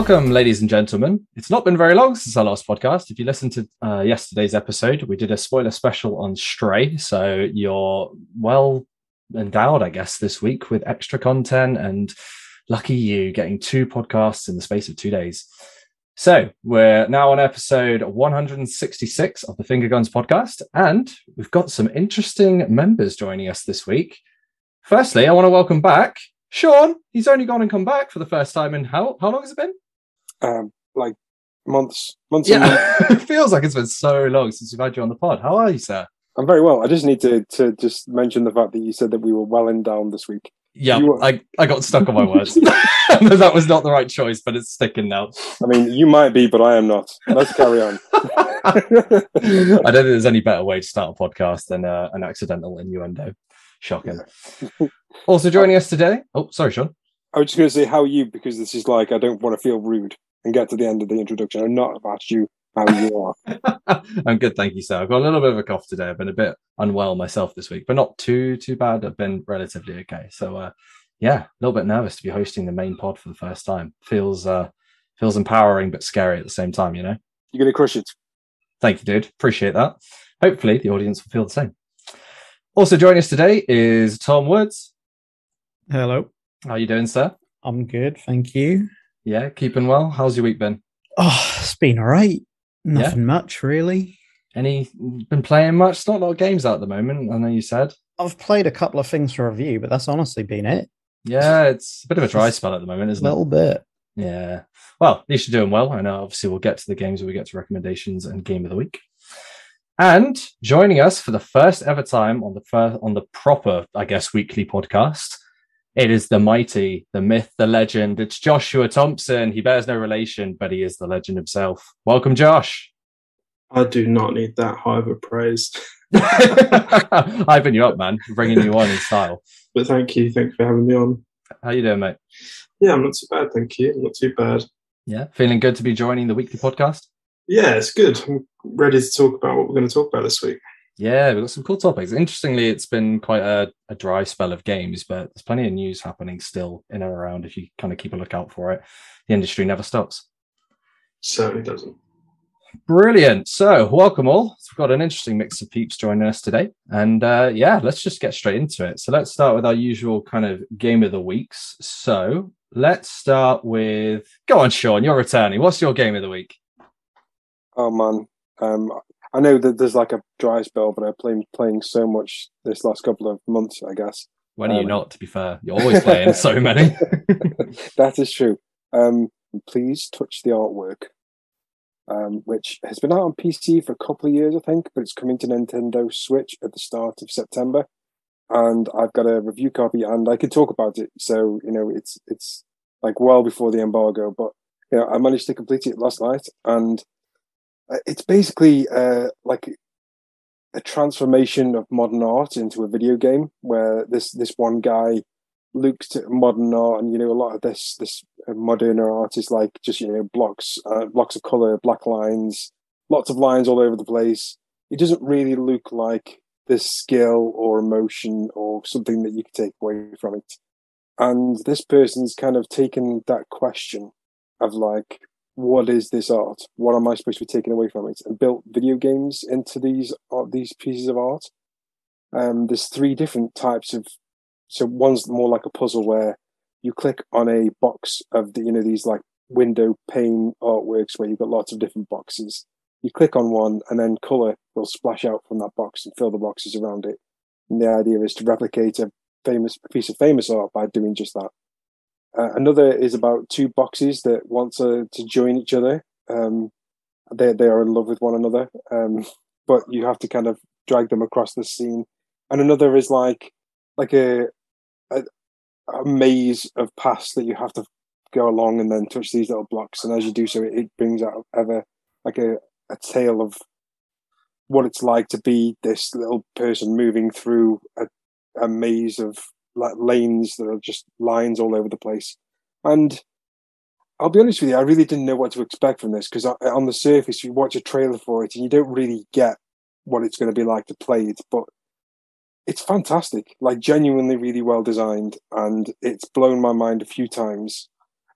Welcome, ladies and gentlemen. It's not been very long since our last podcast. If you listened to uh, yesterday's episode, we did a spoiler special on Stray. So you're well endowed, I guess, this week with extra content. And lucky you getting two podcasts in the space of two days. So we're now on episode 166 of the Finger Guns podcast. And we've got some interesting members joining us this week. Firstly, I want to welcome back Sean. He's only gone and come back for the first time in how, how long has it been? Um, like months, months. Yeah, it feels like it's been so long since we've had you on the pod. How are you, sir? I'm very well. I just need to to just mention the fact that you said that we were well in down this week. Yeah, are- I, I got stuck on my words. that was not the right choice, but it's sticking now. I mean, you might be, but I am not. Let's carry on. I don't think there's any better way to start a podcast than uh, an accidental innuendo. Shocking. Also joining us today. Oh, sorry, Sean. I was just going to say, how are you? Because this is like, I don't want to feel rude and get to the end of the introduction and not have asked you how you are. I'm good, thank you, sir. I've got a little bit of a cough today. I've been a bit unwell myself this week, but not too too bad. I've been relatively okay. So, uh, yeah, a little bit nervous to be hosting the main pod for the first time. Feels uh, feels empowering but scary at the same time. You know. You're going to crush it. Thank you, dude. Appreciate that. Hopefully, the audience will feel the same. Also joining us today is Tom Woods. Hello. How are you doing, sir? I'm good, thank you. Yeah, keeping well. How's your week been? Oh, it's been all right. Nothing much, really. Any been playing much? It's not a lot of games out at the moment. I know you said. I've played a couple of things for review, but that's honestly been it. Yeah, it's a bit of a dry spell at the moment, isn't it? A little bit. Yeah. Well, at least you're doing well. I know obviously we'll get to the games when we get to recommendations and game of the week. And joining us for the first ever time on the first on the proper, I guess, weekly podcast, it is the mighty, the myth, the legend. It's Joshua Thompson. He bears no relation, but he is the legend himself. Welcome, Josh. I do not need that high of a praise. Hyping you up, man. Bringing you on in style. But thank you. Thank you for having me on. How you doing, mate? Yeah, I'm not too bad. Thank you. I'm not too bad. Yeah, feeling good to be joining the weekly podcast. Yeah, it's good. I'm ready to talk about what we're going to talk about this week. Yeah, we've got some cool topics. Interestingly, it's been quite a, a dry spell of games, but there's plenty of news happening still in and around if you kind of keep a lookout for it. The industry never stops. Certainly doesn't. Brilliant. So, welcome all. We've got an interesting mix of peeps joining us today. And uh, yeah, let's just get straight into it. So, let's start with our usual kind of game of the weeks. So, let's start with go on, Sean, you're returning. What's your game of the week? Oh man, um, I know that there's like a dry spell, but I've been playing so much this last couple of months. I guess When are you Um, not, to be fair? You're always playing so many. that is true. Um, please touch the artwork, um, which has been out on PC for a couple of years, I think, but it's coming to Nintendo Switch at the start of September. And I've got a review copy, and I can talk about it. So you know, it's it's like well before the embargo, but you know, I managed to complete it last night, and it's basically uh, like a transformation of modern art into a video game, where this this one guy looks at modern art, and you know, a lot of this this uh, modern art is like just you know blocks uh, blocks of color, black lines, lots of lines all over the place. It doesn't really look like this skill or emotion or something that you could take away from it. And this person's kind of taken that question of like, what is this art? What am I supposed to be taking away from it? And built video games into these art, these pieces of art. Um, there's three different types of. So one's more like a puzzle where you click on a box of the, you know, these like window pane artworks where you've got lots of different boxes. You click on one and then color will splash out from that box and fill the boxes around it. And the idea is to replicate a famous piece of famous art by doing just that. Uh, another is about two boxes that want to, to join each other. Um, they they are in love with one another, um, but you have to kind of drag them across the scene. And another is like like a, a a maze of paths that you have to go along and then touch these little blocks. And as you do so, it, it brings out ever like a, a tale of what it's like to be this little person moving through a, a maze of like lanes that are just lines all over the place. And I'll be honest with you, I really didn't know what to expect from this because on the surface, you watch a trailer for it and you don't really get what it's going to be like to play it. But it's fantastic, like genuinely really well designed, and it's blown my mind a few times.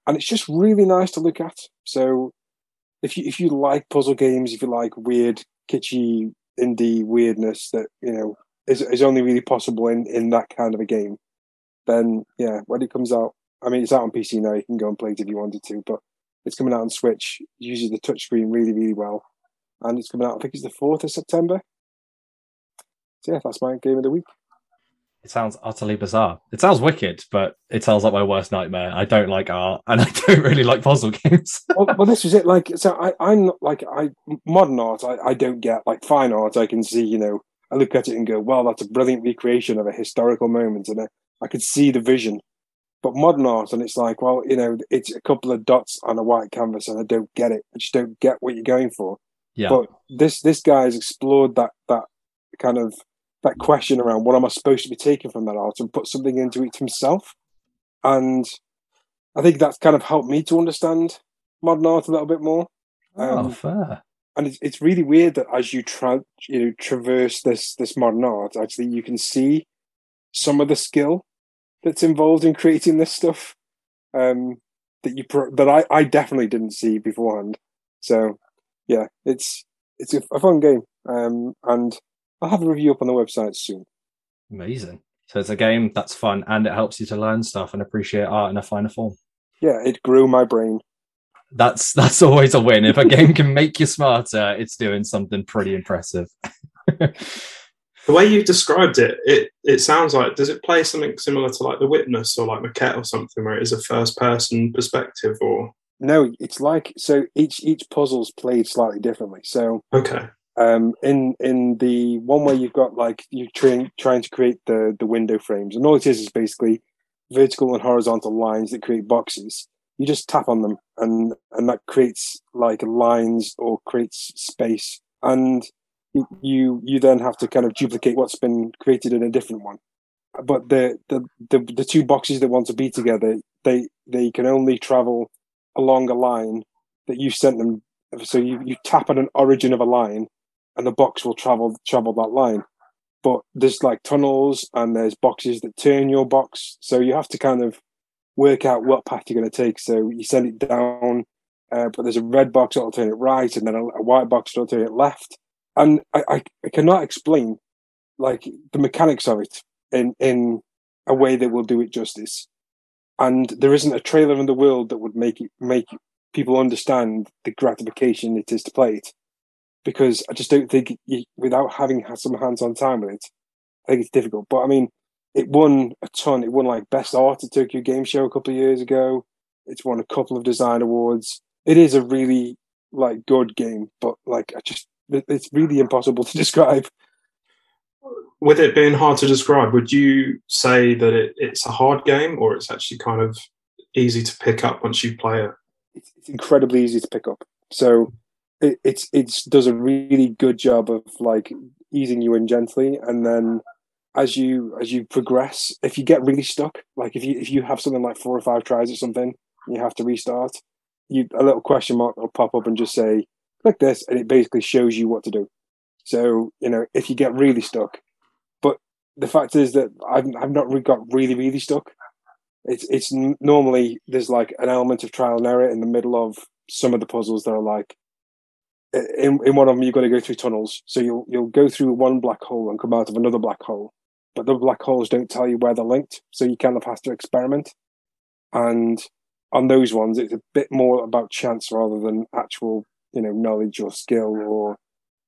and it's just really nice to look at. So if you if you like puzzle games, if you like weird, kitschy indie weirdness that you know is is only really possible in in that kind of a game, then yeah, when it comes out, I mean, it's out on PC now. You can go and play it if you wanted to, but it's coming out on Switch. Uses the touchscreen really, really well, and it's coming out. I think it's the fourth of September. So yeah, that's my game of the week. It sounds utterly bizarre. It sounds wicked, but it sounds like my worst nightmare. I don't like art, and I don't really like puzzle games. well, well, this was it. Like, so I, I'm not like I modern art. I, I don't get like fine art. I can see, you know, I look at it and go, well, that's a brilliant recreation of a historical moment, and I, I could see the vision. But modern art, and it's like, well, you know, it's a couple of dots on a white canvas, and I don't get it. I just don't get what you're going for. Yeah. But this this guy's explored that that kind of that question around what am I supposed to be taking from that art and put something into it himself. And I think that's kind of helped me to understand modern art a little bit more. Oh, um, fair. And it's, it's really weird that as you try, you know, traverse this this modern art, actually, you can see some of the skill that's involved in creating this stuff um, that you pro- that I, I definitely didn't see beforehand. So yeah, it's it's a, a fun game, um, and I'll have a review up on the website soon. Amazing. So it's a game that's fun and it helps you to learn stuff and appreciate art in a finer form. Yeah, it grew my brain. That's that's always a win. If a game can make you smarter, it's doing something pretty impressive. the way you described it, it it sounds like does it play something similar to like The Witness or like Maquette or something where it is a first person perspective or no, it's like so each each puzzle's played slightly differently. So okay, um, in in the one where you've got like you're trying trying to create the the window frames, and all it is is basically vertical and horizontal lines that create boxes. You just tap on them, and and that creates like lines or creates space, and you you then have to kind of duplicate what's been created in a different one. But the the the, the two boxes that want to be together, they they can only travel along a line that you sent them. So you, you tap on an origin of a line and the box will travel travel that line. But there's like tunnels and there's boxes that turn your box, so you have to kind of work out what path you're going to take. So you send it down, uh, but there's a red box that'll turn it right, and then a, a white box that'll turn it left. And I, I, cannot explain like the mechanics of it in in a way that will do it justice. And there isn't a trailer in the world that would make it make people understand the gratification it is to play it because I just don't think you, without having had some hands-on time with it, I think it's difficult. But I mean, it won a ton. It won like best art at Tokyo Game Show a couple of years ago. It's won a couple of design awards. It is a really like good game, but like I just it's really impossible to describe. With it being hard to describe, would you say that it, it's a hard game or it's actually kind of easy to pick up once you play it? It's, it's incredibly easy to pick up. So it, it's it's does a really good job of like easing you in gently, and then as you as you progress, if you get really stuck, like if you if you have something like four or five tries or something, you have to restart. You a little question mark will pop up and just say click this, and it basically shows you what to do. So you know if you get really stuck, but the fact is that I've I've not really got really really stuck. It's it's normally there's like an element of trial and error in the middle of some of the puzzles that are like in, in one of them you've got to go through tunnels. So you'll you'll go through one black hole and come out of another black hole. But the black holes don't tell you where they're linked, so you kind of have to experiment. And on those ones, it's a bit more about chance rather than actual, you know, knowledge or skill. Or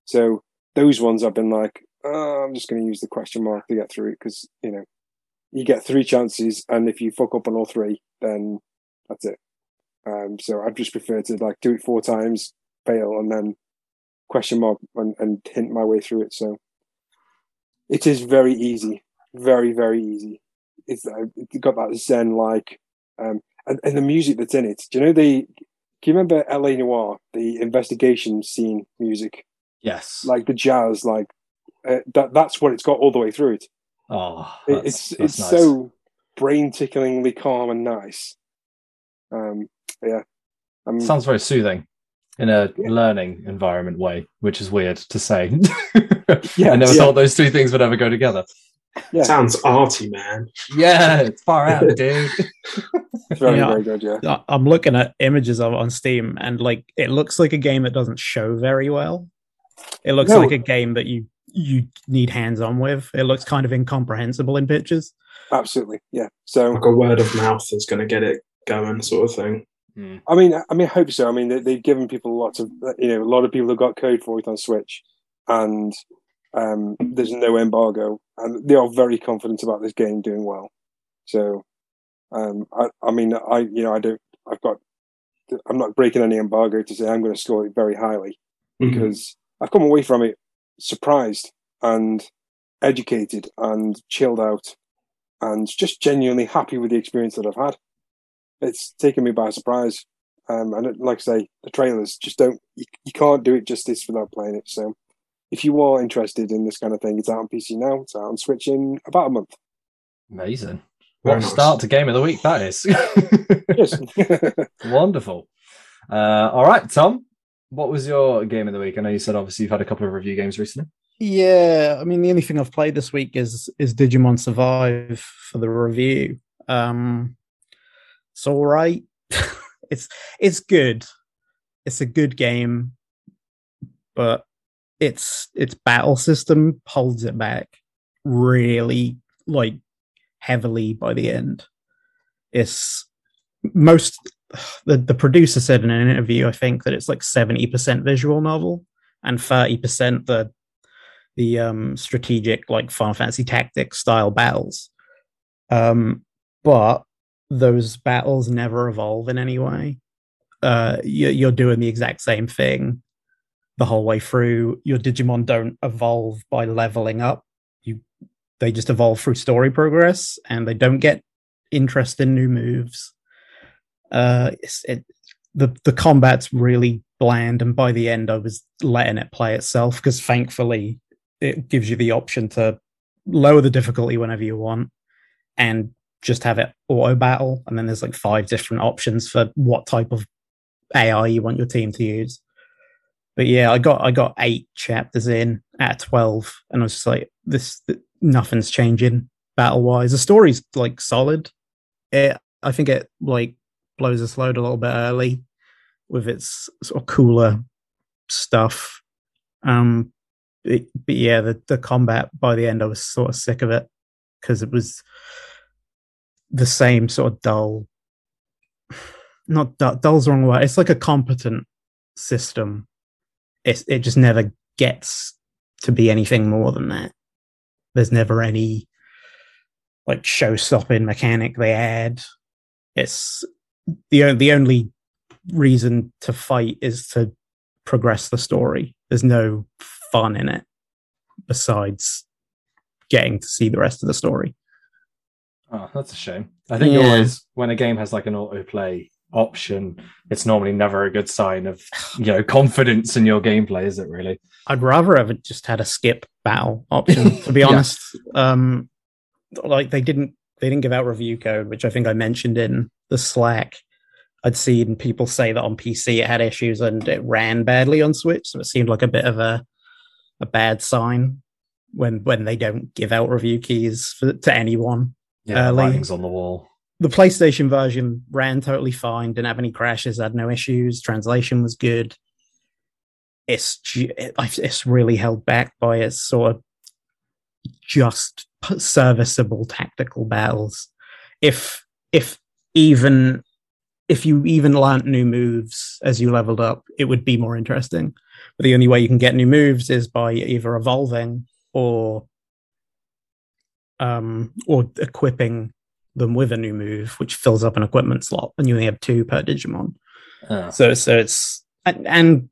so those ones I've been like, oh, I'm just going to use the question mark to get through it because you know you get three chances, and if you fuck up on all three, then that's it. Um, so I'd just prefer to like do it four times, fail and then question mark and, and hint my way through it. So it is very easy, very very easy. It's uh, it's got that zen like, um, and, and the music that's in it. Do you know the? Can you remember L.A. Noire, the investigation scene music? Yes. Like the jazz, like uh, that. That's what it's got all the way through it. Oh, it's it's nice. so brain ticklingly calm and nice. Um, yeah, um, sounds very soothing in a yeah. learning environment way, which is weird to say. yeah, I never yeah. thought those two things would ever go together. Yeah. Sounds arty, man. Yeah, it's far out, dude. It's very, Yeah. very good, yeah. I- I'm looking at images of it on Steam, and like it looks like a game that doesn't show very well. It looks No. like a game that you you need hands on with. It looks kind of incomprehensible in pictures. Absolutely, yeah. So, Like a word of mouth is going to get it going, sort of thing. Hmm. I mean, I mean, I hope so. I mean, they, they've given people lots of, you know, a lot of people have got code for it on Switch, and um, there's no embargo, and they are very confident about this game doing well. So, um, I, I mean, I, you know, I don't, I've got, I'm not breaking any embargo to say I'm going to score it very highly Mhm. because I've come away from it surprised and educated and chilled out and just genuinely happy with the experience that I've had. It's taken me by surprise. Um, and it, like I say, the trailers just don't, you, you can't do it justice without playing it. So if you are interested in this kind of thing, it's out on PC now. It's out on Switch in about a month. Amazing. Very What a nice. start to game of the week that is. Wonderful. Uh, all right, Tom. What was your game of the week? I know you said obviously you've had a couple of review games recently. Yeah, I mean the only thing I've played this week is is Digimon Survive for the review. Um it's all right. it's it's good. It's a good game, but its its battle system holds it back really like heavily by the end. It's most the, the producer said in an interview, I think, that it's like 70% visual novel and 30% the the um strategic like Final Fantasy Tactics style battles. Um, but those battles never evolve in any way. Uh, you, you're doing the exact same thing the whole way through. Your Digimon don't evolve by leveling up. You they just evolve through story progress, and they don't get interest in new moves. Uh, it, the the combat's really bland, and by the end, I was letting it play itself because thankfully it gives you the option to lower the difficulty whenever you want and just have it auto battle and then there's like five different options for what type of ai you want your team to use but yeah i got i got eight chapters in at 12 and i was just like this th- nothing's changing battle wise the story's like solid it i think it like blows its load a little bit early with its sort of cooler stuff um it, but yeah, the, the combat by the end, I was sort of sick of it because it was the same sort of dull. Not dull, dull's wrong word. It's like a competent system. It's, it just never gets to be anything more than that. There's never any like show stopping mechanic they add. It's the the only reason to fight is to progress the story. There's no fun in it besides getting to see the rest of the story. Oh, that's a shame. I think Yeah. always when a game has like an autoplay option, it's normally never a good sign of you know confidence in your gameplay, is it really? I'd rather have just had a skip battle option, to be Yeah. honest. Um, like they didn't they didn't give out review code, which I think I mentioned in the Slack. I'd seen people say that on PC it had issues and it ran badly on Switch, so it seemed like a bit of a a bad sign when when they don't give out review keys for, to anyone. Yeah, Early. writing's on the wall. The PlayStation version ran totally fine, didn't have any crashes, had no issues, translation was good. It's it's really held back by its sort of just serviceable tactical battles. If if even if you even learnt new moves as you leveled up, it would be more interesting. But the only way you can get new moves is by either evolving or um or equipping them with a new move, which fills up an equipment slot, and you only have two per Digimon. Oh. So, so it's and, and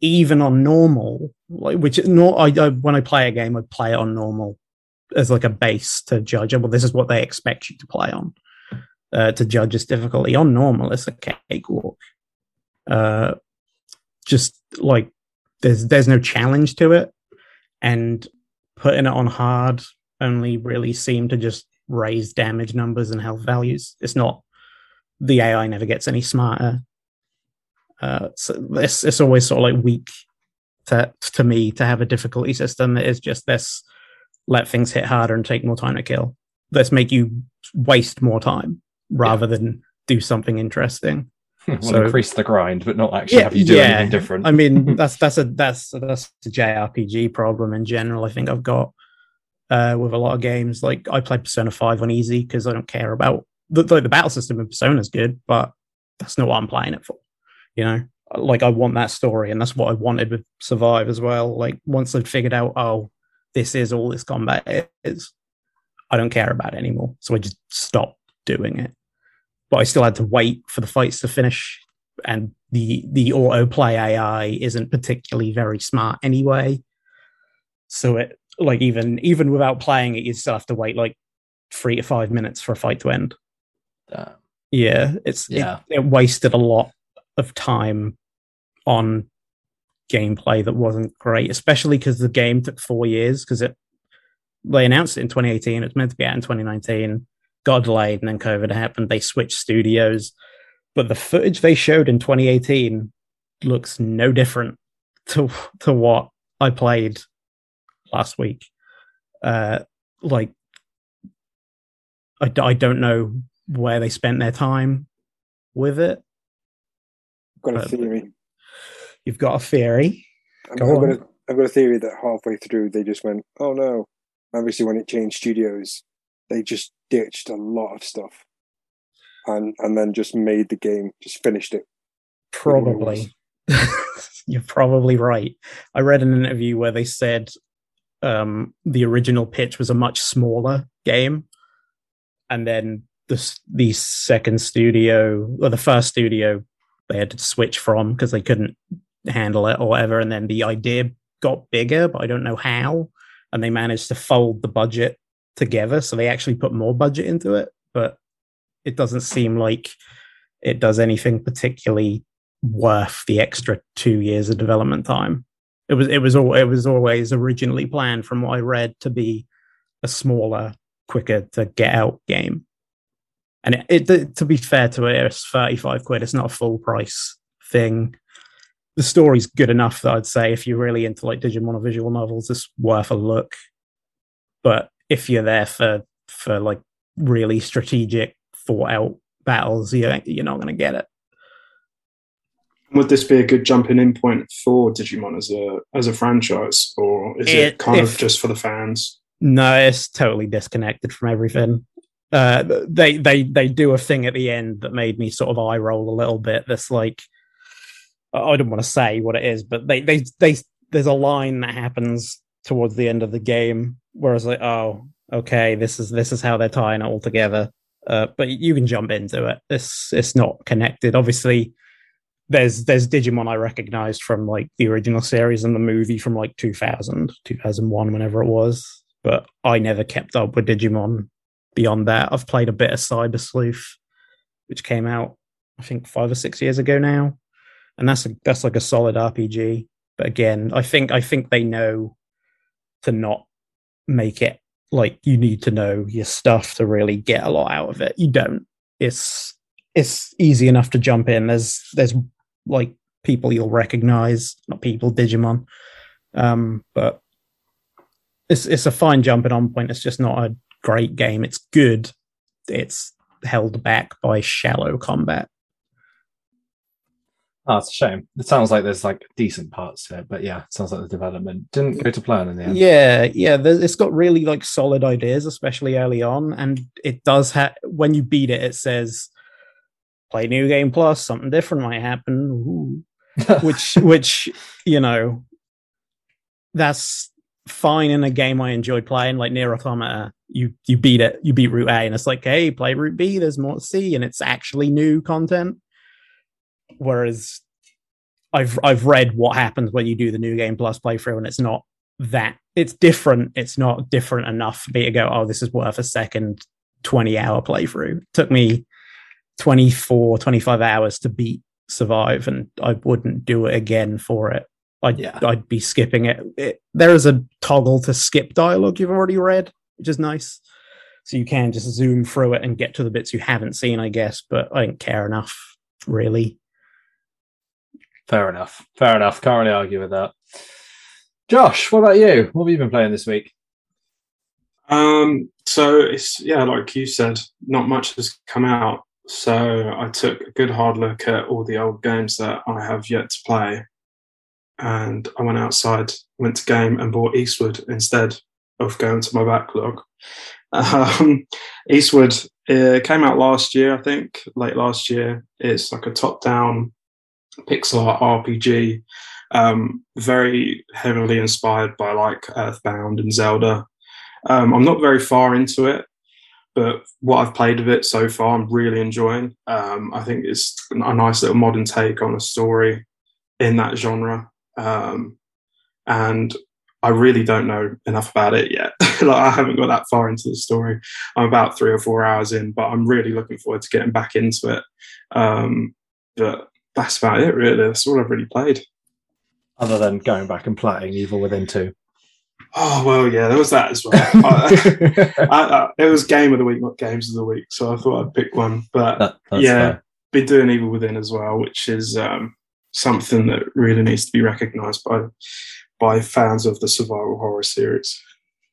even on normal, like which is not. I, I when I play a game, I play it on normal as like a base to judge. Well, this is what they expect you to play on uh, to judge its difficulty. On normal, it's a cakewalk. Uh, just like there's there's no challenge to it, and putting it on hard only really seemed to just raise damage numbers and health values. It's not the AI never gets any smarter. Uh, so it's it's always sort of like weak to to me to have a difficulty system that is just this let things hit harder and take more time to kill. Let's make you waste more time rather yeah. than do something interesting. well, so, increase the grind, but not actually yeah, have you do yeah. anything different. I mean, that's that's a that's that's a JRPG problem in general. I think I've got uh, with a lot of games. Like I play Persona Five on easy because I don't care about the, the the battle system in Persona is good, but that's not what I'm playing it for. You know, like I want that story, and that's what I wanted with Survive as well. Like once I'd figured out, oh, this is all this combat is, I don't care about it anymore. So I just stopped doing it but I still had to wait for the fights to finish. And the the auto play AI isn't particularly very smart anyway. So it like even even without playing it, you still have to wait like three to five minutes for a fight to end. Uh, yeah, it's yeah. It, it wasted a lot of time on gameplay that wasn't great, especially because the game took four years because it they announced it in 2018. It's meant to be out in 2019 got delayed and then COVID happened. They switched studios. But the footage they showed in 2018 looks no different to to what I played last week. Uh, like, I, I don't know where they spent their time with it. I've got a theory. You've got a theory. I've, Go I've, got a, I've got a theory that halfway through they just went, "Oh no!" Obviously, when it changed studios, they just ditched a lot of stuff and and then just made the game, just finished it. Probably. You're probably right. I read an interview where they said um, the original pitch was a much smaller game, and then the the second studio or the first studio they had to switch from because they couldn't handle it or whatever, and then the idea got bigger, but I don't know how, and they managed to fold the budget together. So they actually put more budget into it, but it doesn't seem like it does anything particularly worth the extra two years of development time. It was it was all it was always originally planned from what I read to be a smaller, quicker to get out game. And it, it to be fair to it, it's thirty five quid. It's not a full price thing. The story's good enough that I'd say if you're really into like Digimon visual novels, it's worth a look. But if you're there for for like really strategic thought out battles, you you're not going to get it. Would this be a good jumping in point for Digimon as a as a franchise, or is it, it kind if, of just for the fans? No, it's totally disconnected from everything. Uh, they they they do a thing at the end that made me sort of eye roll a little bit. That's like I don't want to say what it is, but they they they there's a line that happens towards the end of the game where it's like oh okay this is this is how they're tying it all together uh, but you can jump into it it's it's not connected obviously there's there's digimon i recognized from like the original series and the movie from like 2000 2001 whenever it was but i never kept up with digimon beyond that i've played a bit of cyber sleuth which came out i think five or six years ago now and that's a, that's like a solid rpg but again i think i think they know to not make it like you need to know your stuff to really get a lot out of it. You don't. It's it's easy enough to jump in. There's there's like people you'll recognize, not people, Digimon. Um, but it's it's a fine jumping on point. It's just not a great game. It's good. It's held back by shallow combat. Oh, it's a shame. It sounds like there's like decent parts to it, but yeah, it sounds like the development didn't go to plan in the end. Yeah, yeah, it's got really like solid ideas, especially early on, and it does have. When you beat it, it says play new game plus something different might happen, which which you know that's fine in a game I enjoyed playing, like Nier Automata. You you beat it, you beat Route A, and it's like, hey, play Route B. There's more to see, and it's actually new content Whereas I've I've read what happens when you do the new game plus playthrough, and it's not that it's different. It's not different enough for me to go, oh, this is worth a second 20 hour playthrough. It took me 24, 25 hours to beat Survive, and I wouldn't do it again for it. I'd, yeah. I'd be skipping it. it. There is a toggle to skip dialogue you've already read, which is nice. So you can just zoom through it and get to the bits you haven't seen, I guess, but I don't care enough, really. Fair enough. Fair enough. Can't really argue with that. Josh, what about you? What have you been playing this week? Um, so it's yeah, like you said, not much has come out. So I took a good hard look at all the old games that I have yet to play, and I went outside, went to game, and bought Eastward instead of going to my backlog. Um, Eastward uh, came out last year, I think, late last year. It's like a top-down pixel art RPG, um, very heavily inspired by like Earthbound and Zelda. Um, I'm not very far into it, but what I've played of it so far, I'm really enjoying. Um, I think it's a nice little modern take on a story in that genre. Um, and I really don't know enough about it yet. like I haven't got that far into the story. I'm about three or four hours in, but I'm really looking forward to getting back into it. Um, but that's about it, really. That's all I've really played. Other than going back and playing Evil Within 2. Oh well, yeah, there was that as well. I, I, I, it was game of the week, not games of the week, so I thought I'd pick one. But That- yeah, fair. been doing Evil Within as well, which is um, something that really needs to be recognised by by fans of the survival horror series.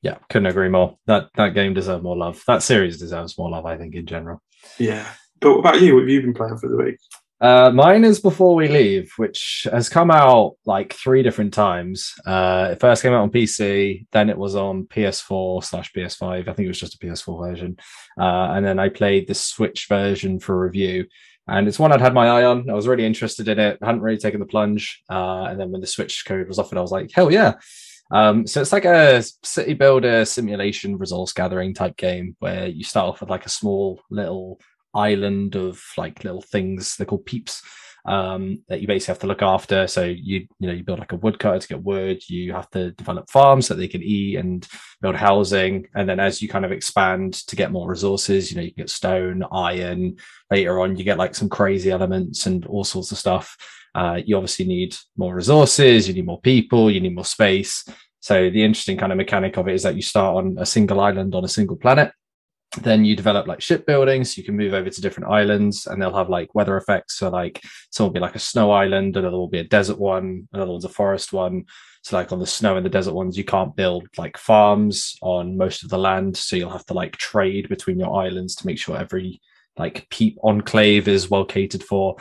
Yeah, couldn't agree more. That that game deserves more love. That series deserves more love, I think, in general. Yeah, but what about you? What have you been playing for the week? Uh, mine is Before We Leave, which has come out like three different times. Uh, it first came out on PC, then it was on PS4 slash PS5. I think it was just a PS4 version. Uh, and then I played the Switch version for review. And it's one I'd had my eye on. I was really interested in it. I hadn't really taken the plunge. Uh, and then when the Switch code was offered, I was like, hell yeah. Um, so it's like a city builder simulation resource gathering type game where you start off with like a small little island of like little things they're called peeps um, that you basically have to look after. So you you know you build like a woodcutter to get wood. You have to develop farms that they can eat and build housing. And then as you kind of expand to get more resources you know you can get stone iron. Later on you get like some crazy elements and all sorts of stuff. Uh, you obviously need more resources. You need more people. You need more space. So the interesting kind of mechanic of it is that you start on a single island on a single planet then you develop like shipbuilding so you can move over to different islands and they'll have like weather effects. So like some will be like a snow island another will be a desert one another one's a forest one. So like on the snow and the desert ones you can't build like farms on most of the land. So you'll have to like trade between your islands to make sure every like peep enclave is well catered for.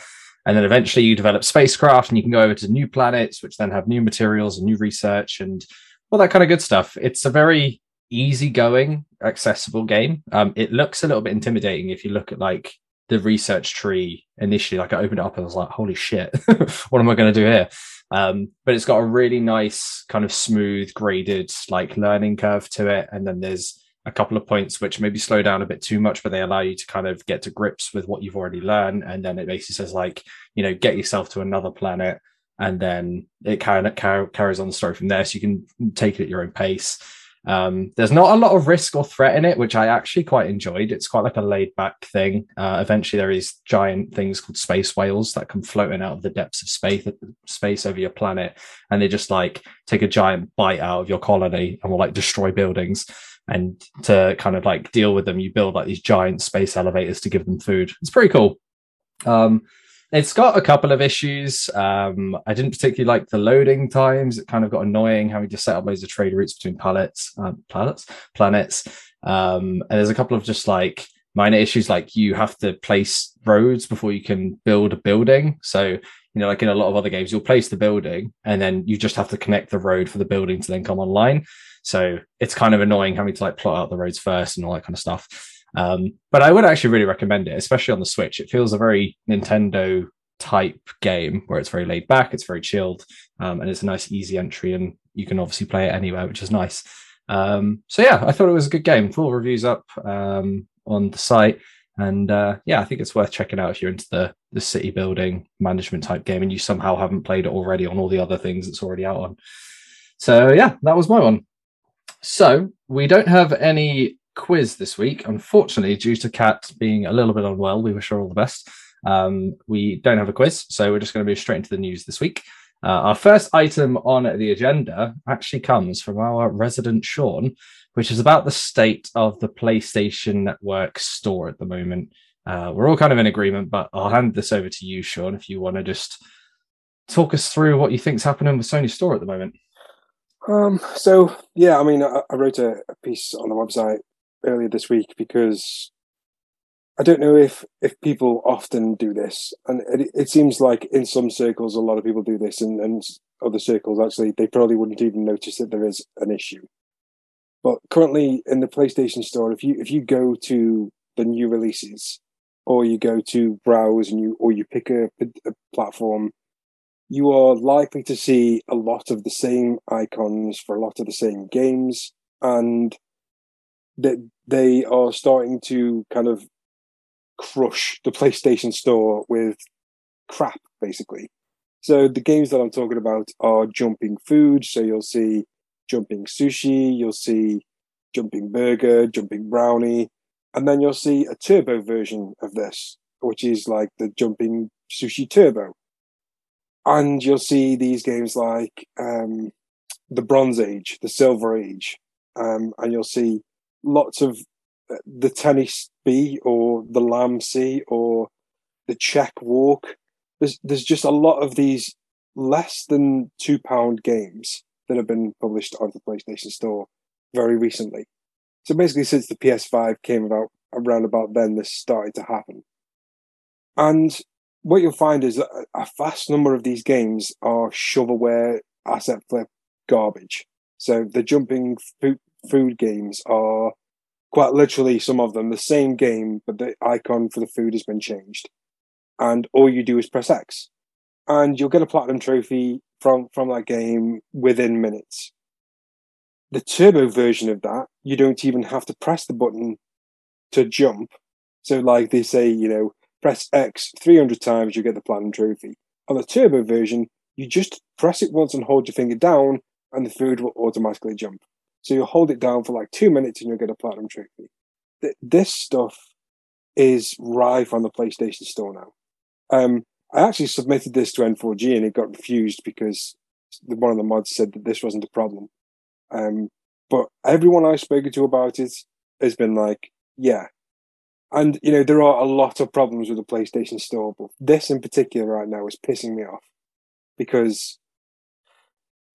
And then eventually you develop spacecraft and you can go over to new planets which then have new materials and new research and all that kind of good stuff. It's a very easygoing, accessible game. Um, it looks a little bit intimidating if you look at like the research tree initially. Like I opened it up and I was like, "Holy shit, what am I going to do here?" Um, but it's got a really nice kind of smooth, graded like learning curve to it, and then there's a couple of points which maybe slow down a bit too much, but they allow you to kind of get to grips with what you've already learned, and then it basically says like, you know, get yourself to another planet. And then it kind of carries on the story from there, so you can take it at your own pace. Um, there's not a lot of risk or threat in it, which I actually quite enjoyed. It's quite like a laid back thing. Uh, eventually, there is giant things called space whales that come floating out of the depths of space, space over your planet, and they just like take a giant bite out of your colony and will like destroy buildings. And to kind of like deal with them, you build like these giant space elevators to give them food. It's pretty cool. Um, it's got a couple of issues. Um, I didn't particularly like the loading times. It kind of got annoying having to set up loads of trade routes between pallets, um, planets, planets. Um, and there's a couple of just like minor issues, like you have to place roads before you can build a building. So you know, like in a lot of other games, you'll place the building and then you just have to connect the road for the building to then come online. So it's kind of annoying having to like plot out the roads first and all that kind of stuff. Um, but I would actually really recommend it, especially on the Switch. It feels a very Nintendo type game where it's very laid back, it's very chilled, um, and it's a nice, easy entry, and you can obviously play it anywhere, which is nice. Um, so yeah, I thought it was a good game. Full reviews up um, on the site, and uh, yeah, I think it's worth checking out if you're into the the city building management type game, and you somehow haven't played it already on all the other things it's already out on. So yeah, that was my one. So we don't have any quiz this week, unfortunately, due to Kat being a little bit unwell. We wish her all the best. Um, we don't have a quiz, so we're just going to move straight into the news this week. Uh, our first item on the agenda actually comes from our resident Sean, which is about the state of the PlayStation Network store at the moment. Uh, we're all kind of in agreement, but I'll hand this over to you, Sean, if you want to just talk us through what you think's happening with Sony Store at the moment. Um, so yeah, I mean, I, I wrote a, a, piece on the website earlier this week because I don't know if if people often do this, and it, it seems like in some circles a lot of people do this, and, and other circles actually they probably wouldn't even notice that there is an issue. But currently in the PlayStation Store, if you if you go to the new releases, or you go to browse and you or you pick a, a platform you are likely to see a lot of the same icons for a lot of the same games, and that they are starting to kind of crush the PlayStation Store with crap, basically. So the games that I'm talking about are jumping food. So you'll see jumping sushi, you'll see jumping burger, jumping brownie, and then you'll see a turbo version of this, which is like the jumping sushi turbo and you'll see these games like um, the Bronze Age, the Silver Age, um, and you'll see lots of uh, the Tennis B or the Lamb C or the Check Walk. There's there's just a lot of these less than two pound games that have been published on the PlayStation Store very recently. So basically, since the PS5 came about around about then, this started to happen. And what you'll find is that a vast number of these games are shovelware asset flip garbage. So the jumping food, games are quite literally some of them the same game, but the icon for the food has been changed. And all you do is press X. And you'll get a platinum trophy from, from that game within minutes. The turbo version of that, you don't even have to press the button to jump. So like they say, you know, press X 300 times, you get the platinum trophy. On the turbo version, you just press it once and hold your finger down, and the food will automatically jump. So you hold it down for like two minutes and you'll get a platinum trophy. This stuff is rife on the PlayStation Store now. Um, I actually submitted this to N4G and it got refused because one of the mods said that this wasn't a problem. Um, but everyone I've spoken to about it has been like, yeah, and you know there are a lot of problems with the PlayStation Store, but this in particular right now is pissing me off because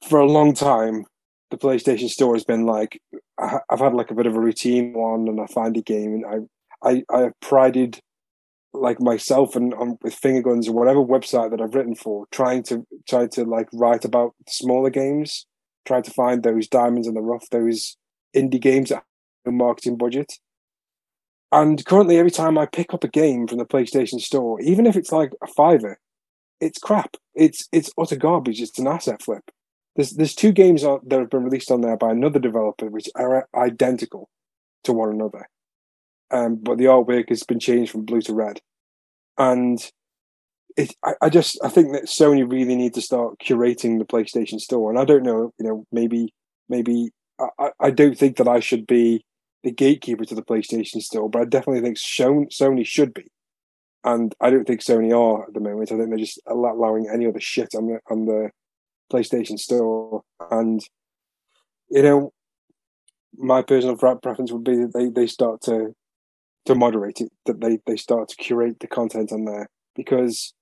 for a long time the PlayStation Store has been like I've had like a bit of a routine one, and I find a game, and I I I have prided like myself and um, with finger guns or whatever website that I've written for, trying to try to like write about smaller games, trying to find those diamonds in the rough, those indie games that have marketing budget. And currently, every time I pick up a game from the PlayStation Store, even if it's like a fiver, it's crap. It's it's utter garbage. It's an asset flip. There's there's two games that have been released on there by another developer which are identical to one another, um, but the artwork has been changed from blue to red, and it. I, I just I think that Sony really need to start curating the PlayStation Store, and I don't know, you know, maybe maybe I, I don't think that I should be the gatekeeper to the PlayStation Store, but I definitely think Sony should be. And I don't think Sony are at the moment. I think they're just allowing any other shit on the on the PlayStation Store. And you know, my personal preference would be that they, they start to to moderate it, that they they start to curate the content on there because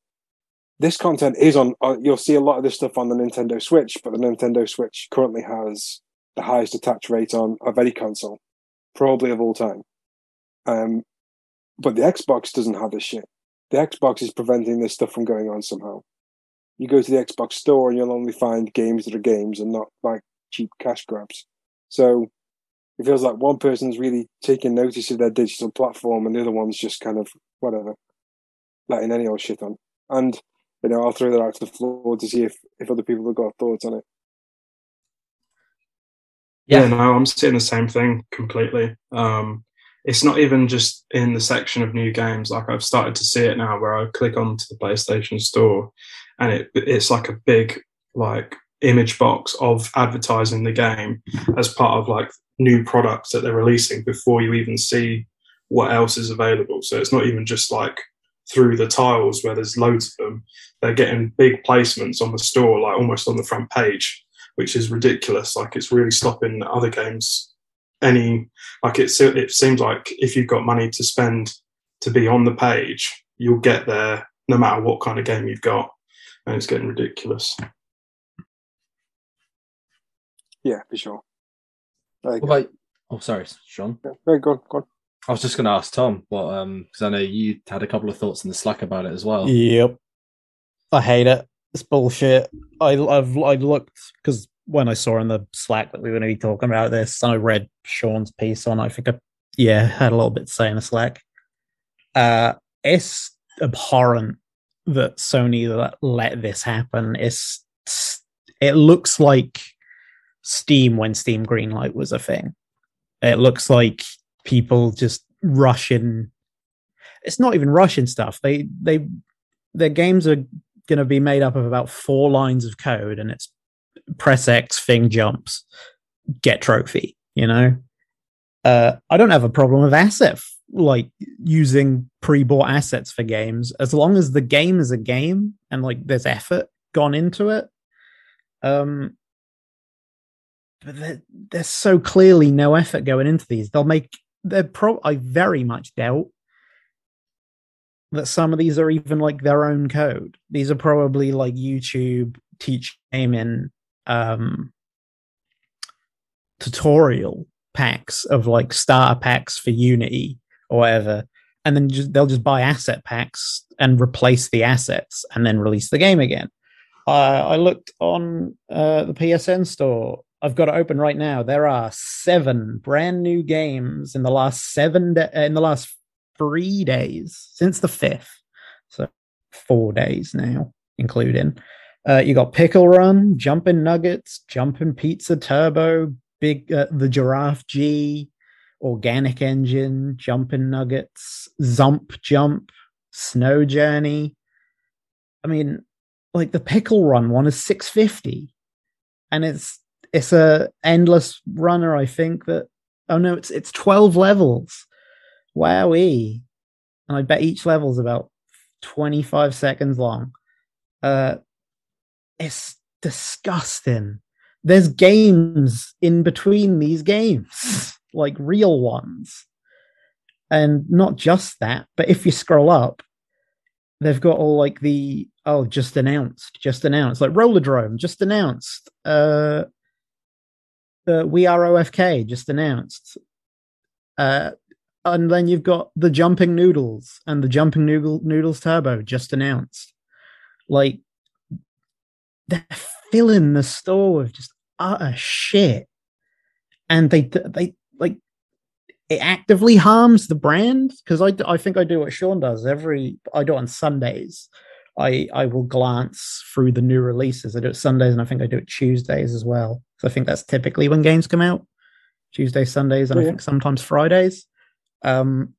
this content is on. Uh, you'll see a lot of this stuff on the Nintendo Switch, but the Nintendo Switch currently has the highest attach rate on of any console probably of all time. Um, but the Xbox doesn't have this shit. The Xbox is preventing this stuff from going on somehow. You go to the Xbox store and you'll only find games that are games and not like cheap cash grabs. So it feels like one person's really taking notice of their digital platform and the other one's just kind of whatever, letting any old shit on. And you know, I'll throw that out to the floor to see if, if other people have got thoughts on it. Yeah. yeah, no, I'm seeing the same thing completely. Um, it's not even just in the section of new games. Like I've started to see it now, where I click onto the PlayStation Store, and it it's like a big like image box of advertising the game as part of like new products that they're releasing before you even see what else is available. So it's not even just like through the tiles where there's loads of them. They're getting big placements on the store, like almost on the front page which is ridiculous. Like it's really stopping other games. Any like it it seems like if you've got money to spend to be on the page, you'll get there no matter what kind of game you've got, and it's getting ridiculous. Yeah, for sure. What about, oh, sorry, Sean. Yeah, go on, go on. I was just going to ask Tom what, um, because I know you had a couple of thoughts in the Slack about it as well. Yep. I hate it. It's bullshit. I I've I looked because when I saw in the Slack that we were going to be talking about this, and I read Sean's piece on. I think I yeah had a little bit to say in the Slack. Uh, it's abhorrent that Sony let, this happen. It's it looks like Steam when Steam Greenlight was a thing. It looks like people just rushing. It's not even rushing stuff. They they their games are going to be made up of about four lines of code, and it's press X, thing jumps, get trophy. You know, uh, I don't have a problem with asset like using pre-bought assets for games as long as the game is a game and like there's effort gone into it. Um, but there's so clearly no effort going into these. They'll make they're pro. I very much doubt that some of these are even like their own code. These are probably like YouTube teach gaming um, tutorial packs of like starter packs for Unity or whatever, and then just, they'll just buy asset packs and replace the assets and then release the game again. Uh, I looked on uh, the PSN store I've got it open right now. There are seven brand new games in the last seven de- uh, in the last three days since the fifth, so four days now, including. Uh, you got Pickle Run, Jumping Nuggets, Jumping Pizza Turbo, Big uh, the Giraffe G, Organic Engine, Jumping Nuggets, Zump Jump, Snow Journey. I mean, like the Pickle Run one is six fifty, and it's it's a endless runner. I think that. Oh no, it's it's twelve levels. Wowee! And I bet each level is about twenty five seconds long. Uh, it's disgusting. There's games in between these games, like real ones. And not just that, but if you scroll up, they've got all like the oh, just announced, just announced, like Rollerdrome, just announced. Uh, uh, We Are OFK just announced. Uh, and then you've got the Jumping Noodles and the Jumping Noodle, Noodles Turbo just announced. Like, they're filling the store with just utter shit. And they, they, like, it actively harms the brand because I, I think I do what Sean does every, I do it on Sundays. I, I will glance through the new releases. I do it Sundays and I think I do it Tuesdays as well. So I think that's typically when games come out Tuesdays, Sundays, and yeah. I think sometimes Fridays. Um,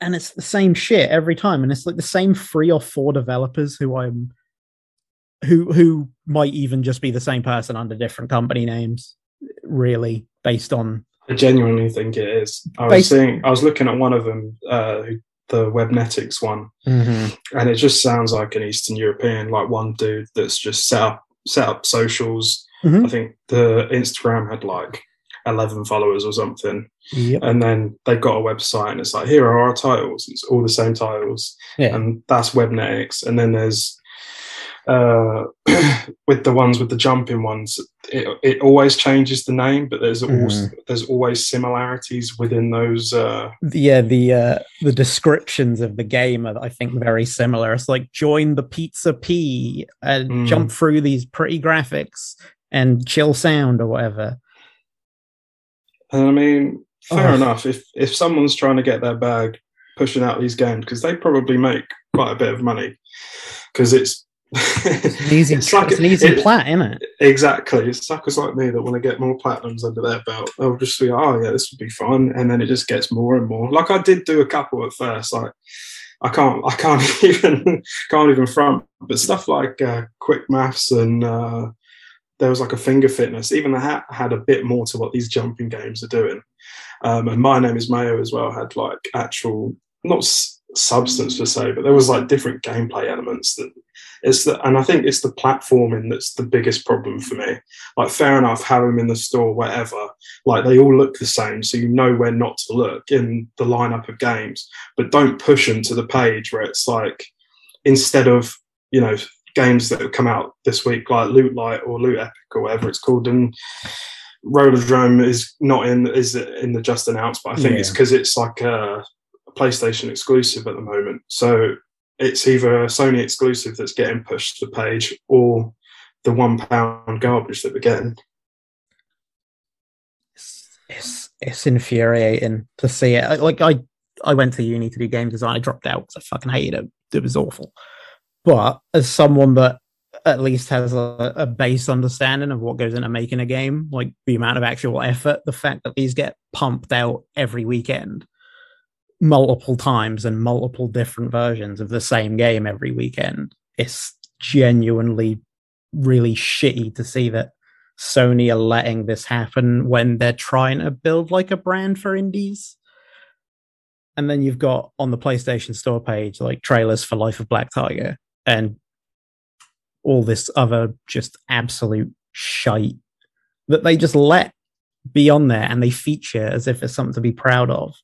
and it's the same shit every time. And it's like the same three or four developers who I'm who who might even just be the same person under different company names, really, based on I genuinely think it is. I was seeing I was looking at one of them, uh, the Webnetics one, mm-hmm. and it just sounds like an Eastern European, like one dude that's just set up set up socials. Mm-hmm. I think the Instagram had like eleven followers or something, yep. and then they've got a website, and it's like here are our titles. It's all the same titles, yeah. and that's Webnetics. And then there's uh, with the ones with the jumping ones, it, it always changes the name, but there's mm. also there's always similarities within those. Uh... Yeah, the uh, the descriptions of the game are, I think, very similar. It's like join the Pizza P and mm. jump through these pretty graphics and chill sound or whatever. And I mean, fair oh. enough. If if someone's trying to get their bag pushing out these games, because they probably make quite a bit of money, because it's it's an easy, it's like, it's an easy it, plat, isn't it? Exactly. It's suckers like me that want to get more platinums under their belt. They'll just be, oh yeah, this would be fun, and then it just gets more and more. Like I did do a couple at first. Like I can't, I can't even, can't even front. But stuff like uh, quick maths and uh, there was like a finger fitness. Even the hat had a bit more to what these jumping games are doing. Um, and my name is Mayo as well had like actual not substance per se, but there was like different gameplay elements that it's the, and I think it's the platforming that's the biggest problem for me. Like, fair enough, have them in the store, whatever. Like, they all look the same, so you know where not to look in the lineup of games. But don't push them to the page where it's like, instead of you know games that have come out this week, like Loot Light or Loot Epic or whatever it's called, and Rollerdrome is not in is in the just announced, but I think Yeah. it's because it's like a PlayStation exclusive at the moment. So it's either a Sony exclusive that's getting pushed to the page or the one pound garbage that we're getting. it's, it's it's infuriating to see it. Like I I went to uni to do game design. I dropped out because I fucking hated it. It was awful. But as someone that at least has a, a base understanding of what goes into making a game, like the amount of actual effort, the fact that these get pumped out every weekend, multiple times and multiple different versions of the same game every weekend, it's genuinely really shitty to see that Sony are letting this happen when they're trying to build like a brand for indies. And then you've got on the PlayStation Store page like trailers for Life of Black Tiger and all this other just absolute shite that they just let be on there and they feature as if it's something to be proud of.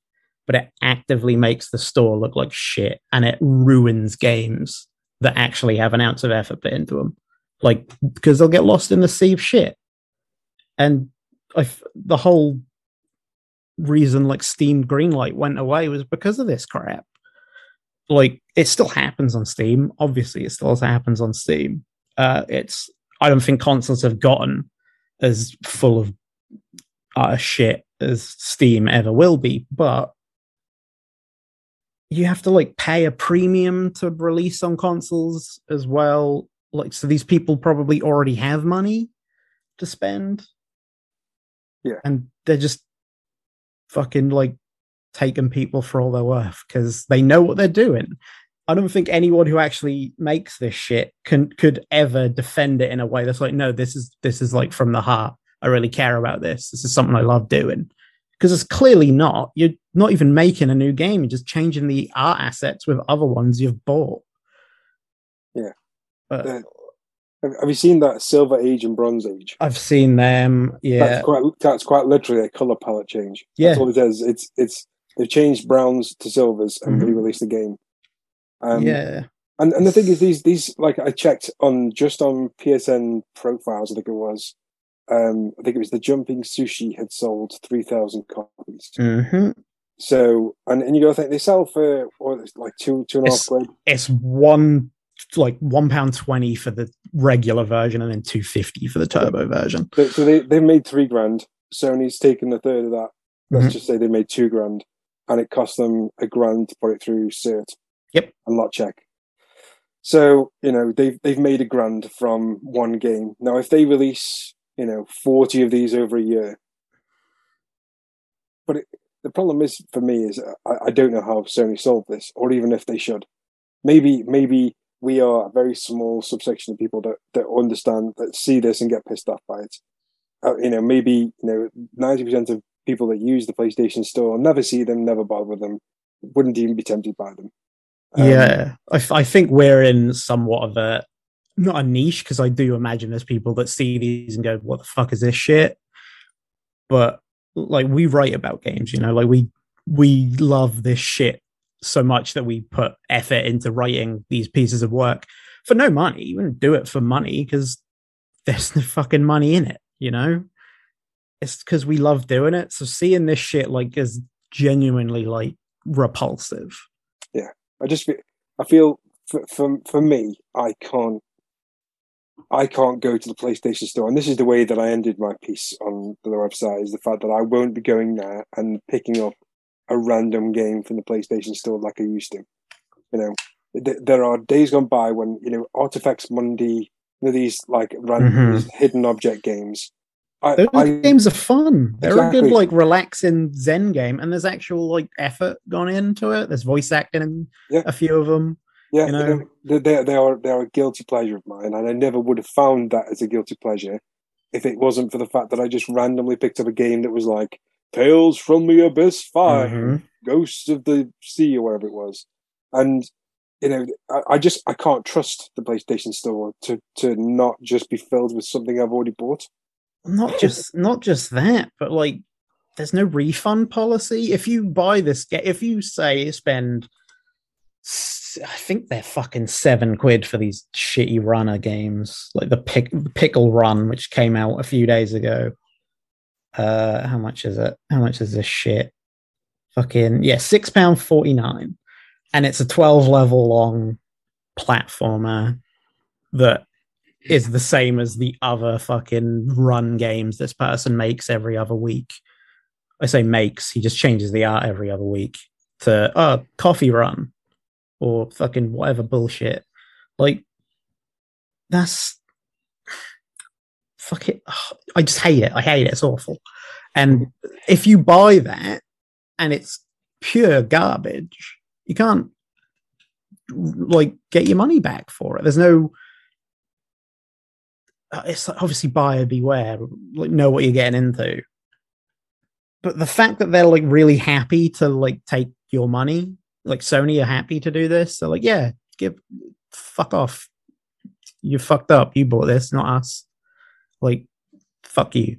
But it actively makes the store look like shit and it ruins games that actually have an ounce of effort put into them. Like, because they'll get lost in the sea of shit and the whole reason like Steam Greenlight went away was because of this crap. Like it still happens on Steam. Obviously, it still happens on Steam. Uh, it's I don't think consoles have gotten as full of uh, shit as Steam ever will be, but you have to like pay a premium to release on consoles as well. Like, so these people probably already have money to spend. Yeah. And they're just fucking like taking people for all they're worth because they know what they're doing. I don't think anyone who actually makes this shit can could ever defend it in a way that's like, no, this is this is like from the heart. I really care about this. This is something I love doing. Because it's clearly not. You're not even making a new game. You're just changing the art assets with other ones you've bought. Yeah. But Have you seen that Silver Age and Bronze Age? I've seen them. Yeah. That's quite that's quite literally a color palette change. Yeah. That's all it is. It's it's they've changed browns to silvers and Mhm. re-released the game. Um, yeah. And and the thing is, these these like I checked on just on PSN profiles. I think it was. Um, I think it was the Jumping Sushi had sold three thousand copies. hmm So and and you go think they sell for what is like two two and a half It's- quid. It's one like one pound twenty for the regular version and then two fifty for the turbo version. So, so they they made three grand. Sony's taken a third of that. Let's Mhm. just say they made two grand, and it cost them a grand to put it through cert. Yep. And lot check. So you know they've they've made a grand from one game. Now if they release you know forty of these over a year, but it, the problem is for me is I, I don't know how Sony solved this, or even if they should. Maybe maybe we are a very small subsection of people that that understand that see this and get pissed off by it. Uh, you know, maybe you know ninety percent of people that use the PlayStation Store never see them, never bother with them, wouldn't even be tempted by them. Um, yeah, I, I think we're in somewhat of a not a niche because I do imagine there's people that see these and go, "What the fuck is this shit?" But like we write about games, you know, like we we love this shit so much that we put effort into writing these pieces of work for no money. You wouldn't do it for money because there's no fucking money in it, you know. It's because we love doing it. So seeing this shit like is genuinely like repulsive. Yeah, I just I feel for, for for me, I can't I can't go to the PlayStation Store, and this is the way that I ended my piece on the website: is the fact that I won't be going there and picking up a random game from the PlayStation Store like I used to. You know, th- there are days gone by when you know Artifex Mundi, you know, these like random Mhm. hidden object games. I, Those I games are fun. They're a good, like, relaxing Zen game, and there's actual like effort gone into it. There's voice acting in Yeah. a few of them. Yeah, you know? they, they, they are they are a guilty pleasure of mine, and I never would have found that as a guilty pleasure if it wasn't for the fact that I just randomly picked up a game that was like Tales from the Abyss 5 Mhm. Ghosts of the Sea, or whatever it was, and you know, I, I just I can't trust the PlayStation Store to to not just be filled with something I've already bought. Not just not just that, but like there's no refund policy. If you buy this game, if you say spend, I think they're fucking seven quid for these shitty runner games, like the pick, pickle run, which came out a few days ago. Uh, how much is it? How much is this shit? Fucking yeah, six pound forty nine, and it's a twelve level long platformer that is the same as the other fucking run games this person makes every other week. I say makes, he just changes the art every other week to oh coffee run or fucking whatever bullshit. Like that's fuck it. I just hate it. I hate it. It's awful. And if you buy that and it's pure garbage, you can't like get your money back for it. There's no uh, it's obviously buyer beware, like know what you're getting into. But the fact that they're like really happy to like take your money, like Sony are happy to do this, they're like, yeah, give fuck off. You fucked up. You bought this, not us. Like, fuck you.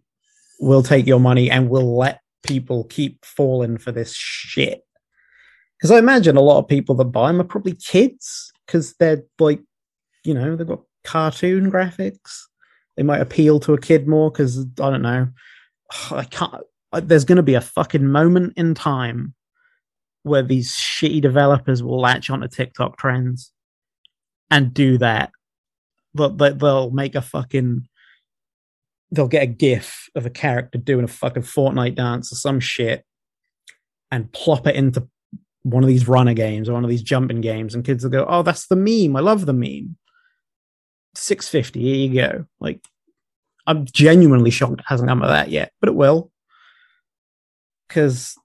We'll take your money and we'll let people keep falling for this shit. Because I imagine a lot of people that buy them are probably kids because they're like, you know, they've got cartoon graphics. They might appeal to a kid more because I don't know. I can't. There's going to be a fucking moment in time where these shitty developers will latch onto TikTok trends and do that. But they'll make a fucking. They'll get a GIF of a character doing a fucking Fortnite dance or some shit, and plop it into one of these runner games or one of these jumping games, and kids will go, "Oh, that's the meme. I love the meme." 650 here you go like i'm genuinely shocked it hasn't come to that yet but it will because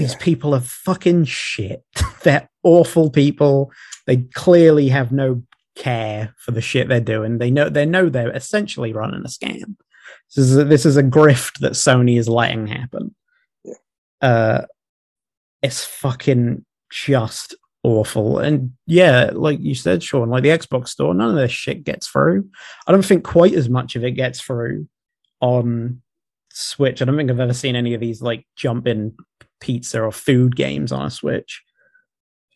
these people are fucking shit they're awful people they clearly have no care for the shit they're doing they know they know they're essentially running a scam this is a, this is a grift that sony is letting happen Yeah. uh it's fucking just awful. And yeah, like you said, Sean, like the Xbox store, none of this shit gets through. I don't think quite as much of it gets through on Switch. I don't think I've ever seen any of these like jump in pizza or food games on a Switch.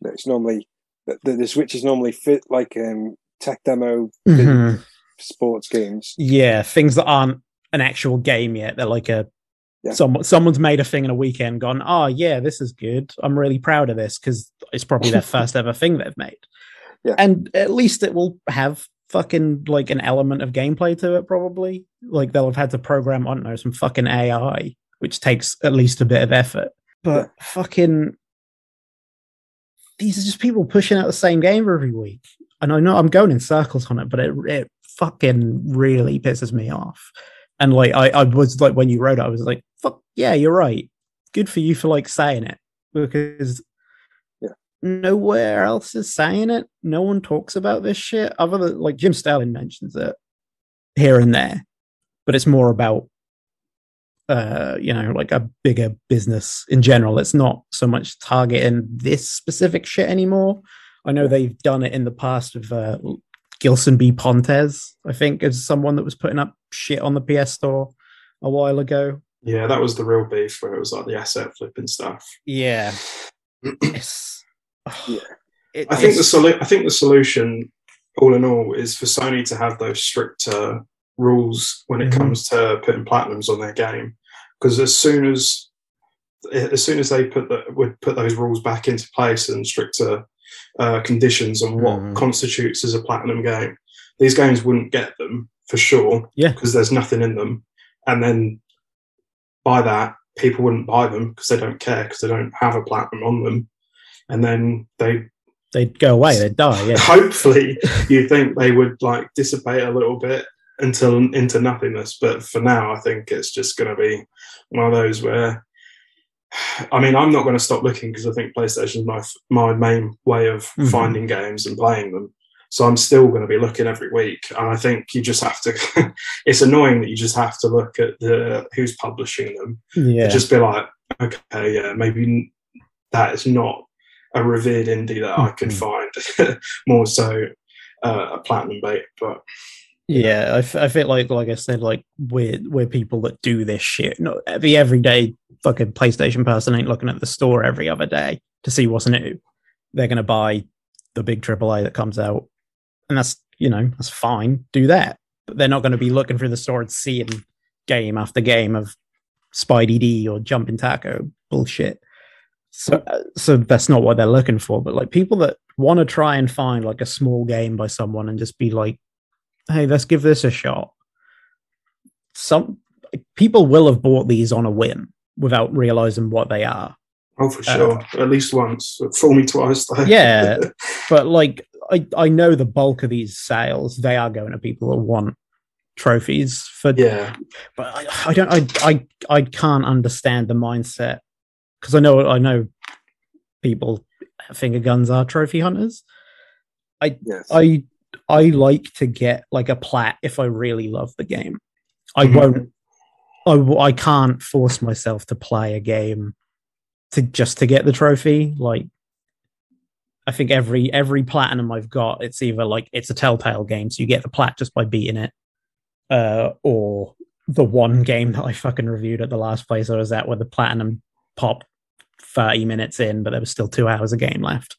It's normally the, the, Switch is normally fit like um tech demo Mhm. sports games. Yeah, things that aren't an actual game yet. They're like a Yeah. someone someone's made a thing in a weekend, gone, oh yeah, this is good. I'm really proud of this because it's probably their first ever thing they've made. Yeah. And at least it will have fucking like an element of gameplay to it, probably. Like they'll have had to program, I don't know, some fucking AI, which takes at least a bit of effort. But fucking these are just people pushing out the same game every week. And I know I'm going in circles on it, but it it fucking really pisses me off. And like I, I was like when you wrote it, I was like, fuck yeah, you're right. Good for you for like saying it. Because Yeah. nowhere else is saying it. No one talks about this shit. Other than like Jim Sterling mentions it here and there. But it's more about uh, you know, like a bigger business in general. It's not so much targeting this specific shit anymore. I know they've done it in the past with uh, Gilson B. Pontes, I think, is someone that was putting up shit on the PS Store a while ago. Yeah, that was the real beef where it was like the asset flipping stuff. Yeah. It's, Yeah. it- I think the solu- I think the solution, all in all, is for Sony to have those stricter rules when it Mhm. comes to putting platinums on their game. Because as soon as as soon as they put the, would put those rules back into place and stricter uh, conditions on what Mhm. constitutes as a platinum game, these games wouldn't get them for sure. Yeah. because there's nothing in them, and then by that people wouldn't buy them because they don't care because they don't have a platinum on them, and then they they'd go away, they'd die. Yeah. hopefully you think they would like dissipate a little bit until into nothingness but for now i think it's just going to be one of those where i mean i'm not going to stop looking because i think playstation is my my main way of Mhm. finding games and playing them so i'm still going to be looking every week and i think you just have to it's annoying that you just have to look at the who's publishing them Yeah. just be like, okay, yeah, maybe that is not a revered indie that I can find. More so uh, a platinum bait, but Yeah, I, f- I feel like, like I said, like we're we're people that do this shit. No, the everyday fucking PlayStation person ain't looking at the store every other day to see what's new. They're gonna buy the big AAA that comes out, and that's you know that's fine. Do that, but they're not going to be looking through the store and seeing game after game of Spidey D or Jumping Taco bullshit. So, uh, so that's not what they're looking for. But like people that want to try and find like a small game by someone and just be like, "Hey, let's give this a shot." Some people will have bought these on a whim without realizing what they are. Oh, for sure. Uh, At least once. Fool me twice. Though. Yeah, but like I, I know the bulk of these sales they are going to people that want trophies for yeah. But I, I don't I I I can't understand the mindset because I know I know people finger guns are trophy hunters. I Yes. I I like to get like a plat if I really love the game. I Mhm. won't. I, I can't force myself to play a game to just to get the trophy. Like, I think every every platinum I've got, it's either like it's a Telltale game, so you get the plat just by beating it, uh, or the one game that I fucking reviewed at the last place I was at, where the platinum popped thirty minutes in, but there was still two hours of game left,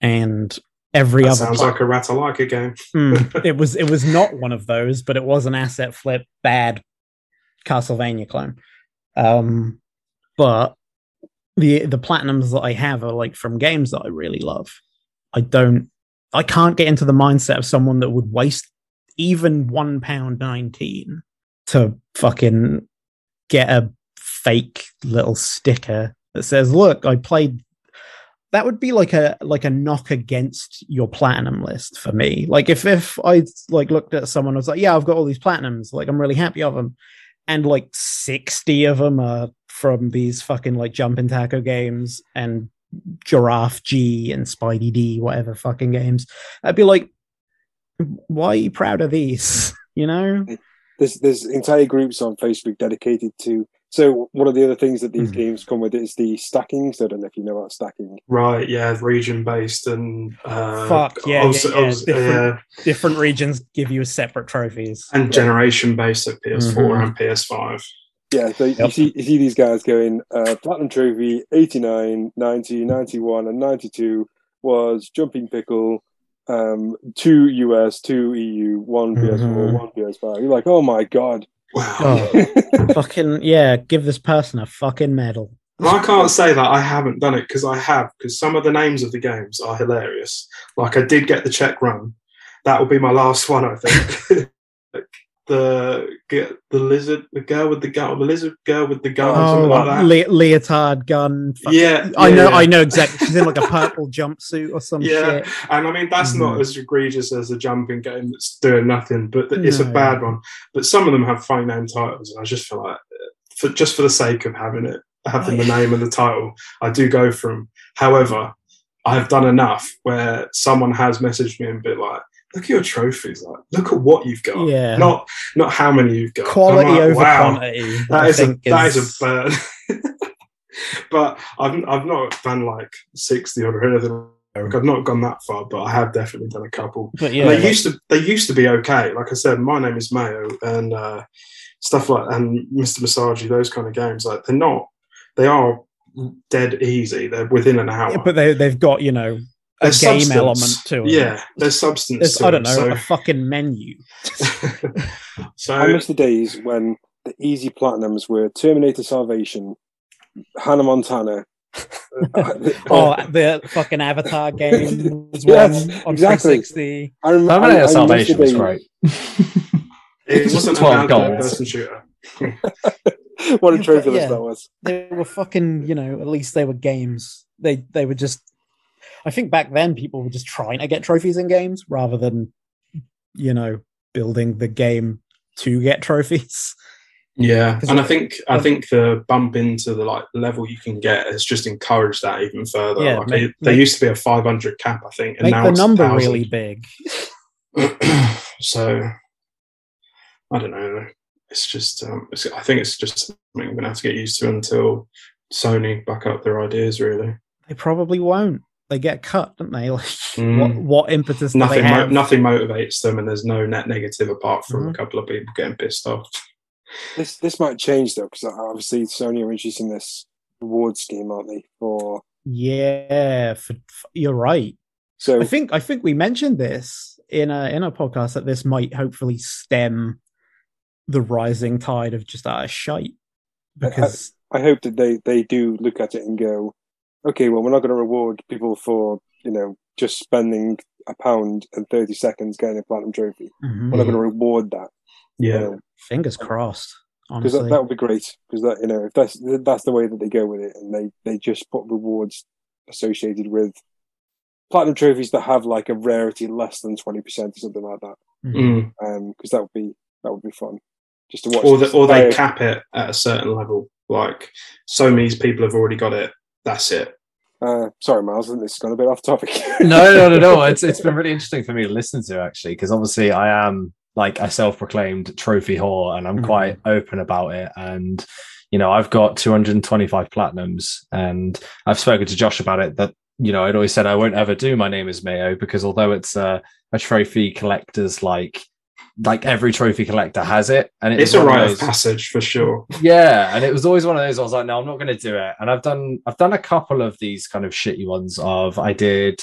and every That other sounds like a Ratalaika game. Hmm. it was it was not one of those, but it was an asset flip bad Castlevania clone. Um, but the the platinums that I have are like from games that I really love. I don't I can't get into the mindset of someone that would waste even one pound nineteen to fucking get a fake little sticker that says, "Look, I played." That would be like a like a knock against your platinum list for me. Like if if I like looked at someone, I was like, "Yeah, I've got all these platinums. Like I'm really happy of them," and like sixty of them are from these fucking like jumping taco games and giraffe G and Spidey D, whatever fucking games. I'd be like, "Why are you proud of these?" You know? there's there's entire groups on Facebook dedicated to. So one of the other things that these Mhm. games come with is the stacking. So I don't know if you know about stacking. Right, yeah, region based and uh, Fuck, yeah, also- yeah, yeah, also- different- yeah, Different regions give you separate trophies. and generation based at PS4 Mhm. and PS5. Yeah, so you see you see these guys going uh, platinum trophy 89, 90, 91 and 92 was jumping pickle um two US, two EU, one PS4, Mhm. one PS5. You're like, "Oh my god." Wow. Oh. fucking yeah, give this person a fucking medal. I can't say that I haven't done it because I have, because some of the names of the games are hilarious. Like I did get the check run. That will be my last one, I think. the the lizard, the girl with the gun, the lizard girl with the gun, Oh, something like that. le- leotard gun. yeah, I yeah, know, yeah. I know exactly. She's in like a purple jumpsuit or some Yeah, shit. and I mean that's not Mhm. as egregious as a jumping game that's doing nothing, but it's a bad one. But some of them have funny name titles, and I just feel like, uh, for just for the sake of having it, having the name and the title, I do go for them. However, I have done enough where someone has messaged me and been like, "Look at your trophies! Like, look at what you've got. Yeah. Not not how many you've got. Quality like, over wow. quantity. That is a think that is a burn. but I've I've not done like sixty or anything. I've not gone that far, but I have definitely done a couple. But And yeah, they like- used to they used to be okay. Like I said, my name is Mayo and uh, stuff like and Mr. Massagy, those kind of games. Like they're not they are dead easy. They're within an hour. yeah, but they they've got you know a There's game substance. element to it. Yeah, there's substance. There's, to I don't it, know so- a fucking menu. so I miss the days when the easy platinums were Terminator Salvation, Hannah Montana. Uh, oh, uh, the fucking Avatar game Yes, on exactly. 360. I remember Terminator I- I Salvation was great. it wasn't 12 a goals. person shooter. what a Yeah, trophy yeah. that was. They were fucking, you know, at least they were games. They they were just. I think back then people were just trying to get trophies in games rather than, you know, building the game to get trophies. Yeah, and I think I think the bump into the like level you can get has just encouraged that even further. Yeah, like, make- it- there make- used to be a 500 cap, I think, and now the it's number 1,000. really big. so I don't know. It's just um, it's, I think it's just something we're gonna have to get used to until Sony back up their ideas. Really, They probably won't. They get cut, don't they? Like, Mm. what what impetus nothing they mo- nothing motivates them, and there's no net negative apart from Mhm. a couple of people getting pissed off. This this might change though, because obviously Sony are introducing this reward scheme, aren't they? For Yeah, for, for- you're right. so I think I think we mentioned this in a in a podcast that this might hopefully stem the rising tide of just out of shite because I hope that they they do look at it and go, okay, well, we're not going to reward people for you know just spending a pound and thirty seconds getting a platinum trophy. Mhm. We're not going to reward that. Yeah. you know, fingers crossed. because Honestly, that, that would be great because that you know if that's that's the way that they go with it and they they just put rewards associated with platinum trophies that have like a rarity less than 20% or something like that Mhm. Mm. um because that would be that would be fun just to watch Or, the, or they cap it at a certain level. Like so many people have already got it. That's it. uh, sorry miles this has gone a bit off topic no, no, no, no. It's it's been really interesting for me to listen to actually, because obviously I am like a self-proclaimed trophy whore, and I'm Mhm. quite open about it. And you know, I've got 225 platinums, and I've spoken to Josh about it. That you know, I'd always said I won't ever do my name is Mayo because although it's a, a trophy collector's like like every trophy collector has it, and It's a rite of passage for sure. yeah, and it was always one of those. I was like, no, I'm not going to do it. And I've done, I've done a couple of these kind of shitty ones. Of I did,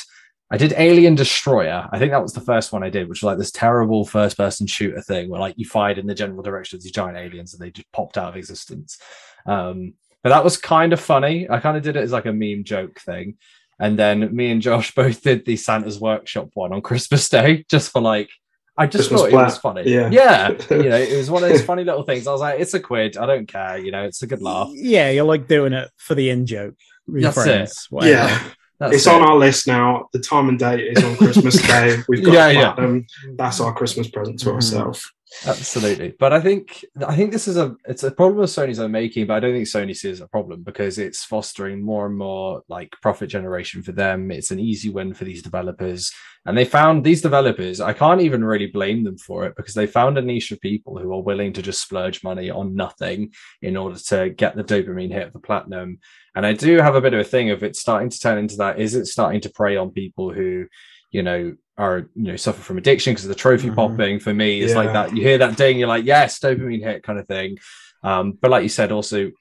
I did Alien Destroyer. I think that was the first one I did, which was like this terrible first-person shooter thing where like you fired in the general direction of these giant aliens and they just popped out of existence. Um, but that was kind of funny. I kind of did it as like a meme joke thing. And then me and Josh both did the Santa's Workshop one on Christmas Day, just for like. I just Christmas thought it was funny. Yeah. yeah. You know, it was one of those funny little things. I was like, it's a quid. I don't care. You know, it's a good laugh. Yeah, you're like doing it for the in joke. with your That's it. whatever. Yeah. That's it's it. on our list now. The time and date is on Christmas Day. We've got Yeah, yeah. platinum. That's our Christmas present to Mhm. ourselves. Absolutely. But I think I think this is a it's a problem Sony's are making, but I don't think Sony sees a problem because it's fostering more and more like profit generation for them. It's an easy win for these developers. And they found these developers, I can't even really blame them for it because they found a niche of people who are willing to just splurge money on nothing in order to get the dopamine hit of the platinum. And I do have a bit of a thing of it starting to turn into that. Is it starting to prey on people who, you know, are you know suffer from addiction because of the trophy Mhm. popping for me. It's like that you hear that ding you're like yes dopamine hit kind of thing. Um but like you said also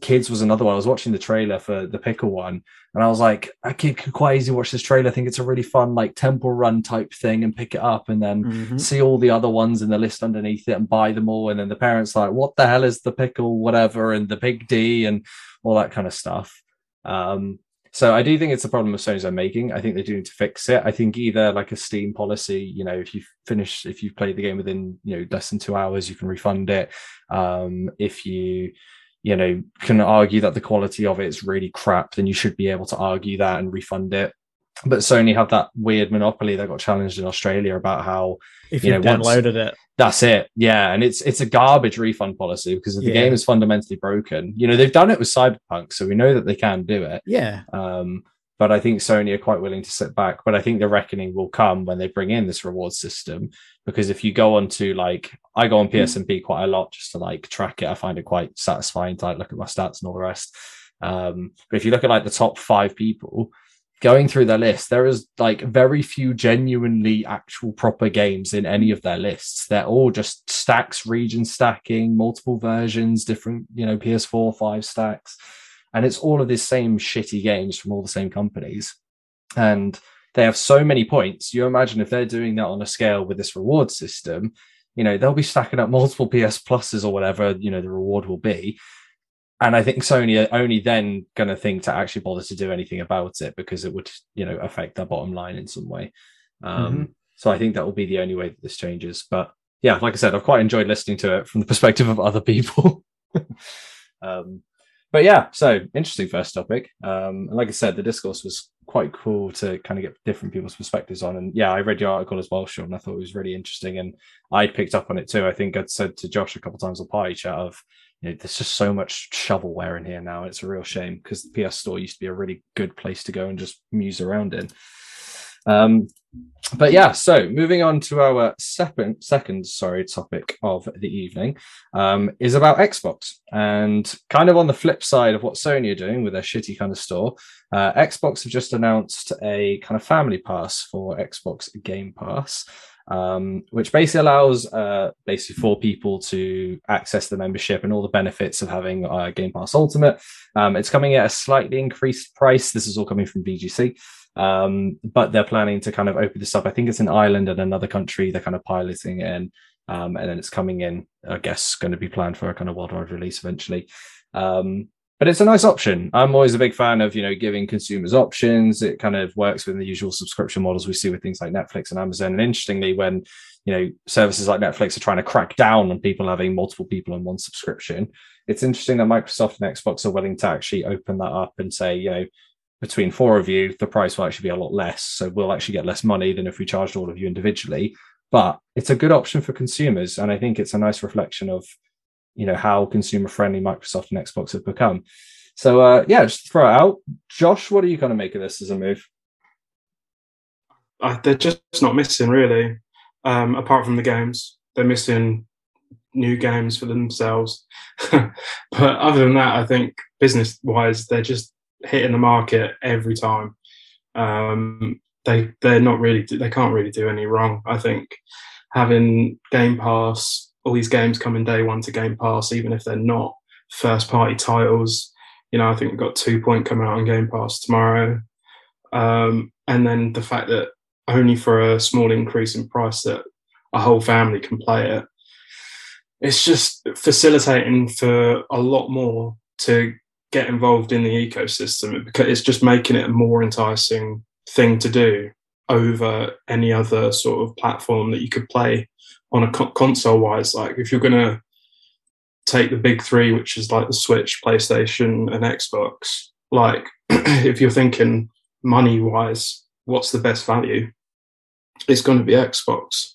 kids was another one. I was watching the trailer for the pickle one and i was like a kid could quite easily watch this trailer. I think it's a really fun like temple run type thing and pick it up and then Mhm. see all the other ones in the list underneath it and buy them all. And then the parents like what the hell is the pickle whatever and the big d and all that kind of stuff. Um so I do think it's a problem with Sony's are making. I think they do need to fix it. I think either like a Steam policy, you know, if you finish, if you've played the game within, you know, less than two hours, you can refund it. Um, if you, you know, can argue that the quality of it is really crap, then you should be able to argue that and refund it. But Sony have that weird monopoly that got challenged in Australia about how If You you know, once- downloaded it, that's it. Yeah. And it's it's a garbage refund policy because if the Yeah. game is fundamentally broken, you know, they've done it with Cyberpunk, so we know that they can do it. yeah, Um, but I think Sony are quite willing to sit back. But I think the reckoning will come when they bring in this reward system. Because if you go on to like, I go on PSNP quite a lot just to like track it. I find it quite satisfying to like look at my stats and all the rest. Um, but if you look at like the top five people going through their list, there is like very few genuinely actual proper games in any of their lists. They're all just stacks, region stacking, multiple versions, different, you know, PS4, five stacks. And it's all of these same shitty games from all the same companies. And they have so many points. You imagine if they're doing that on a scale with this reward system you know they'll be stacking up multiple ps pluses or whatever you know the reward will be and i think sony are only then going to think to actually bother to do anything about it because it would you know affect their bottom line in some way um so i think that will be the only way that this changes but yeah like i said i've quite enjoyed listening to it from the perspective of other people um but yeah, so interesting first topic. Um, and like I said, the discourse was quite cool to kind of get different people's perspectives on. And yeah, I read your article as well, Sean. I thought it was really interesting, and I picked up on it too. I think I'd said to Josh a couple times on party chat of, you know, there's just so much shovelware in here now. It's a real shame because the PS Store used to be a really good place to go and just muse around in. Um, but yeah, so moving on to our second, second, sorry, topic of the evening um, is about Xbox. And kind of on the flip side of what Sony are doing with their shitty kind of store, uh, Xbox have just announced a kind of family pass for Xbox Game Pass, um, which basically allows uh, basically four people to access the membership and all the benefits of having uh, Game Pass Ultimate. Um, it's coming at a slightly increased price. This is all coming from VGC. Um, but they're planning to kind of open this up. I think it's in Ireland and another country. They're kind of piloting in Um, and then it's coming in, I guess, going to be planned for a kind of worldwide release eventually. Um, but it's a nice option. I'm always a big fan of you know giving consumers options. It kind of works with the usual subscription models we see with things like Netflix and Amazon. And interestingly, when you know services like Netflix are trying to crack down on people having multiple people on one subscription, it's interesting that Microsoft and Xbox are willing to actually open that up and say, you know, between four of you, the price will actually be a lot less. So we'll actually get less money than if we charged all of you individually. But it's a good option for consumers, and I think it's a nice reflection of you know how consumer friendly Microsoft and Xbox have become. So uh, yeah, just throw it out. Josh, what are you going to make of this as a move? Uh, they're just not missing really. Um, apart from the games, they're missing new games for themselves. but other than that, I think business wise, they're just hitting the market every time. Um, they they're not really they can't really do any wrong. I think having Game Pass all these games coming day one to Game Pass, even if they're not first party titles. You know, I think we've got two point coming out on Game Pass tomorrow. Um, and then the fact that only for a small increase in price that a whole family can play it. It's just facilitating for a lot more to get involved in the ecosystem because it's just making it a more enticing thing to do over any other sort of platform that you could play on a co- console wise. Like if you're going to take the big three, which is like the Switch, PlayStation, and Xbox, like if you're thinking money wise, what's the best value? It's going to be Xbox.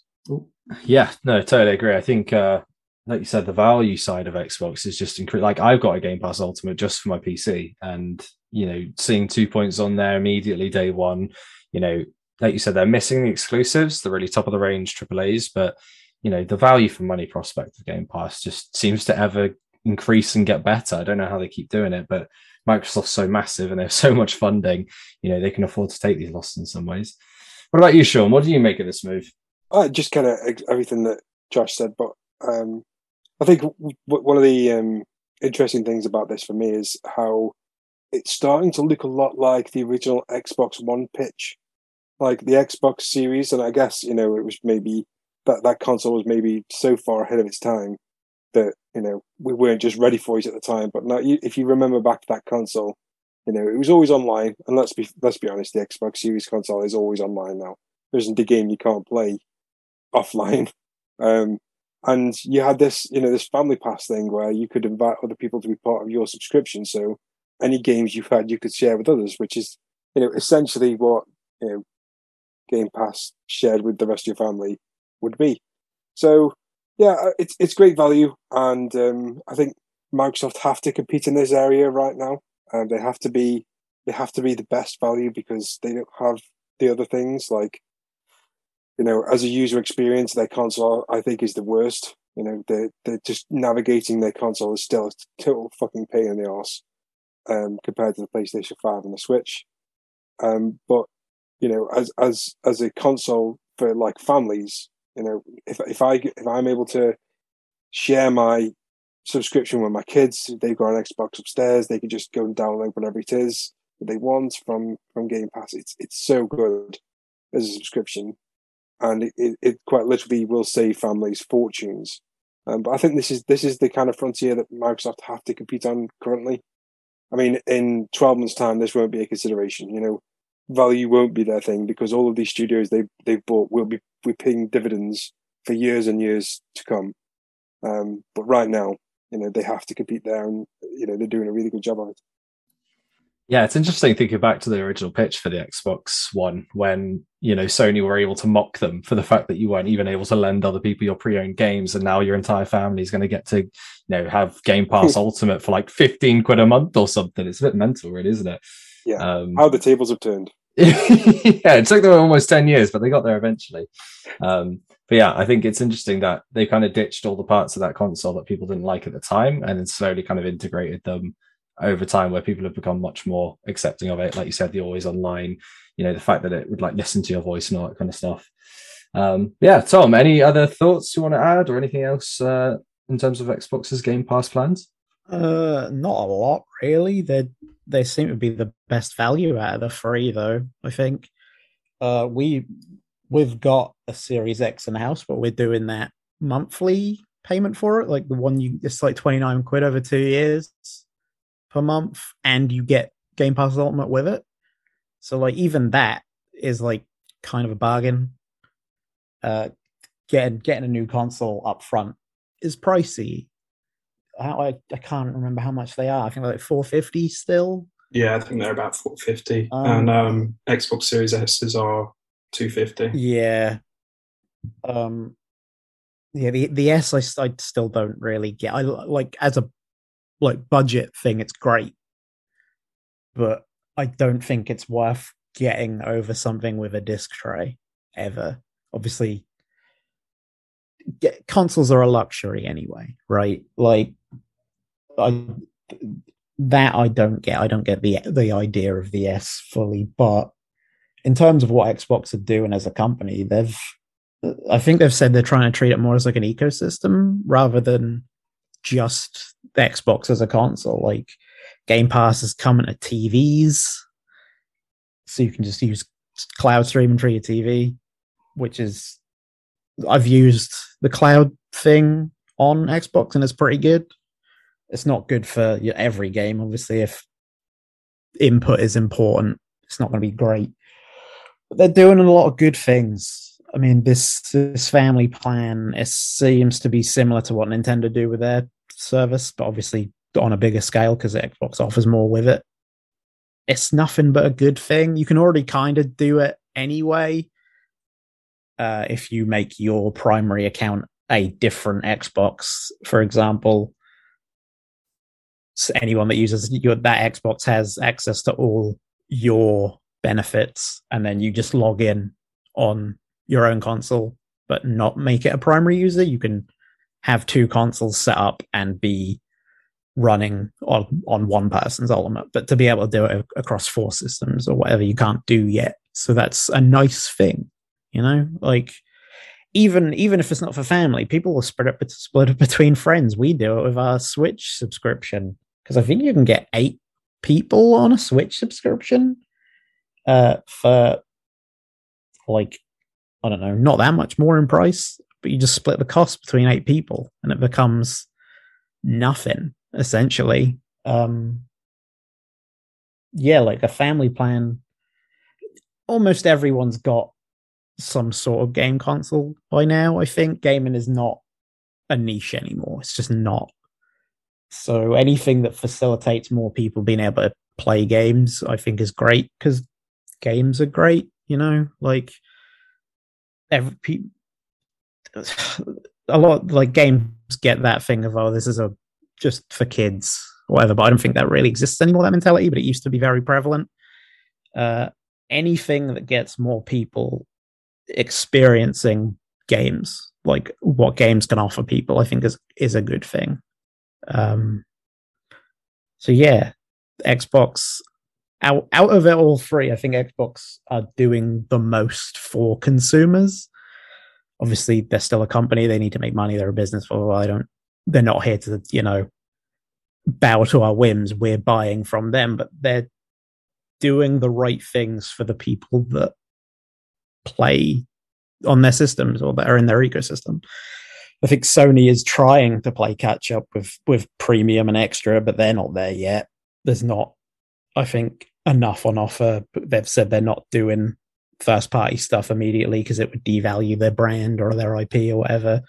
Yeah, no, totally agree. I think, uh, like you said, the value side of Xbox is just incredible. Like I've got a Game Pass Ultimate just for my PC, and you know, seeing two points on there immediately day one, you know, like you said, they're missing the exclusives, the really top of the range AAA's, but you know, the value for money prospect of Game Pass just seems to ever increase and get better. I don't know how they keep doing it, but Microsoft's so massive and they have so much funding, you know, they can afford to take these losses in some ways. What about you, Sean? What do you make of this move? Uh, just kind of everything that Josh said, but um, I think w- one of the um, interesting things about this for me is how it's starting to look a lot like the original Xbox One pitch, like the Xbox Series, and I guess you know it was maybe that that console was maybe so far ahead of its time that you know we weren't just ready for it at the time. But now, if you remember back to that console, you know it was always online. And let's be let's be honest, the Xbox Series console is always online now. There isn't a game you can't play offline. Um, and you had this, you know, this family pass thing where you could invite other people to be part of your subscription. So any games you had, you could share with others, which is, you know, essentially what you know, Game Pass shared with the rest of your family would be. So yeah, uh, it's it's great value, and um, I think Microsoft have to compete in this area right now, and they have to be they have to be the best value because they don't have the other things like you know as a user experience their console I think is the worst. You know they they're just navigating their console is still a total fucking pain in the ass um, compared to the PlayStation Five and the Switch. Um, but you know, as as as a console for like families, you know, if if I if I'm able to share my subscription with my kids, they've got an Xbox upstairs. They can just go and download whatever it is that they want from from Game Pass. It's it's so good as a subscription, and it, it, it quite literally will save families fortunes. Um, but I think this is this is the kind of frontier that Microsoft have to compete on currently. I mean, in twelve months' time, this won't be a consideration. You know, value won't be their thing because all of these studios they they've bought will be, be paying dividends for years and years to come. Um, but right now, you know, they have to compete there, and you know they're doing a really good job of it. Yeah, it's interesting thinking back to the original pitch for the Xbox One when, you know, Sony were able to mock them for the fact that you weren't even able to lend other people your pre-owned games and now your entire family is going to get to, you know, have Game Pass Ultimate for like 15 quid a month or something. It's a bit mental, really, isn't it? Yeah. Um, How the tables have turned. yeah, it took them almost 10 years, but they got there eventually. Um, but yeah, I think it's interesting that they kind of ditched all the parts of that console that people didn't like at the time and then slowly kind of integrated them over time where people have become much more accepting of it. Like you said, the always online, you know, the fact that it would like listen to your voice and all that kind of stuff. Um, yeah, Tom, any other thoughts you want to add or anything else uh, in terms of Xbox's Game Pass plans? Uh, not a lot really. They they seem to be the best value out of the three, though. I think. Uh, we we've got a Series X in house, but we're doing that monthly payment for it, like the one you it's like twenty nine quid over two years per month, and you get Game Pass Ultimate with it. So like even that is like kind of a bargain. Uh, getting getting a new console up front is pricey. I, I can't remember how much they are. I think like four fifty still. Yeah, I think they're about four fifty, um, and um, Xbox Series S's are two fifty. Yeah. Um. Yeah, the the S I, I still don't really get. I like as a like budget thing, it's great, but I don't think it's worth getting over something with a disc tray ever. Obviously, get, consoles are a luxury anyway, right? Like, I that I don't get. I don't get the the idea of the S fully, but in terms of what Xbox are doing as a company, they've I think they've said they're trying to treat it more as like an ecosystem rather than just Xbox as a console. Like Game Pass is coming to TVs, so you can just use cloud streaming for your TV, which is I've used the cloud thing on Xbox and it's pretty good. It's not good for every game, obviously. If input is important, it's not going to be great. But they're doing a lot of good things. I mean, this this family plan it seems to be similar to what Nintendo do with their service, but obviously on a bigger scale because Xbox offers more with it. It's nothing but a good thing. You can already kind of do it anyway uh, if you make your primary account a different Xbox, for example. So anyone that uses your, that Xbox has access to all your benefits, and then you just log in on your own console, but not make it a primary user. You can have two consoles set up and be running on on one person's ultimate but to be able to do it across four systems or whatever you can't do yet so that's a nice thing you know, like even even if it's not for family, people will split it split it between friends. We do it with our Switch subscription because I think you can get eight people on a Switch subscription uh, for like I don't know, not that much more in price, but you just split the cost between eight people, and it becomes nothing essentially. Um, yeah, like a family plan. Almost everyone's got some sort of game console by now. I think gaming is not a niche anymore. It's just not. So anything that facilitates more people being able to play games, I think is great because games are great. You know, like every pe- a lot like games get that thing of oh, this is a just for kids, whatever. But I don't think that really exists anymore. That mentality, but it used to be very prevalent. Uh, anything that gets more people experiencing games, like what games can offer people, I think is is a good thing. Um, so yeah, Xbox out out of it all three, I think Xbox are doing the most for consumers. Obviously, they're still a company; they need to make money. They're a business. Blah. I don't. They're not here to you know bow to our whims. We're buying from them, but they're doing the right things for the people that play on their systems or that are in their ecosystem. I think Sony is trying to play catch up with with premium and extra, but they're not there yet. There's not, I think, enough on offer. They've said they're not doing first party stuff immediately because it would devalue their brand or their IP or whatever,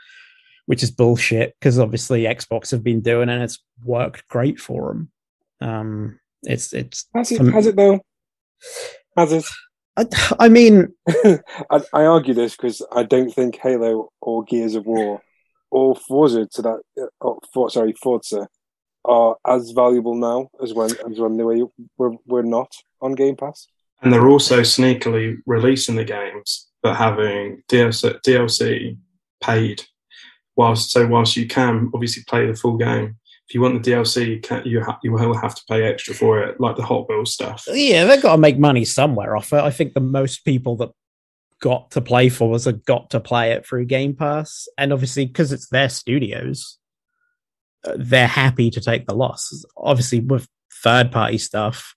which is bullshit. Because obviously Xbox have been doing it and it's worked great for them. Um, it's it's has it, has it though? Has it? I, I mean, I, I, argue this because I don't think Halo or Gears of War or Forza to that, uh, oh, for, sorry, Forza are as valuable now as when as when they were, were were not on Game Pass. And they're also sneakily releasing the games, but having DLC, DLC paid. Whilst so whilst you can obviously play the full game, if you want the DLC, you, you, ha- you will have to pay extra for it, like the Hot Wheels stuff. Yeah, they've got to make money somewhere off it. I think the most people that got to play for us have got to play it through Game Pass, and obviously because it's their studios, uh, they're happy to take the loss. Obviously, with third party stuff,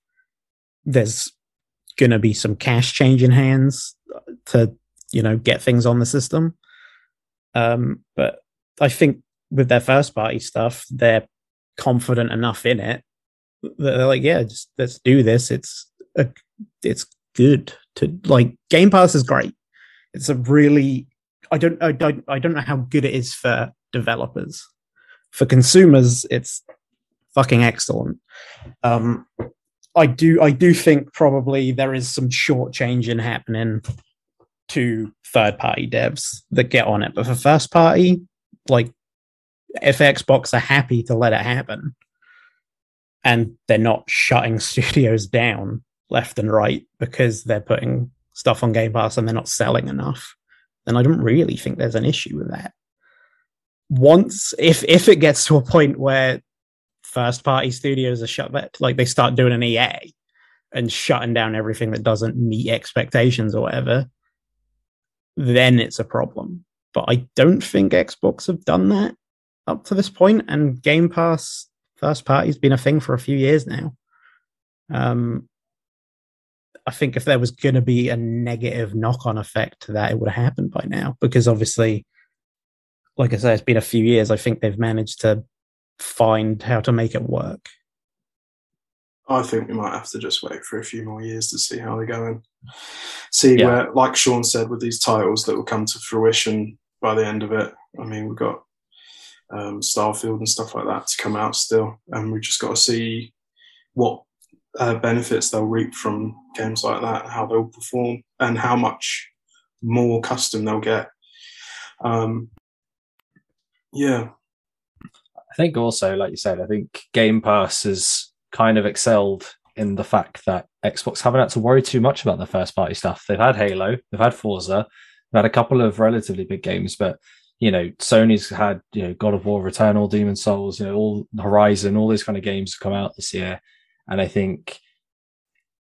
there's going to be some cash changing hands to you know get things on the system. Um, but I think with their first party stuff, they're confident enough in it that they're like, yeah, just let's do this. It's a, it's good to like Game Pass is great. It's a really I don't I don't I don't know how good it is for developers. For consumers, it's fucking excellent. Um, I do I do think probably there is some short changing happening to third party devs that get on it, but for first party, like if Xbox are happy to let it happen, and they're not shutting studios down left and right because they're putting stuff on Game Pass and they're not selling enough, then I don't really think there's an issue with that. Once, if if it gets to a point where first party studios are shut, back, like they start doing an EA and shutting down everything that doesn't meet expectations or whatever, then it's a problem. But I don't think Xbox have done that up to this point, and Game Pass first party's been a thing for a few years now. Um, I think if there was going to be a negative knock on effect to that, it would have happened by now because obviously, like I say, it's been a few years. I think they've managed to find how to make it work. I think we might have to just wait for a few more years to see how they're going. See Yeah. where, like Sean said, with these titles that will come to fruition by the end of it. I mean, we've got um, Starfield and stuff like that to come out still, and we've just got to see what uh, benefits they'll reap from games like that, how they'll perform, and how much more custom they'll get. Um, yeah, I think also, like you said, I think Game Pass has kind of excelled in the fact that Xbox haven't had to worry too much about the first party stuff. They've had Halo, they've had Forza, they've had a couple of relatively big games, but you know, Sony's had you know God of War, Returnal, Demon Souls, you know, all Horizon, all those kind of games come out this year, and I think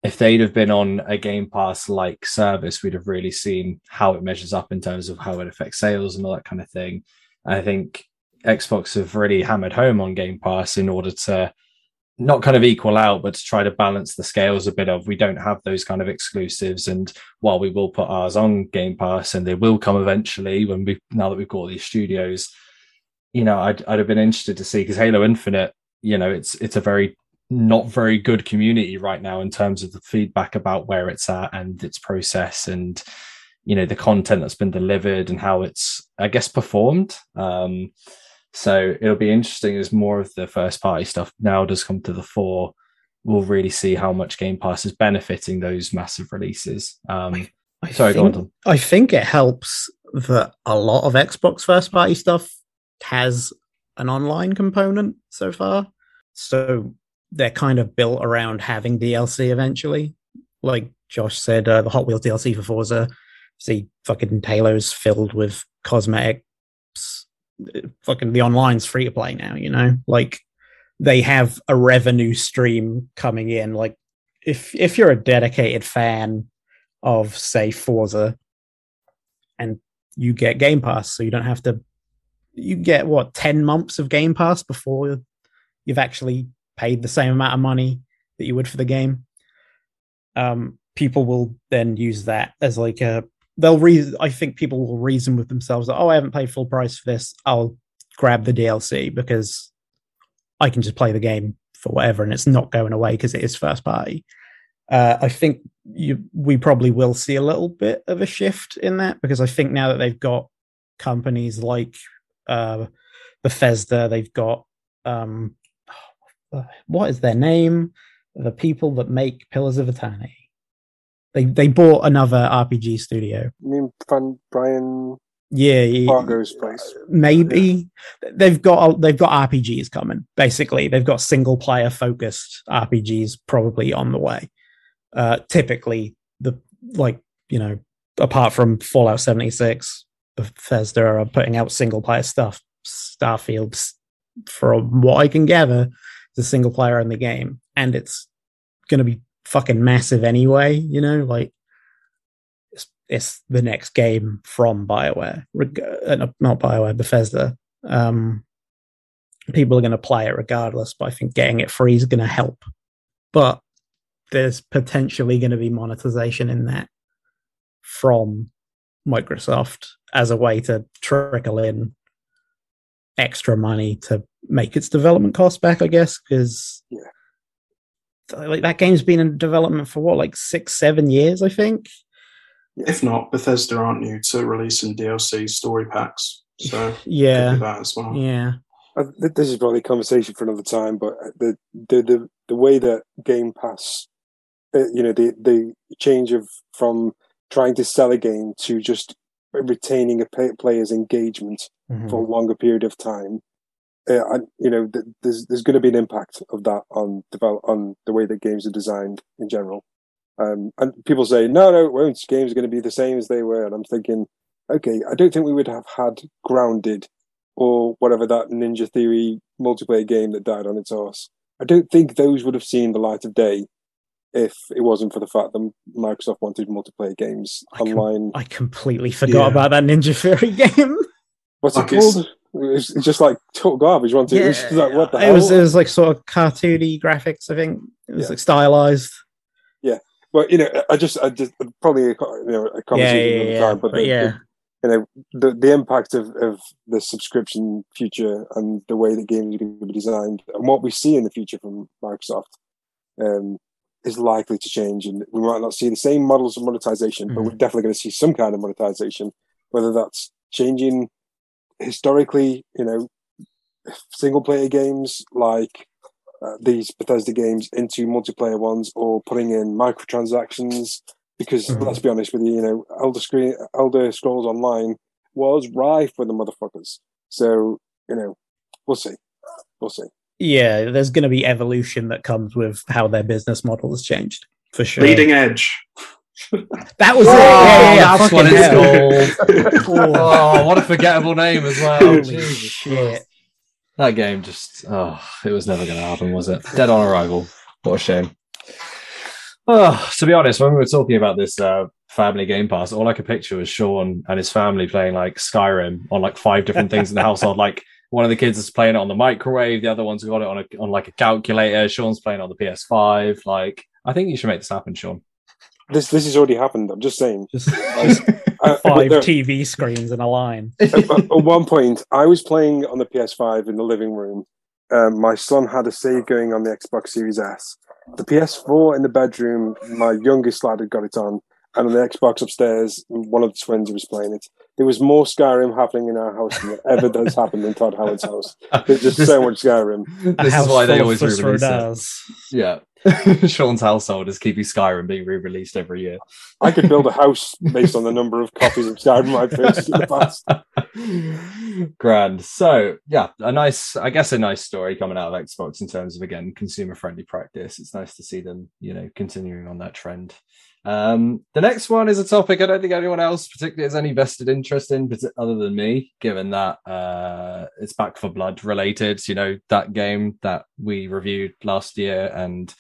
if they'd have been on a Game Pass like service, we'd have really seen how it measures up in terms of how it affects sales and all that kind of thing. And I think Xbox have really hammered home on Game Pass in order to not kind of equal out, but to try to balance the scales a bit of we don't have those kind of exclusives. And while we will put ours on Game Pass and they will come eventually when we now that we've got these studios, you know, I'd I'd have been interested to see because Halo Infinite, you know, it's it's a very not very good community right now in terms of the feedback about where it's at and its process and you know the content that's been delivered and how it's I guess performed. Um, so it'll be interesting as more of the first party stuff now does come to the fore. We'll really see how much Game Pass is benefiting those massive releases. Um, I sorry, go think, on. Tom. I think it helps that a lot of Xbox first party stuff has an online component so far. So they're kind of built around having DLC eventually. Like Josh said, uh, the Hot Wheels DLC for Forza, see fucking Halo's filled with cosmetics. Fucking the online's free to play now, you know? Like they have a revenue stream coming in. Like if if you're a dedicated fan of say Forza and you get Game Pass, so you don't have to you get what 10 months of Game Pass before you've actually paid the same amount of money that you would for the game. Um, people will then use that as like a they'll reason I think people will reason with themselves oh I haven't paid full price for this, I'll grab the DLC because I can just play the game for whatever and it's not going away because it is first party. Uh, I think you, we probably will see a little bit of a shift in that because I think now that they've got companies like uh, Bethesda, they've got um, what is their name? The people that make Pillars of Eternity. They they bought another RPG studio. I mean, Fran, Brian Yeah, yeah, Fargo's place. maybe they've got they've got RPGs coming. Basically, they've got single player focused RPGs probably on the way. Uh, typically, the like you know, apart from Fallout seventy six, Bethesda are putting out single player stuff. Starfield, from what I can gather, is a single player in the game, and it's going to be fucking massive anyway. You know, like it's, it's the next game from Bioware, reg- uh, not Bioware, Bethesda. Um, people are going to play it regardless, but I think getting it free is going to help. But there's potentially going to be monetization in that from Microsoft as a way to trickle in extra money to make its development cost back, I guess, because Yeah. Like that game's been in development for what, like six, seven years, I think. If not, Bethesda aren't new to releasing DLC story packs, so Yeah, that as well. yeah, Uh, th- This is probably a conversation for another time, but uh, the the the, the way that Game Pass, uh, you know, the the change of from trying to sell a game to just retaining a pay- player's engagement Mhm. for a longer period of time, uh, and you know, th- there's there's going to be an impact of that on develop on the way that games are designed in general. Um, and people say, no, no, it won't. Games are going to be the same as they were. And I'm thinking, okay, I don't think we would have had Grounded or whatever that Ninja Theory multiplayer game that died on its arse. I don't think those would have seen the light of day if it wasn't for the fact that Microsoft wanted multiplayer games I can- online. I completely forgot Yeah. about that Ninja Theory game. What's I it guess- called? It's it's just like total garbage. Once it, was like, what the it hell? was it was like sort of cartoony graphics. I think it was Yeah. like stylized. Yeah, but you know, I just, I just probably you know a Yeah, conversation yeah, another yeah. time. But, But the, yeah. the, you know, the the impact of of the subscription future and the way that games are going to be designed and what we see in the future from Microsoft um, is likely to change, and we might not see the same models of monetization, but Mhm. we're definitely going to see some kind of monetization, whether that's changing historically, you know, single player games like uh, these Bethesda games into multiplayer ones or putting in microtransactions. Because Mhm. let's be honest with you, you know, Elder Screen, Elder Scrolls Online was rife with the motherfuckers. So you know, we'll see, we'll see. Yeah, there's going to be evolution that comes with how their business model has changed for sure. Bleeding Edge. That was Oh, it. Yeah, yeah, yeah. that's what it's called. oh, what a forgettable name as well. Holy Jesus shit. That game just, oh, it was never going to happen, was it? Dead on arrival. What a shame. Oh, to be honest, when we were talking about this uh, family Game Pass, all I could picture was Sean and his family playing like Skyrim on like five different things in the household. Like one of the kids is playing it on the microwave, the other one's got it on a on like a calculator. Sean's playing on the PS5. Like, I think you should make this happen, Sean. This this has already happened. I'm just saying. Just Uh, five there- TV screens in a line. at, at one point, I was playing on the PS5 in the living room. Um, my son had a save going on the Xbox Series S. The PS4 in the bedroom, my youngest lad had got it on, and on the Xbox upstairs, one of the twins was playing it. There was more Skyrim happening in our house than ever does happen in Todd Howard's house. There's just so much Skyrim. A This is why they always Fusro re-release it. does. Yeah. Sean's household is keeping Skyrim being re-released every year. I could build a house based on the number of copies of Skyrim I've purchased in the past. Grand. So yeah, a nice, I guess, a nice story coming out of Xbox in terms of again consumer friendly practice. It's nice to see them, you know, continuing on that trend. Um, the next one is a topic I don't think anyone else particularly has any vested interest in, but other than me, given that uh, it's Back 4 Blood related. You know, that game that we reviewed last year, and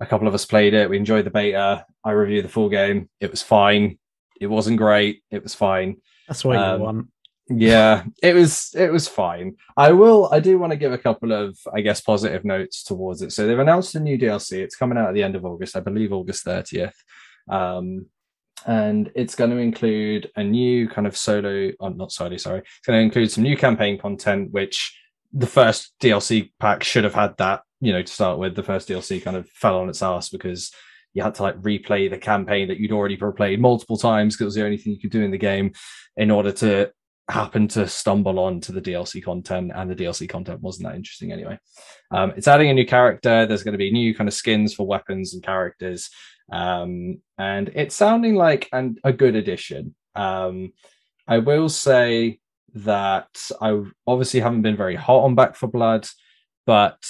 a couple of us played it. We enjoyed the beta. I reviewed the full game. It was fine. It wasn't great. It was fine That's what Um, you want. Yeah it was it was fine. I will i do want to give a couple of i guess positive notes towards it. So they've announced a new dlc it's coming out at the end of august i believe august 30th um and it's going to include a new kind of solo oh, not solo sorry. It's going to include some new campaign content which the first dlc pack should have had that you know to start with. The first dlc kind of fell on its ass because you had to like replay the campaign that you'd already played multiple times because it was the only thing you could do in the game in order to happen to stumble onto the DLC content, and the DLC content wasn't that interesting anyway. Um, it's adding a new character. There's going to be new kind of skins for weapons and characters, um, and it's sounding like an, a good addition. Um, I will say that I obviously haven't been very hot on Back 4 Blood, but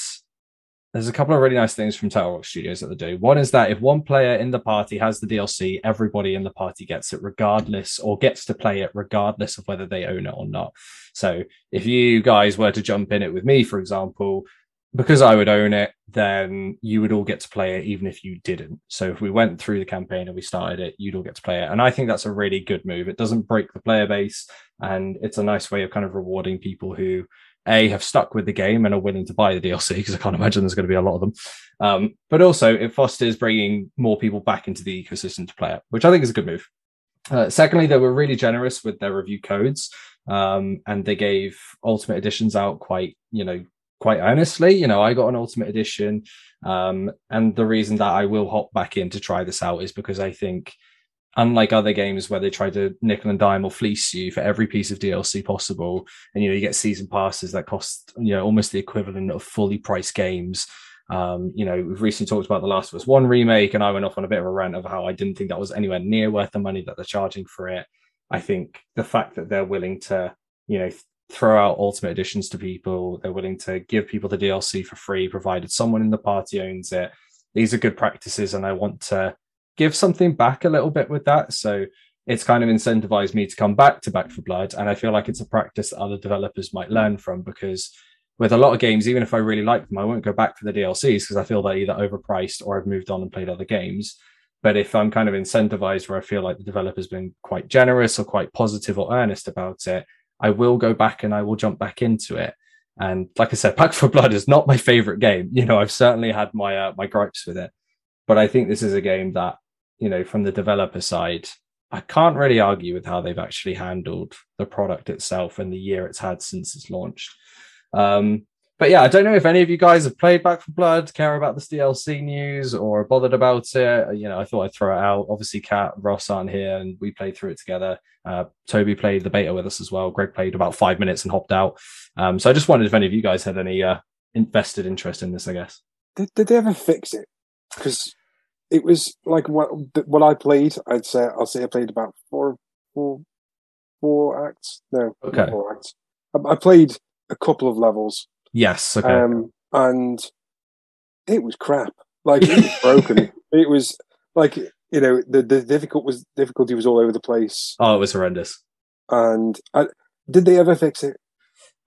there's a couple of really nice things from Turtle Rock Studios that they do. One is that if one player in the party has the DLC, everybody in the party gets it regardless, or gets to play it regardless of whether they own it or not. So if you guys were to jump in it with me, for example, because I would own it, then you would all get to play it even if you didn't. So if we went through the campaign and we started it, you'd all get to play it. And I think that's a really good move. It doesn't break the player base, and it's a nice way of kind of rewarding people who a have stuck with the game and are willing to buy the DLC because I can't imagine there's going to be a lot of them. Um, but also, it fosters bringing more people back into the ecosystem to play it, which I think is a good move. Uh, secondly, they were really generous with their review codes. um, and they gave Ultimate Editions out quite, you know, quite earnestly. You know, I got an Ultimate Edition, um, and the reason that I will hop back in to try this out is because I think unlike other games where they try to nickel and dime or fleece you for every piece of DLC possible, and you know you get season passes that cost you know almost the equivalent of fully priced games. Um, you know, we've recently talked about the Last of Us One remake, and I went off on a bit of a rant of how I didn't think that was anywhere near worth the money that they're charging for it. I think the fact that they're willing to, you know, throw out ultimate editions to people, they're willing to give people the DLC for free, provided someone in the party owns it. These are good practices, and I want to give something back a little bit with that. So it's kind of incentivized me to come back to Back 4 Blood. And I feel like it's a practice that other developers might learn from because with a lot of games, even if I really like them, I won't go back for the DLCs because I feel they're either overpriced or I've moved on and played other games. But if I'm kind of incentivized where I feel like the developer's been quite generous or quite positive or earnest about it, I will go back and I will jump back into it. And like I said, Back 4 Blood is not my favorite game. You know, I've certainly had my uh, my gripes with it, but I think this is a game that you know, from the developer side, I can't really argue with how they've actually handled the product itself and the year it's had since it's launched. Um, but yeah, I don't know if any of you guys have played Back 4 Blood, care about this DLC news, or bothered about it. You know, I thought I'd throw it out. Obviously, Kat, Ross aren't here, and we played through it together. Uh, Toby played the beta with us as well. Greg played about five minutes and hopped out. Um, so I just wondered if any of you guys had any uh, invested interest in this. I guess. Did, did they ever fix it? Because it was like what what I played. I'd say I'll say I played about four four four acts. No, okay, four acts. I, I, played a couple of levels. Yes, okay, um, and it was crap. Like it was broken. It was like you know the the difficult was difficulty was all over the place. Oh, it was horrendous. And I, did they ever fix it?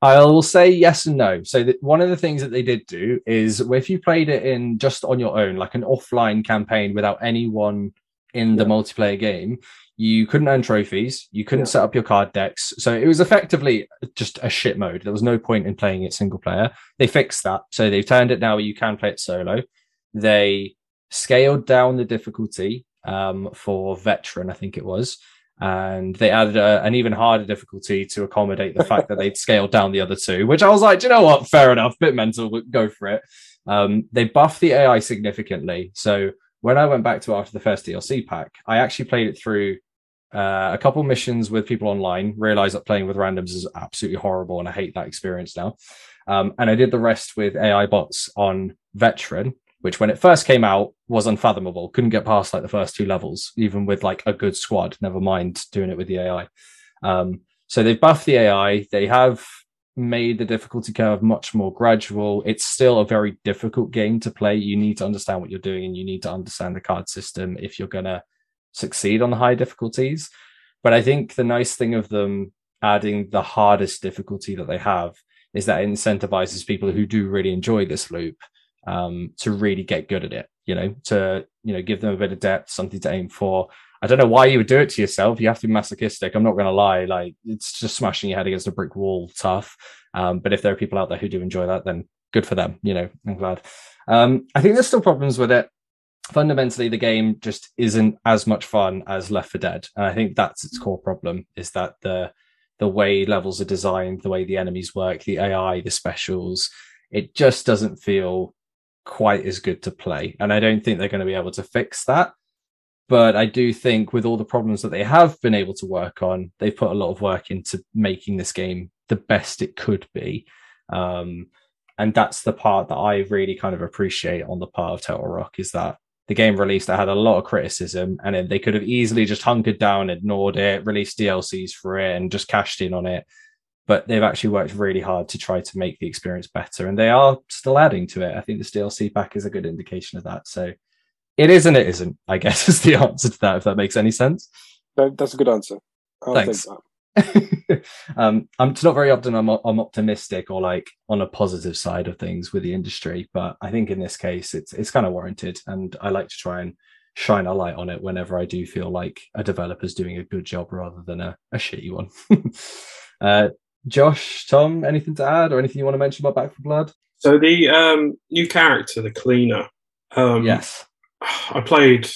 I will say yes and no. So one of the things that they did do is if you played it in just on your own, like an offline campaign without anyone in the yeah. multiplayer game, you couldn't earn trophies, you couldn't yeah. set up your card decks. So it was effectively just a shit mode. There was no point in playing it single player. They fixed that. So they've turned it now where you can play it solo. They scaled down the difficulty um, for veteran, I think it was and they added a, an even harder difficulty to accommodate the fact that they'd scaled down the other two, which I was like, you know what, fair enough, bit mental, but go for it. Um, they buffed the AI significantly. So when I went back to after the first DLC pack, I actually played it through uh, a couple missions with people online, realized that playing with randoms is absolutely horrible and I hate that experience now. Um, and I did the rest with AI bots on veteran, which when it first came out was unfathomable. Couldn't get past like the first two levels, even with like a good squad. Never mind doing it with the AI. Um, so they've buffed the AI. They have made the difficulty curve much more gradual. It's still a very difficult game to play. You need to understand what you're doing and you need to understand the card system if you're going to succeed on the high difficulties. But I think the nice thing of them adding the hardest difficulty that they have is that it incentivizes people who do really enjoy this loop um, to really get good at it. You know, to you know give them a bit of depth, something to aim for. I don't know why you would do it to yourself. You have to be masochistic. I'm not going to lie. Like it's just smashing your head against a brick wall, tough. Um, but if there are people out there who do enjoy that, then good for them. You know, I'm glad. Um, I think there's still problems with it. Fundamentally, the game just isn't as much fun as Left 4 Dead, and I think that's its core problem. Is that the the way levels are designed, the way the enemies work, the AI, the specials, it just doesn't feel quite as good to play. And I don't think they're going to be able to fix that. But I do think with all the problems that they have been able to work on, they've put a lot of work into making this game the best it could be. Um, and that's the part that I really kind of appreciate on the part of Turtle Rock is that the game released that had a lot of criticism and they could have easily just hunkered down, ignored it, released DLCs for it, and just cashed in on it but they've actually worked really hard to try to make the experience better and they are still adding to it. I think this dlc pack is a good indication of that. So it is and it isn't i guess is the answer to that if that makes any sense. That's a good answer. I'll thanks. um, i'm not very often I'm, I'm optimistic or like on a positive side of things with the industry but i think in this case it's it's kind of warranted and i like to try and shine a light on it whenever i do feel like a developer's doing a good job rather than a, a shitty one. Uh, Josh, Tom, anything to add or anything you want to mention about Back 4 Blood? So the um, new character, the cleaner. Um, yes. I played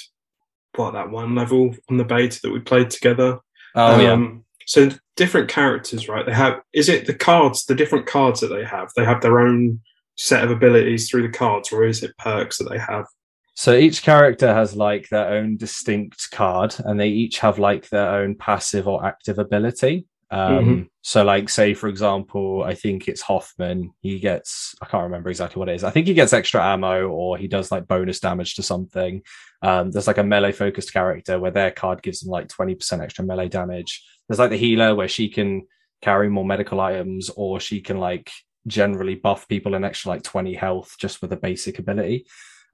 what that one level on the beta that we played together. Oh um, so different characters, right? They have is it the cards, the different cards that they have? They have their own set of abilities through the cards, or is it perks that they have? So each character has like their own distinct card, and they each have like their own passive or active ability. Um, Mhm. So, like, say for example, I think it's Hoffman. He gets I can't remember exactly what it is. I think he gets extra ammo, or he does like bonus damage to something. Um, there's like a melee focused character where their card gives them like twenty percent extra melee damage. There's like the healer where she can carry more medical items, or she can like generally buff people an extra like twenty health just with a basic ability.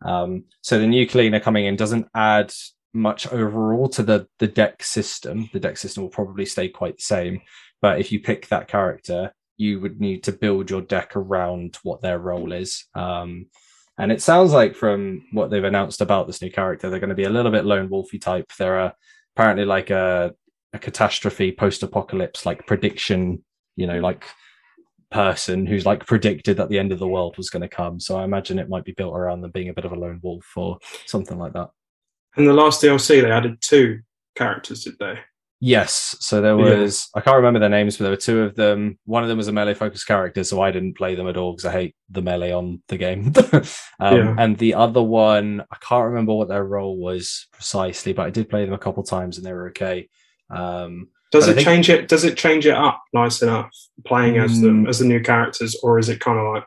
Um, so the new cleaner coming in doesn't add much overall to the the deck system. The deck system will probably stay quite the same, but if you pick that character, you would need to build your deck around what their role is. Um, and it sounds like from what they've announced about this new character, they're going to be a little bit lone wolfy type. They're uh, apparently like a a catastrophe post apocalypse like prediction, you know, like person who's like predicted that the end of the world was going to come. So I imagine it might be built around them being a bit of a lone wolf or something like that. In the last DLC, they added two characters, did they? Yes. So there Yeah. was, I can't remember their names, but there were two of them. One of them was a melee focused character, so I didn't play them at all because I hate the melee on the game. um, Yeah. And the other one, I can't remember what their role was precisely, but I did play them a couple times and they were okay. Um, Does it think- change it? Does it change it up nice enough playing as them Mm. as the new characters, or is it kind of like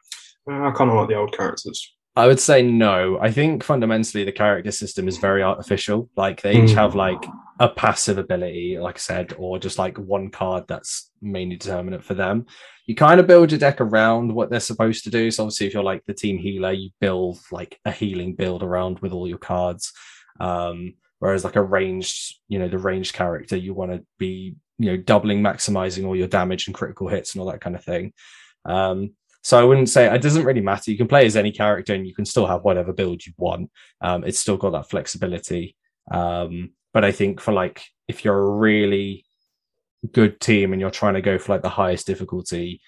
"Uh, I kind of like the old characters? I would say no. I think fundamentally the character system is very artificial. Like they each Mm. have like a passive ability, like I said, or just like one card that's mainly determinant for them. You kind of build your deck around what they're supposed to do. So obviously, if you're like the team healer, you build like a healing build around with all your cards. Um, whereas like a ranged, you know, the ranged character, you want to be, you know, doubling, maximizing all your damage and critical hits and all that kind of thing. Um, so I wouldn't say it doesn't really matter. You can play as any character and you can still have whatever build you want. Um, it's still got that flexibility. Um, but I think for like if you're a really good team and you're trying to go for like the highest difficulty,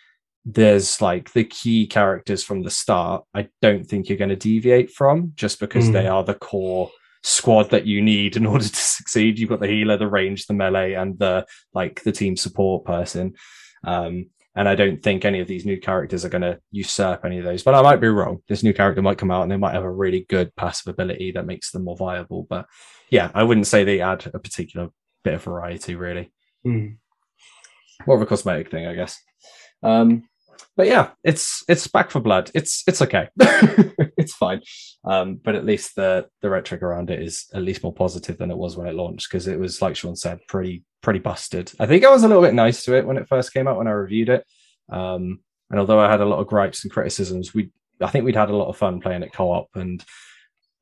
there's like the key characters from the start. I don't think you're going to deviate from just because Mm. they are the core squad that you need in order to succeed. You've got the healer, the range, the melee, and the like the team support person. Um, and I don't think any of these new characters are going to usurp any of those. But I might be wrong. This new character might come out and they might have a really good passive ability that makes them more viable. But yeah, I wouldn't say they add a particular bit of variety, really. Hmm. More of a cosmetic thing, I guess. Um, but yeah, it's it's back for blood. It's it's okay. it's fine. Um, but at least the the rhetoric around it is at least more positive than it was when it launched because it was like Sean said, pretty pretty busted. I think I was a little bit nice to it when it first came out when I reviewed it. Um, and although I had a lot of gripes and criticisms, we I think we'd had a lot of fun playing it co-op and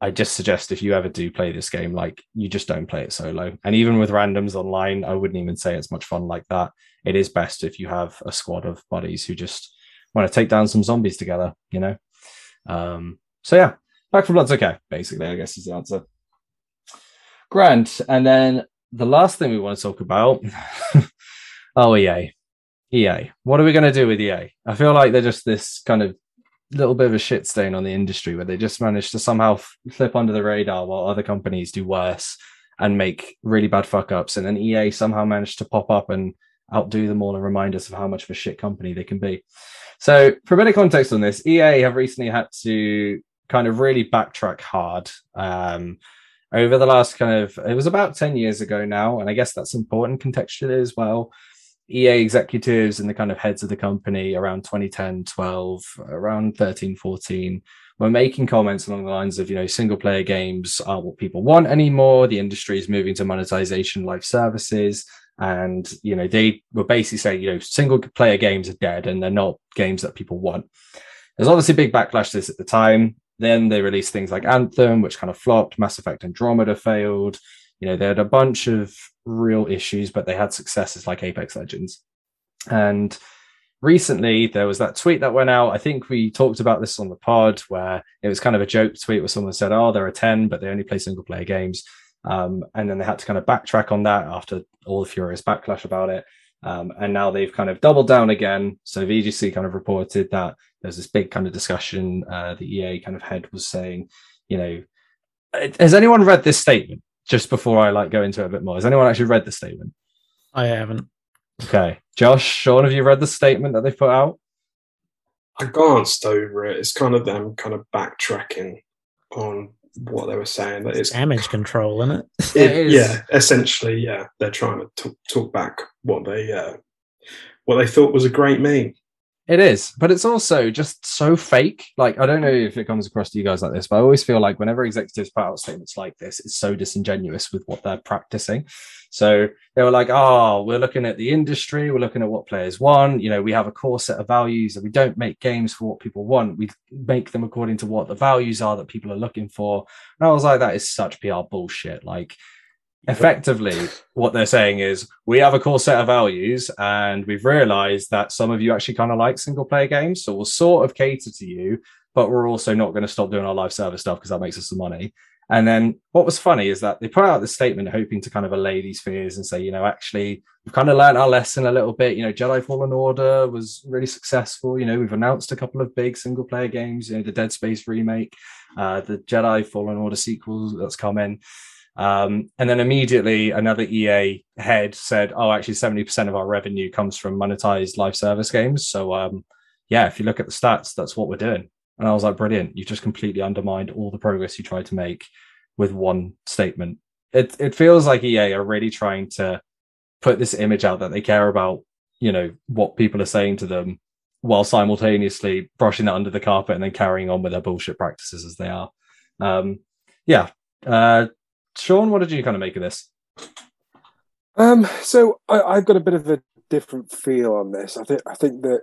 I just suggest if you ever do play this game, like you just don't play it solo. And even with randoms online, I wouldn't even say it's much fun like that. It is best if you have a squad of buddies who just want to take down some zombies together, you know? Um, so yeah, Back 4 Blood's okay, basically, I guess is the answer. Grant. And then the last thing we want to talk about oh, EA. EA. What are we going to do with EA? I feel like they're just this kind of little bit of a shit stain on the industry where they just managed to somehow slip under the radar while other companies do worse and make really bad fuck ups. And then EA somehow managed to pop up and outdo them all and remind us of how much of a shit company they can be. So, for a bit of context on this, EA have recently had to kind of really backtrack hard. Um, over the last kind of, it was about 10 years ago now, and I guess that's important contextually as well. EA executives and the kind of heads of the company around 2010, 12, around 13, 14 were making comments along the lines of, you know, single player games aren't what people want anymore. The industry is moving to monetization live services. And, you know, they were basically saying, you know, single player games are dead and they're not games that people want. There's obviously big backlash to this at the time. Then they released things like Anthem, which kind of flopped. Mass Effect Andromeda failed. You know, they had a bunch of real issues, but they had successes like Apex Legends. And recently there was that tweet that went out. I think we talked about this on the pod where it was kind of a joke tweet where someone said, Oh, there are 10, but they only play single player games. Um, and then they had to kind of backtrack on that after all the furious backlash about it. Um, and now they've kind of doubled down again. So VGC kind of reported that there's this big kind of discussion. Uh, the EA kind of head was saying, you know, has anyone read this statement? Just before I like go into it a bit more, has anyone actually read the statement? I haven't. Okay, Josh, Sean, have you read the statement that they put out? I glanced over it. It's kind of them kind of backtracking on what they were saying. That it's Damage control, isn't it? It is. yeah, essentially, yeah. They're trying to talk, talk back what they uh, what they thought was a great meme. It is, but it's also just so fake. Like, I don't know if it comes across to you guys like this, but I always feel like whenever executives put out statements like this, it's so disingenuous with what they're practicing. So they were like, oh, we're looking at the industry, we're looking at what players want. You know, we have a core set of values and we don't make games for what people want. We make them according to what the values are that people are looking for. And I was like, that is such PR bullshit. Like, effectively what they're saying is we have a core set of values and we've realized that some of you actually kind of like single player games so we'll sort of cater to you but we're also not going to stop doing our live service stuff because that makes us some money. And then what was funny is that they put out this statement hoping to kind of allay these fears and say you know actually we've kind of learned our lesson a little bit. You know jedi fallen order was really successful. You know we've announced a couple of big single player games you know the dead space remake uh, the jedi fallen order sequels that's come in um, and then immediately another EA head said, "Oh, actually, seventy percent of our revenue comes from monetized live service games." So, um, yeah, if you look at the stats, that's what we're doing. And I was like, "Brilliant! You just completely undermined all the progress you tried to make with one statement." It it feels like EA are really trying to put this image out that they care about, you know, what people are saying to them, while simultaneously brushing that under the carpet and then carrying on with their bullshit practices as they are. Um, yeah. Uh, Sean, what did you kind of make of this? Um, so I, I've got a bit of a different feel on this. I think I think that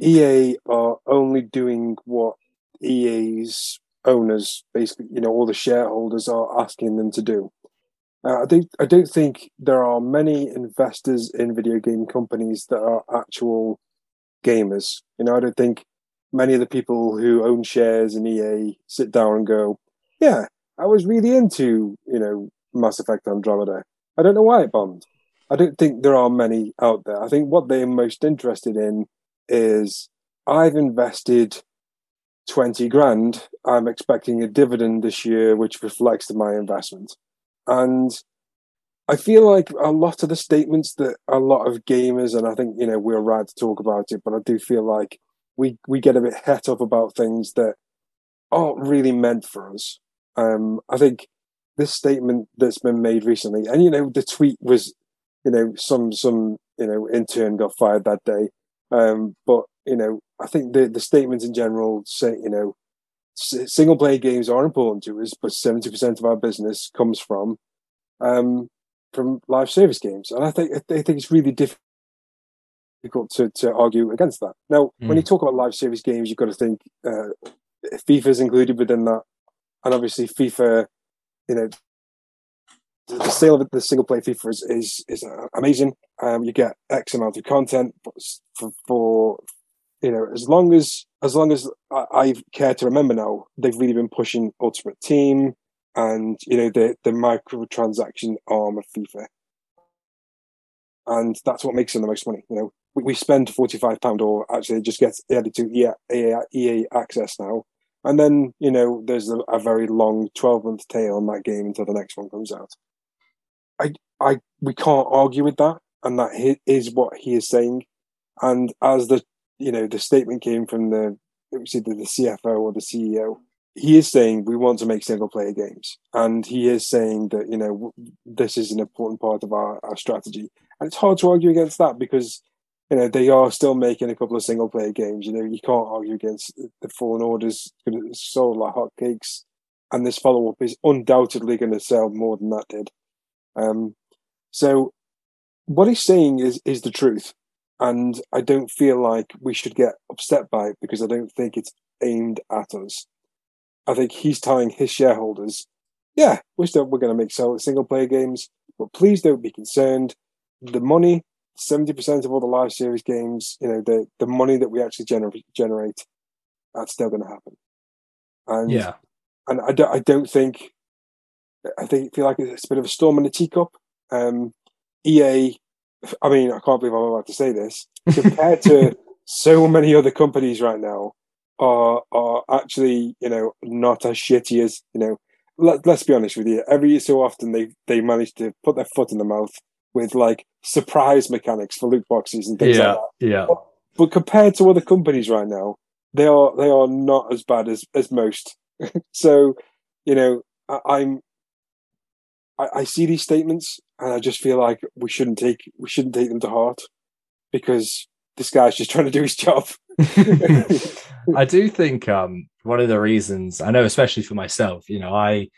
EA are only doing what EA's owners, basically, you know, all the shareholders are asking them to do. Uh, I think I don't think there are many investors in video game companies that are actual gamers. You know, I don't think many of the people who own shares in EA sit down and go, "Yeah, I was really into, you know, Mass Effect Andromeda. I don't know why it bombed. I don't think there are many out there. I think what they're most interested in is I've invested 20 grand. I'm expecting a dividend this year, which reflects my investment. And I feel like a lot of the statements that a lot of gamers, and I think, you know, we're right to talk about it, but I do feel like we, we get a bit het up about things that aren't really meant for us. Um, I think this statement that's been made recently, and you know, the tweet was, you know, some some you know intern got fired that day, um, but you know, I think the the statements in general say, you know, single player games are important to us, but seventy percent of our business comes from um, from live service games, and I think I think it's really difficult to, to argue against that. Now, mm. when you talk about live service games, you've got to think uh, FIFA's included within that and obviously FIFA, you know, the sale of the single player FIFA is is, is amazing. Um, you get X amount of content for, for, you know as long as as long as I, I care to remember now, they've really been pushing Ultimate Team and you know the the microtransaction arm of FIFA, and that's what makes them the most money. You know, we, we spend forty five pound or actually just get added to EA, EA, EA access now and then, you know, there's a, a very long 12 month tail on that game until the next one comes out. I, I, we can't argue with that. And that is what he is saying. And as the, you know, the statement came from the, it was either the CFO or the CEO, he is saying we want to make single player games. And he is saying that, you know, this is an important part of our, our strategy. And it's hard to argue against that because you know they are still making a couple of single player games. You know you can't argue against the Fallen Orders sold like hotcakes, and this follow up is undoubtedly going to sell more than that did. Um, so what he's saying is is the truth, and I don't feel like we should get upset by it because I don't think it's aimed at us. I think he's telling his shareholders, "Yeah, we're still we're going to make single player games, but please don't be concerned. The money seventy percent of all the live series games, you know, the the money that we actually generate generate, that's still going to happen. And yeah, and I don't, I don't think, I think feel like it's a bit of a storm in a teacup. Um, EA, I mean, I can't believe I'm about to say this compared to so many other companies right now are are actually you know not as shitty as you know. Let, let's be honest with you. Every year so often they they manage to put their foot in the mouth with like surprise mechanics for loot boxes and things yeah, like that. yeah. But compared to other companies right now, they are they are not as bad as as most. so, you know, I, I'm I, I see these statements and I just feel like we shouldn't take we shouldn't take them to heart because this guy's just trying to do his job. I do think um, one of the reasons I know, especially for myself, you know, I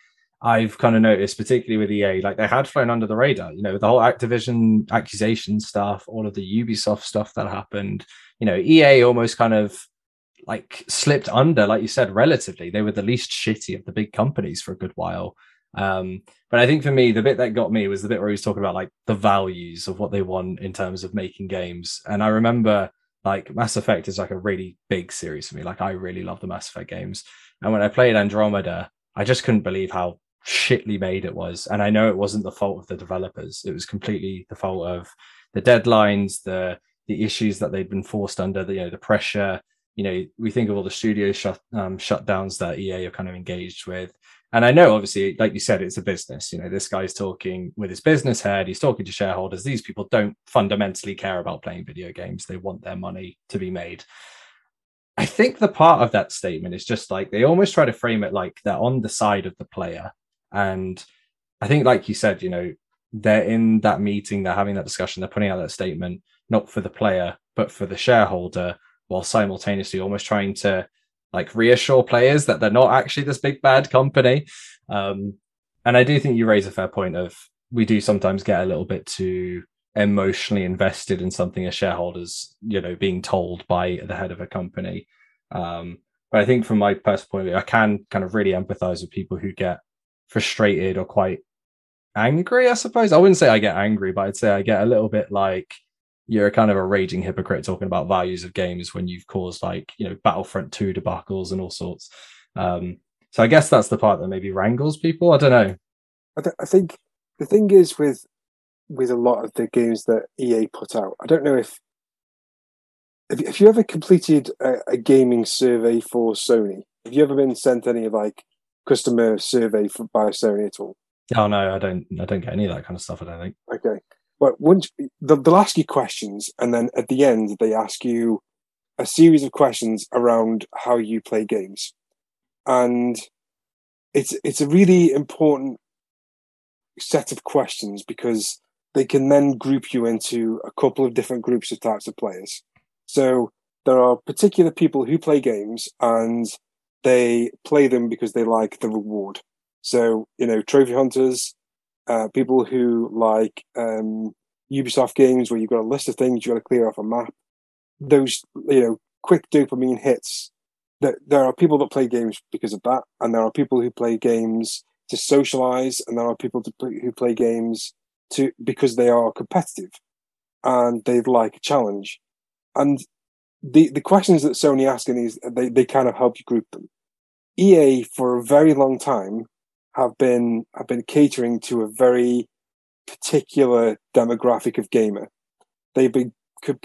I've kind of noticed, particularly with EA, like they had flown under the radar. You know, the whole Activision accusation stuff, all of the Ubisoft stuff that happened. You know, EA almost kind of like slipped under, like you said, relatively. They were the least shitty of the big companies for a good while. Um, but I think for me, the bit that got me was the bit where he was talking about like the values of what they want in terms of making games. And I remember like Mass Effect is like a really big series for me. Like I really love the Mass Effect games. And when I played Andromeda, I just couldn't believe how shitly made it was. And I know it wasn't the fault of the developers. It was completely the fault of the deadlines, the the issues that they'd been forced under, the you know, the pressure. You know, we think of all the studio shut um, shutdowns that EA are kind of engaged with. And I know, obviously, like you said, it's a business. You know, this guy's talking with his business head. He's talking to shareholders. These people don't fundamentally care about playing video games. They want their money to be made. I think the part of that statement is just like they almost try to frame it like they're on the side of the player and I think, like you said, you know, they're in that meeting, they're having that discussion, they're putting out that statement, not for the player, but for the shareholder, while simultaneously almost trying to like reassure players that they're not actually this big bad company. Um, and I do think you raise a fair point of we do sometimes get a little bit too emotionally invested in something as shareholders, you know, being told by the head of a company. Um, but I think from my personal point of view, I can kind of really empathize with people who get frustrated or quite angry, I suppose. I wouldn't say I get angry, but I'd say I get a little bit like you're kind of a raging hypocrite talking about values of games when you've caused like, you know, Battlefront 2 debacles and all sorts. Um, so I guess that's the part that maybe wrangles people. I don't know. I, th- I think the thing is with with a lot of the games that EA put out, I don't know if if, you ever completed a, a gaming survey for Sony, have you ever been sent any of like customer survey for, by Sony at all? Oh no, I don't. I don't get any of that kind of stuff. I don't think. Okay, but once they'll, they'll ask you questions, and then at the end they ask you a series of questions around how you play games, and it's it's a really important set of questions because they can then group you into a couple of different groups of types of players. So there are particular people who play games and they play them because they like the reward. So, you know, trophy hunters, uh, people who like um, Ubisoft games where you've got a list of things you've got to clear off a map. Those, you know, quick dopamine hits. That there are people that play games because of that, and there are people who play games to socialize, and there are people play, who play games to because they are competitive and they like a challenge. And the the questions that Sony ask in these they, they kind of help you group them. EA for a very long time have been have been catering to a very particular demographic of gamer. They've been co-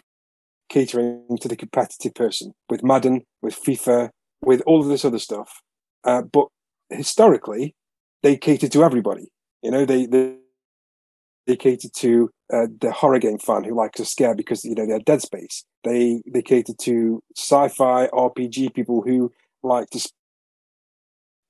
catering to the competitive person with Madden, with FIFA, with all of this other stuff. Uh, but historically, they catered to everybody. You know, they they, they catered to uh, the horror game fan who likes a scare because you know they're Dead Space. They they catered to sci-fi RPG people who like to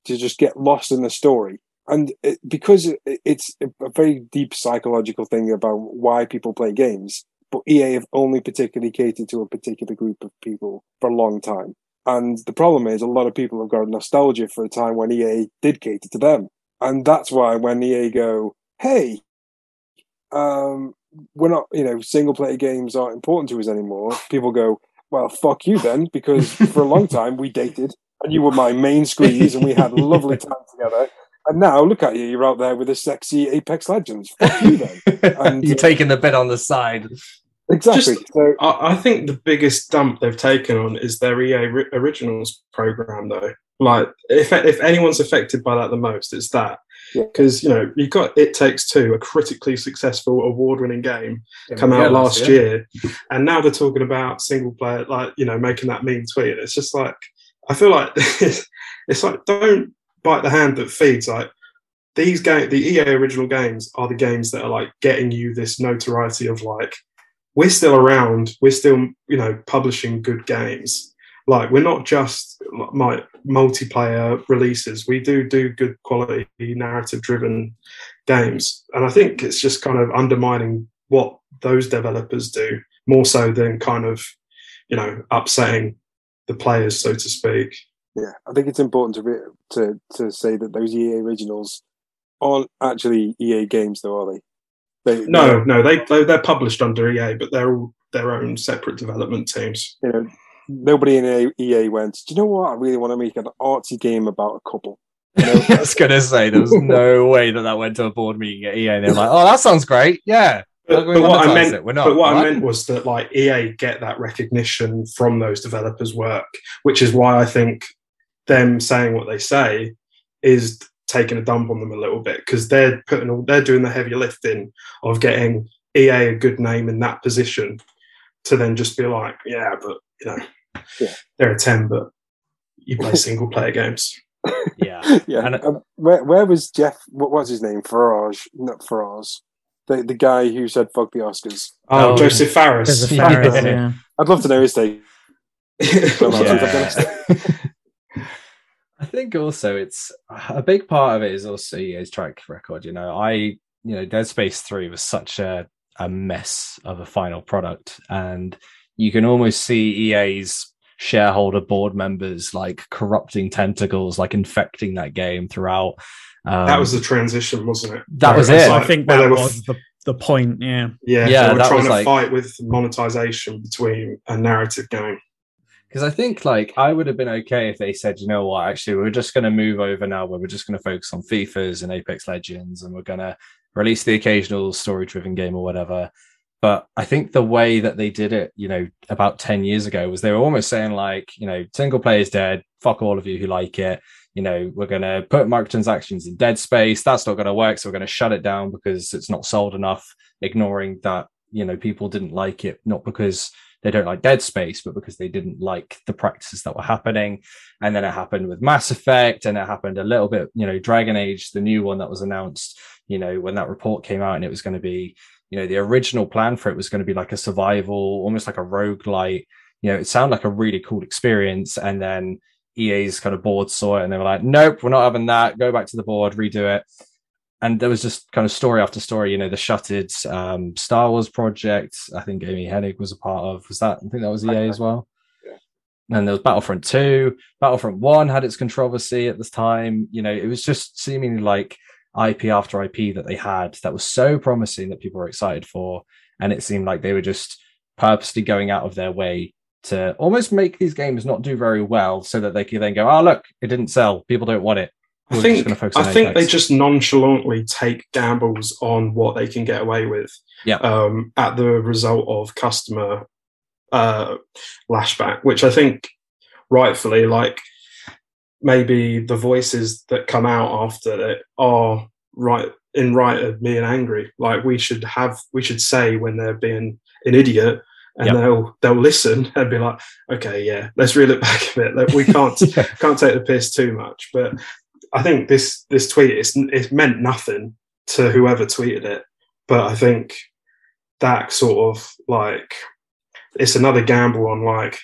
to just get lost in the story. And it, because it's a very deep psychological thing about why people play games, but EA have only particularly catered to a particular group of people for a long time. And the problem is, a lot of people have got nostalgia for a time when EA did cater to them. And that's why when EA go, hey, um, we're not, you know, single player games aren't important to us anymore, people go, well, fuck you then, because for a long time we dated and you were my main squeeze and we had a lovely time together. And now look at you, you're out there with a sexy Apex Legends. Fuck you then. And, You're taking the bit on the side. exactly. Just- so I, I think the biggest dump they've taken on is their EA Originals program, though. Like, if if anyone's affected by that the most, it's that. Yeah. Because you know you got It Takes Two, a critically successful, award-winning game, come Yeah, out last year, and now they're talking about single player, like you know, making that mean tweet. It's just like I feel like it's, it's like don't bite the hand that feeds. Like these game the EA original games are the games that are like getting you this notoriety of like we're still around, we're still you know publishing good games. Like we're not just my multiplayer releases. We do do good quality narrative driven games, and I think it's just kind of undermining what those developers do more so than kind of you know upsetting the players, so to speak. Yeah, I think it's important to re- to to say that those EA originals aren't actually EA games, though, are they? they no, no, they they're published under EA, but they're all their own separate development teams. You know, nobody in EA went. Do you know what? I really want to make an artsy game about a couple. You know? I was gonna say there was no way that that went to a board meeting at EA. And they're like, "Oh, that sounds great, yeah." But, but what I meant, not, but what I meant was that like EA get that recognition from those developers' work, which is why I think them saying what they say is taking a dump on them a little bit because they're putting all they're doing the heavy lifting of getting EA a good name in that position to then just be like, yeah, but you know, yeah. they're ten, but you play single player games. Yeah, yeah. And, um, where where was Jeff? What was his name? Farage, not Faraz. The the guy who said "fuck the Oscars." Oh, oh Josef Fares. Josef Fares yeah. yeah. I'd love to know his take. I think also it's a big part of it is also EA's track record. You know, I you know Dead Space Three was such a a mess of a final product, and you can almost see EA's shareholder board members like corrupting tentacles, like infecting that game throughout. Um, that was the transition, wasn't it? That was it. I think that was the, the point. Yeah, yeah, yeah. They were trying to like... fight with monetization between a narrative game because I think like I would have been okay if they said, you know what, actually we're just going to move over now where we're just going to focus on FIFA's and Apex Legends and we're going to release the occasional story-driven game or whatever. But I think the way that they did it, you know, about 10 years ago was they were almost saying like, you know, single player is dead. Fuck all of you who like it. You know, we're going to put microtransactions in dead space. That's not going to work. So we're going to shut it down because it's not sold enough, ignoring that, you know, people didn't like it, not because they don't like Dead Space, but because they didn't like the practices that were happening. And then it happened with Mass Effect, and it happened a little bit, you know, Dragon Age, the new one that was announced, you know, when that report came out, and it was going to be, you know, the original plan for it was going to be like a survival, almost like a rogue light. You know, it sounded like a really cool experience. And then EA's kind of board saw it and they were like, nope, we're not having that. Go back to the board, redo it and there was just kind of story after story. You know, the shuttered um, Star Wars project. I think Amy Hennig was a part of. Was that? I think that was EA as well. And there was Battlefront Two. Battlefront One had its controversy at this time. You know, it was just seemingly like IP after IP that they had that was so promising that people were excited for, and it seemed like they were just purposely going out of their way to almost make these games not do very well, so that they could then go, "Oh, look, it didn't sell. People don't want it." I think I think they just nonchalantly take gambles on what they can get away with. Yeah. Um, at the result of customer uh, lashback, which I think rightfully, like maybe the voices that come out after it are right in right of me and angry. Like we should have, we should say when they're being an idiot and yep. they'll they'll listen and be like, okay, yeah, let's reel it back a bit. Like, we can't yeah. can't take the piss too much. But I think this this tweet it's it meant nothing to whoever tweeted it, but I think that sort of like it's another gamble on like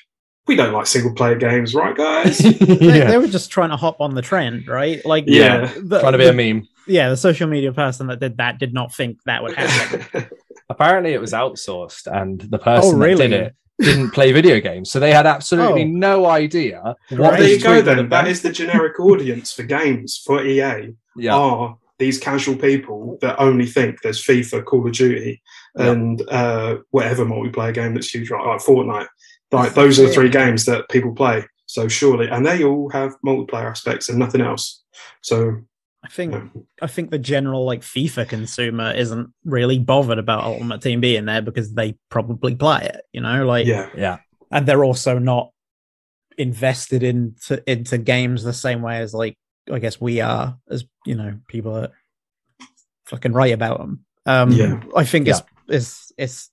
we don't like single player games, right, guys? yeah. they, they, were just trying to hop on the trend, right? Like, yeah, the, trying to be the, a meme. Yeah, the social media person that did that did not think that would happen. Apparently, it was outsourced, and the person oh, really? that did it didn't play video games, so they had absolutely oh. no idea. What there you go. Then that is the generic audience for games for EA. Yeah. Are these casual people that only think there's FIFA, Call of Duty, and uh, whatever multiplayer game that's huge, right? Like Fortnite. Like those are the three games that people play. So surely, and they all have multiplayer aspects and nothing else. So I think yeah. I think the general like FIFA consumer isn't really bothered about Ultimate Team being there because they probably play it, you know, like yeah, yeah, and they're also not invested into into games the same way as like I guess we are as you know people that fucking write about them. Um, yeah, I think yeah. it's it's it's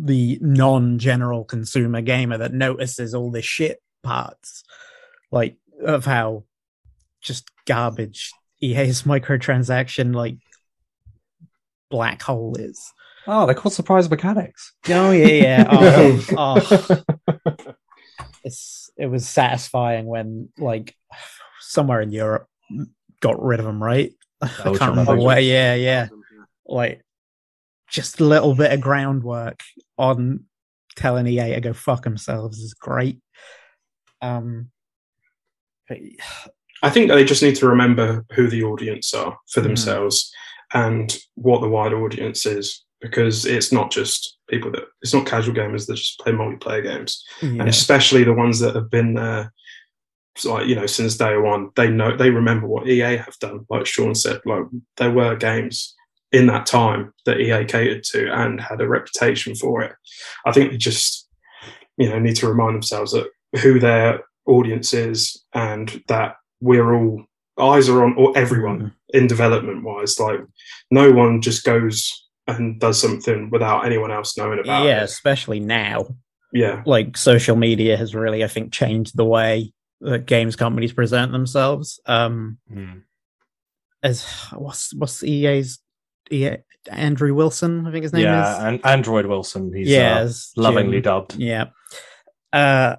the non-general consumer gamer that notices all the shit parts like of how just garbage EA's microtransaction like black hole is. Oh, they're called surprise mechanics. Oh yeah, yeah. Oh, oh. It's it was satisfying when like somewhere in Europe got rid of them, right? I can't remember Belgium. where. Yeah, yeah. Like just a little bit of groundwork on telling EA to go fuck themselves is great. Um, but I think they just need to remember who the audience are for Mhm. themselves and what the wider audience is, because it's not just people that it's not casual gamers that just play multiplayer games, yeah. and especially the ones that have been there, like you know, since day one. They know they remember what EA have done. Like Sean said, like there were games in that time that EA catered to and had a reputation for it. I think they just you know need to remind themselves that who their audience is and that we're all eyes are on or everyone Mhm. in development wise like no one just goes and does something without anyone else knowing about yeah, it Yeah, especially now. yeah Like social media has really, I think, changed the way that games companies present themselves. Um, Hmm. as what's what's EA's EA, Andrew Wilson, I think his name yeah, is. and Android Wilson. He's yeah, uh, lovingly Jim. dubbed. Yeah. Uh,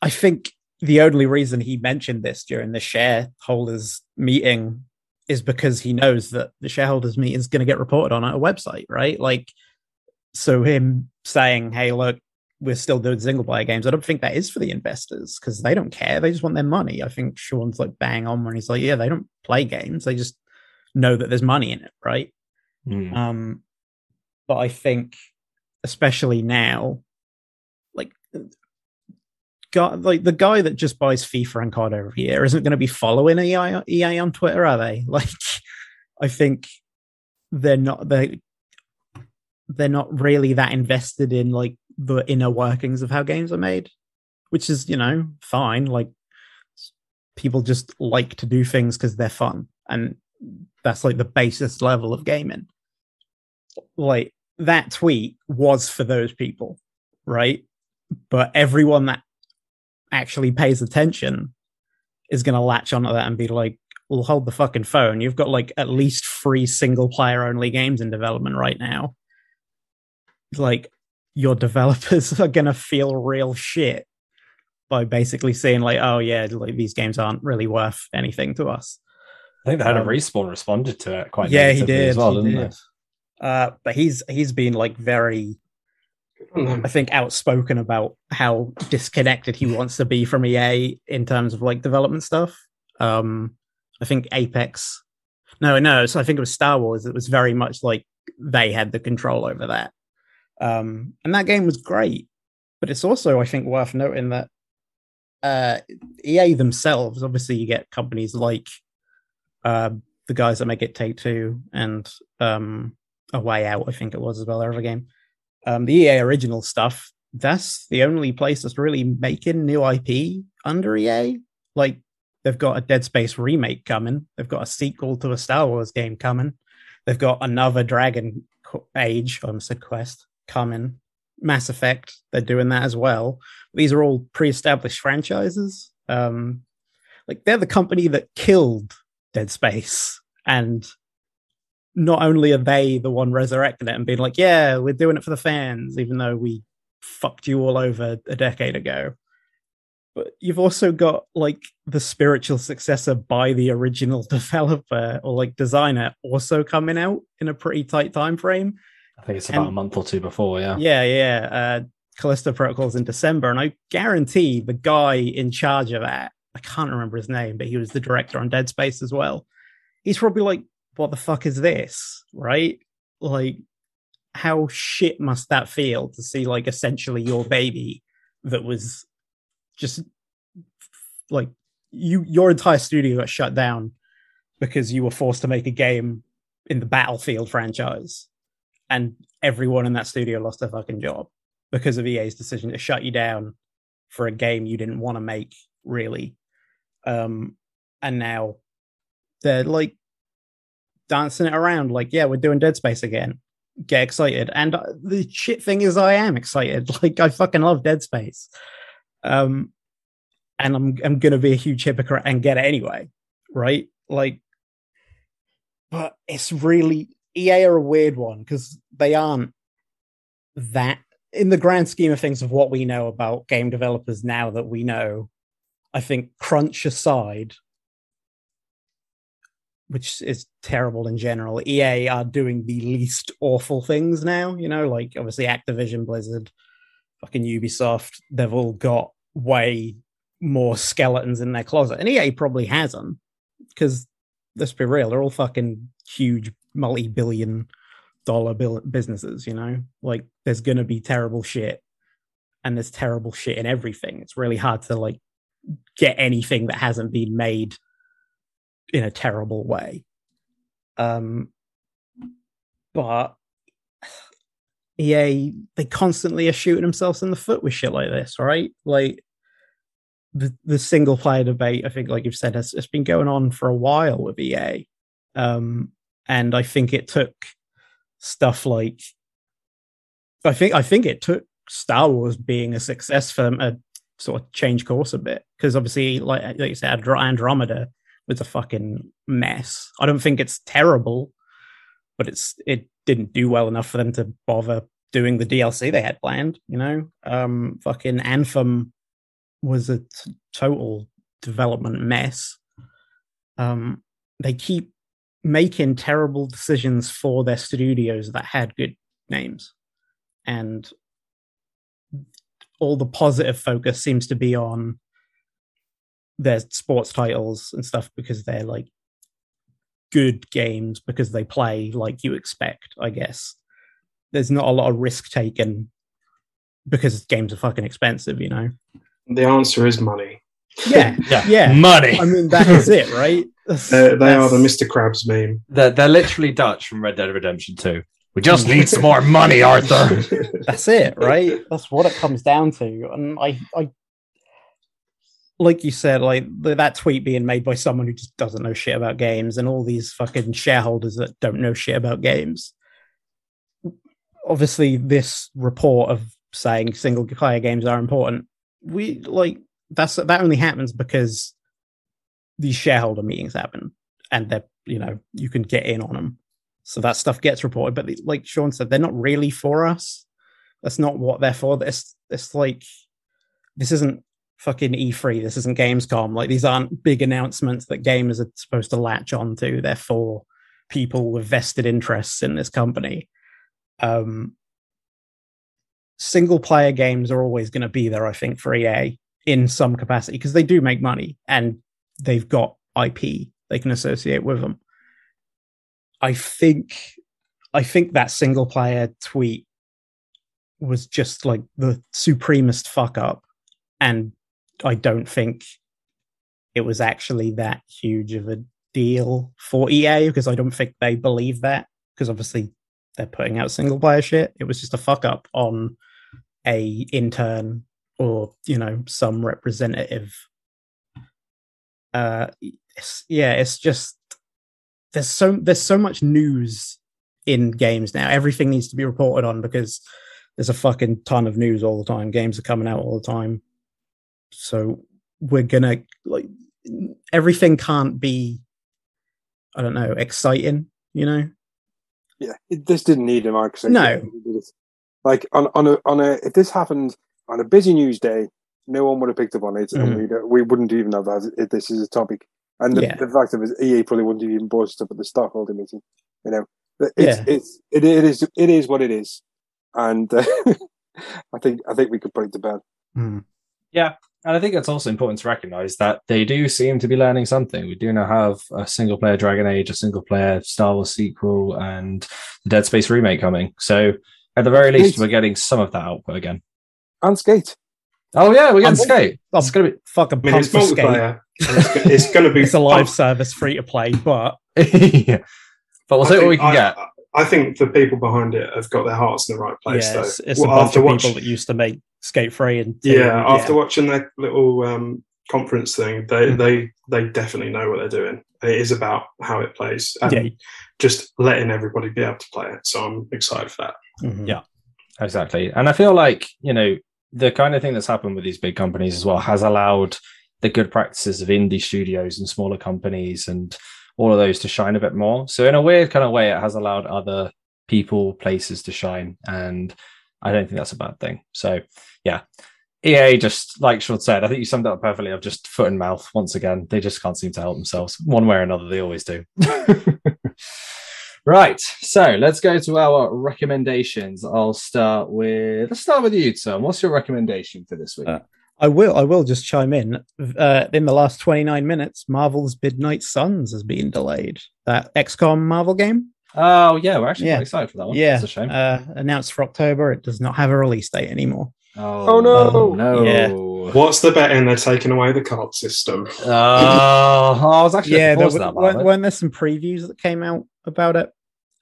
I think the only reason he mentioned this during the shareholders meeting is because he knows that the shareholders meeting is going to get reported on at a website, right? Like, so him saying, "Hey, look, we're still doing single player games," I don't think that is for the investors because they don't care; they just want their money. I think Sean's like bang on when he's like, "Yeah, they don't play games; they just know that there's money in it, right?" Hmm. Um, but I think, especially now, like, guy, like the guy that just buys FIFA and COD every year isn't going to be following EA, EA on Twitter, are they? Like, I think they're not they they're not really that invested in like the inner workings of how games are made, which is you know fine. Like, people just like to do things because they're fun, and that's like the basis level of gaming like that tweet was for those people, right? But everyone that actually pays attention is going to latch onto that and be like, well, hold the fucking phone. You've got like at least three single player only games in development right now. Like, your developers are going to feel real shit by basically saying, like, oh, yeah, like these games aren't really worth anything to us. I think they had Um, a respawn responded to it quite yeah, he did. as well, he didn't did. Uh, but he's he's been like very Good on them. I think outspoken about how disconnected he wants to be from EA in terms of like development stuff. Um, I think Apex, no, no, so I think it was Star Wars. It was very much like they had the control over that, um, and that game was great. But it's also, I think, worth noting that uh, EA themselves, obviously, you get companies like uh, the guys that make it Takes Two and um, A Way Out. I think it was as well. Their game um, the EA original stuff, that's the only place that's really making new IP under EA. Like they've got a Dead Space remake coming, they've got a sequel to a Star Wars game coming, they've got another Dragon Age, almost said Quest coming, Mass Effect, they're doing that as well. These are all pre-established franchises. Um, like they're the company that killed Dead Space and not only are they the one resurrecting it and being like, yeah, we're doing it for the fans, even though we fucked you all over a decade ago. But you've also got like the spiritual successor by the original developer or like designer also coming out in a pretty tight time frame. I think it's about And- a month or two before, yeah. Yeah, yeah. Uh, Callisto Protocols in December, and I guarantee the guy in charge of that, I can't remember his name, but he was the director on Dead Space as well. He's probably like, "What the fuck is this?" Right? Like, how shit must that feel to see like essentially your baby that was just like you, your entire studio got shut down because you were forced to make a game in the Battlefield franchise, and everyone in that studio lost their fucking job because of EA's decision to shut you down for a game you didn't want to make, really. Um, and now they're like dancing it around, like, yeah, we're doing Dead Space again. Get excited. And uh, the shit thing is, I am excited. Like, I fucking love Dead Space. Um, and I'm I'm gonna be a huge hypocrite and get it anyway, right? like, but it's really EA are a weird one because they aren't that in the grand scheme of things of what we know about game developers now that we know. I think crunch aside, which is terrible in general, EA are doing the least awful things now. You know, like obviously Activision, Blizzard, fucking Ubisoft, they've all got way more skeletons in their closet. And EA probably hasn't, because let's be real, they're all fucking huge multi billion dollar bill- businesses, you know? Like there's going to be terrible shit and there's terrible shit in everything. It's really hard to like get anything that hasn't been made in a terrible way. Um but EA they constantly are shooting themselves in the foot with shit like this, right? Like the the single player debate, I think, like you've said, has, has been going on for a while with EA. Um, and I think it took stuff like I think I think it took Star Wars being a success for them sort of change course a bit because obviously, like, like you said, Andromeda was a fucking mess. I don't think it's terrible, but it's it didn't do well enough for them to bother doing the DLC they had planned. You know, um, fucking Anthem was a t- total development mess. Um, they keep making terrible decisions for their studios that had good names, and all the positive focus seems to be on their sports titles and stuff because they're like good games because they play like you expect, I guess. There's not a lot of risk taken because games are fucking expensive, you know. The answer is money. Yeah, Yeah, yeah. money. I mean, that is it, right? Uh, they are the Mr. Krabs meme. They're, they're literally Dutch from Red Dead Redemption 2. We just need some more money, Arthur. That's it, right? That's what it comes down to. And I, I, like you said, like that tweet being made by someone who just doesn't know shit about games, and all these fucking shareholders that don't know shit about games. Obviously, this report of saying single player games are important, we like that's that only happens because these shareholder meetings happen, and they're you know you can get in on them. So that stuff gets reported, but like Sean said, they're not really for us. That's not what they're for. It's it's like this isn't fucking E3. This isn't Gamescom. Like these aren't big announcements that gamers are supposed to latch onto. They're for people with vested interests in this company. Um, single player games are always going to be there, I think, for EA in some capacity because they do make money and they've got IP they can associate with them. I think I think that single player tweet was just like the supremest fuck up and I don't think it was actually that huge of a deal for EA because I don't think they believe that because obviously they're putting out single player shit. It was just a fuck up on a intern or you know some representative. Uh, it's, yeah, it's just there's so there's so much news in games now. Everything needs to be reported on because there's a fucking ton of news all the time. Games are coming out all the time. So we're gonna like everything can't be I don't know, exciting, you know? Yeah, it, this didn't need a Microsoft. No. Like on on a on a if this happened on a busy news day, no one would have picked up on it, Mhm. and we we wouldn't even have that if this is a topic. And the, Yeah. the fact of it is, EA probably wouldn't have even brought it up at the stockholder meeting. You know, it's Yeah. it's it, it is it is what it is, and uh, I think I think we could put it to bed. Yeah. And I think it's also important to recognize that they do seem to be learning something. We do now have a single player Dragon Age, a single player Star Wars sequel, and the Dead Space remake coming. So at the very least, Skate. we're getting some of that output again. And skate. Oh yeah, we're getting I'm- skate. I'm gonna be fucking I mean, pumped it's for skate. multiplayer. It's, going to be It's a live service, free to play, but yeah. But we'll I see what think- we can I, get. I think the people behind it have got their hearts in the right place. yeah, though. it's, it's Well, a bunch after of watch- people that used to make Skate 3 and yeah, and- after watching their little um, conference thing, they, Mhm. they they definitely know what they're doing. It is about how it plays and Yeah. just letting everybody be able to play it. So I'm excited for that. Mhm. Yeah. Exactly. And I feel like, you know, the kind of thing that's happened with these big companies as well has allowed the good practices of indie studios and smaller companies and all of those to shine a bit more. So in a weird kind of way, it has allowed other people, places to shine, and I don't think that's a bad thing. So yeah, EA just like Sean said, I think you summed up perfectly of just foot and mouth once again. They just can't seem to help themselves one way or another. They always do. right. So let's go to our recommendations. I'll start with let's start with you, Tom. What's your recommendation for this week? Uh, I will. I will just chime in. Uh, in the last 29 minutes, Marvel's Midnight Suns has been delayed. That XCOM Marvel game. Oh yeah, we're actually yeah. quite excited for that one. Yeah, That's a shame. Uh, announced for October. It does not have a release date anymore. Oh, oh no! no! Yeah. What's the bet in? They're taking away the card system. Uh, I was actually yeah. There, that, weren't, weren't there some previews that came out about it?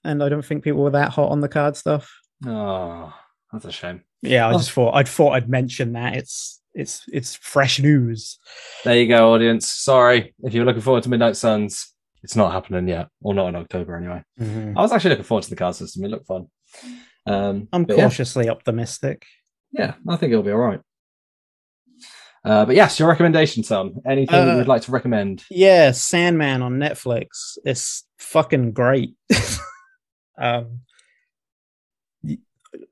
And I don't think people were that hot on the card stuff. Oh, that's a shame. Yeah, I oh. just thought I'd thought I'd mention that. It's it's it's fresh news. There you go, audience. Sorry if you're looking forward to Midnight Suns. It's not happening yet, or not in October anyway. Mm-hmm. I was actually looking forward to the card system. It looked fun. Um, I'm cautiously yeah. optimistic. Yeah, I think it'll be all right. Uh, but yes, your recommendation, son. Anything uh, you would like to recommend? Yeah, Sandman on Netflix. It's fucking great. um,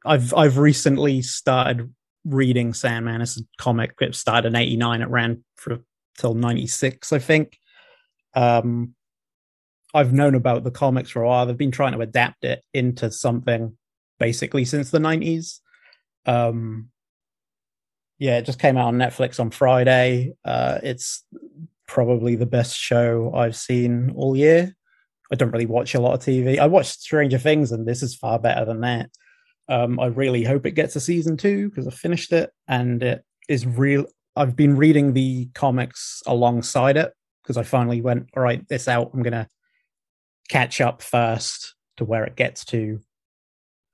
I've I've recently started reading Sandman. It's a comic. It started in '89. It ran for till '96, I think. Um, I've known about the comics for a while. They've been trying to adapt it into something basically since the 90s. Um, yeah, it just came out on Netflix on Friday. Uh, it's probably the best show I've seen all year. I don't really watch a lot of TV. I watched Stranger Things, and this is far better than that. Um, I really hope it gets a season two because I finished it, and it is real. I've been reading the comics alongside it because I finally went, all right, this out. I'm gonna catch up first to where it gets to,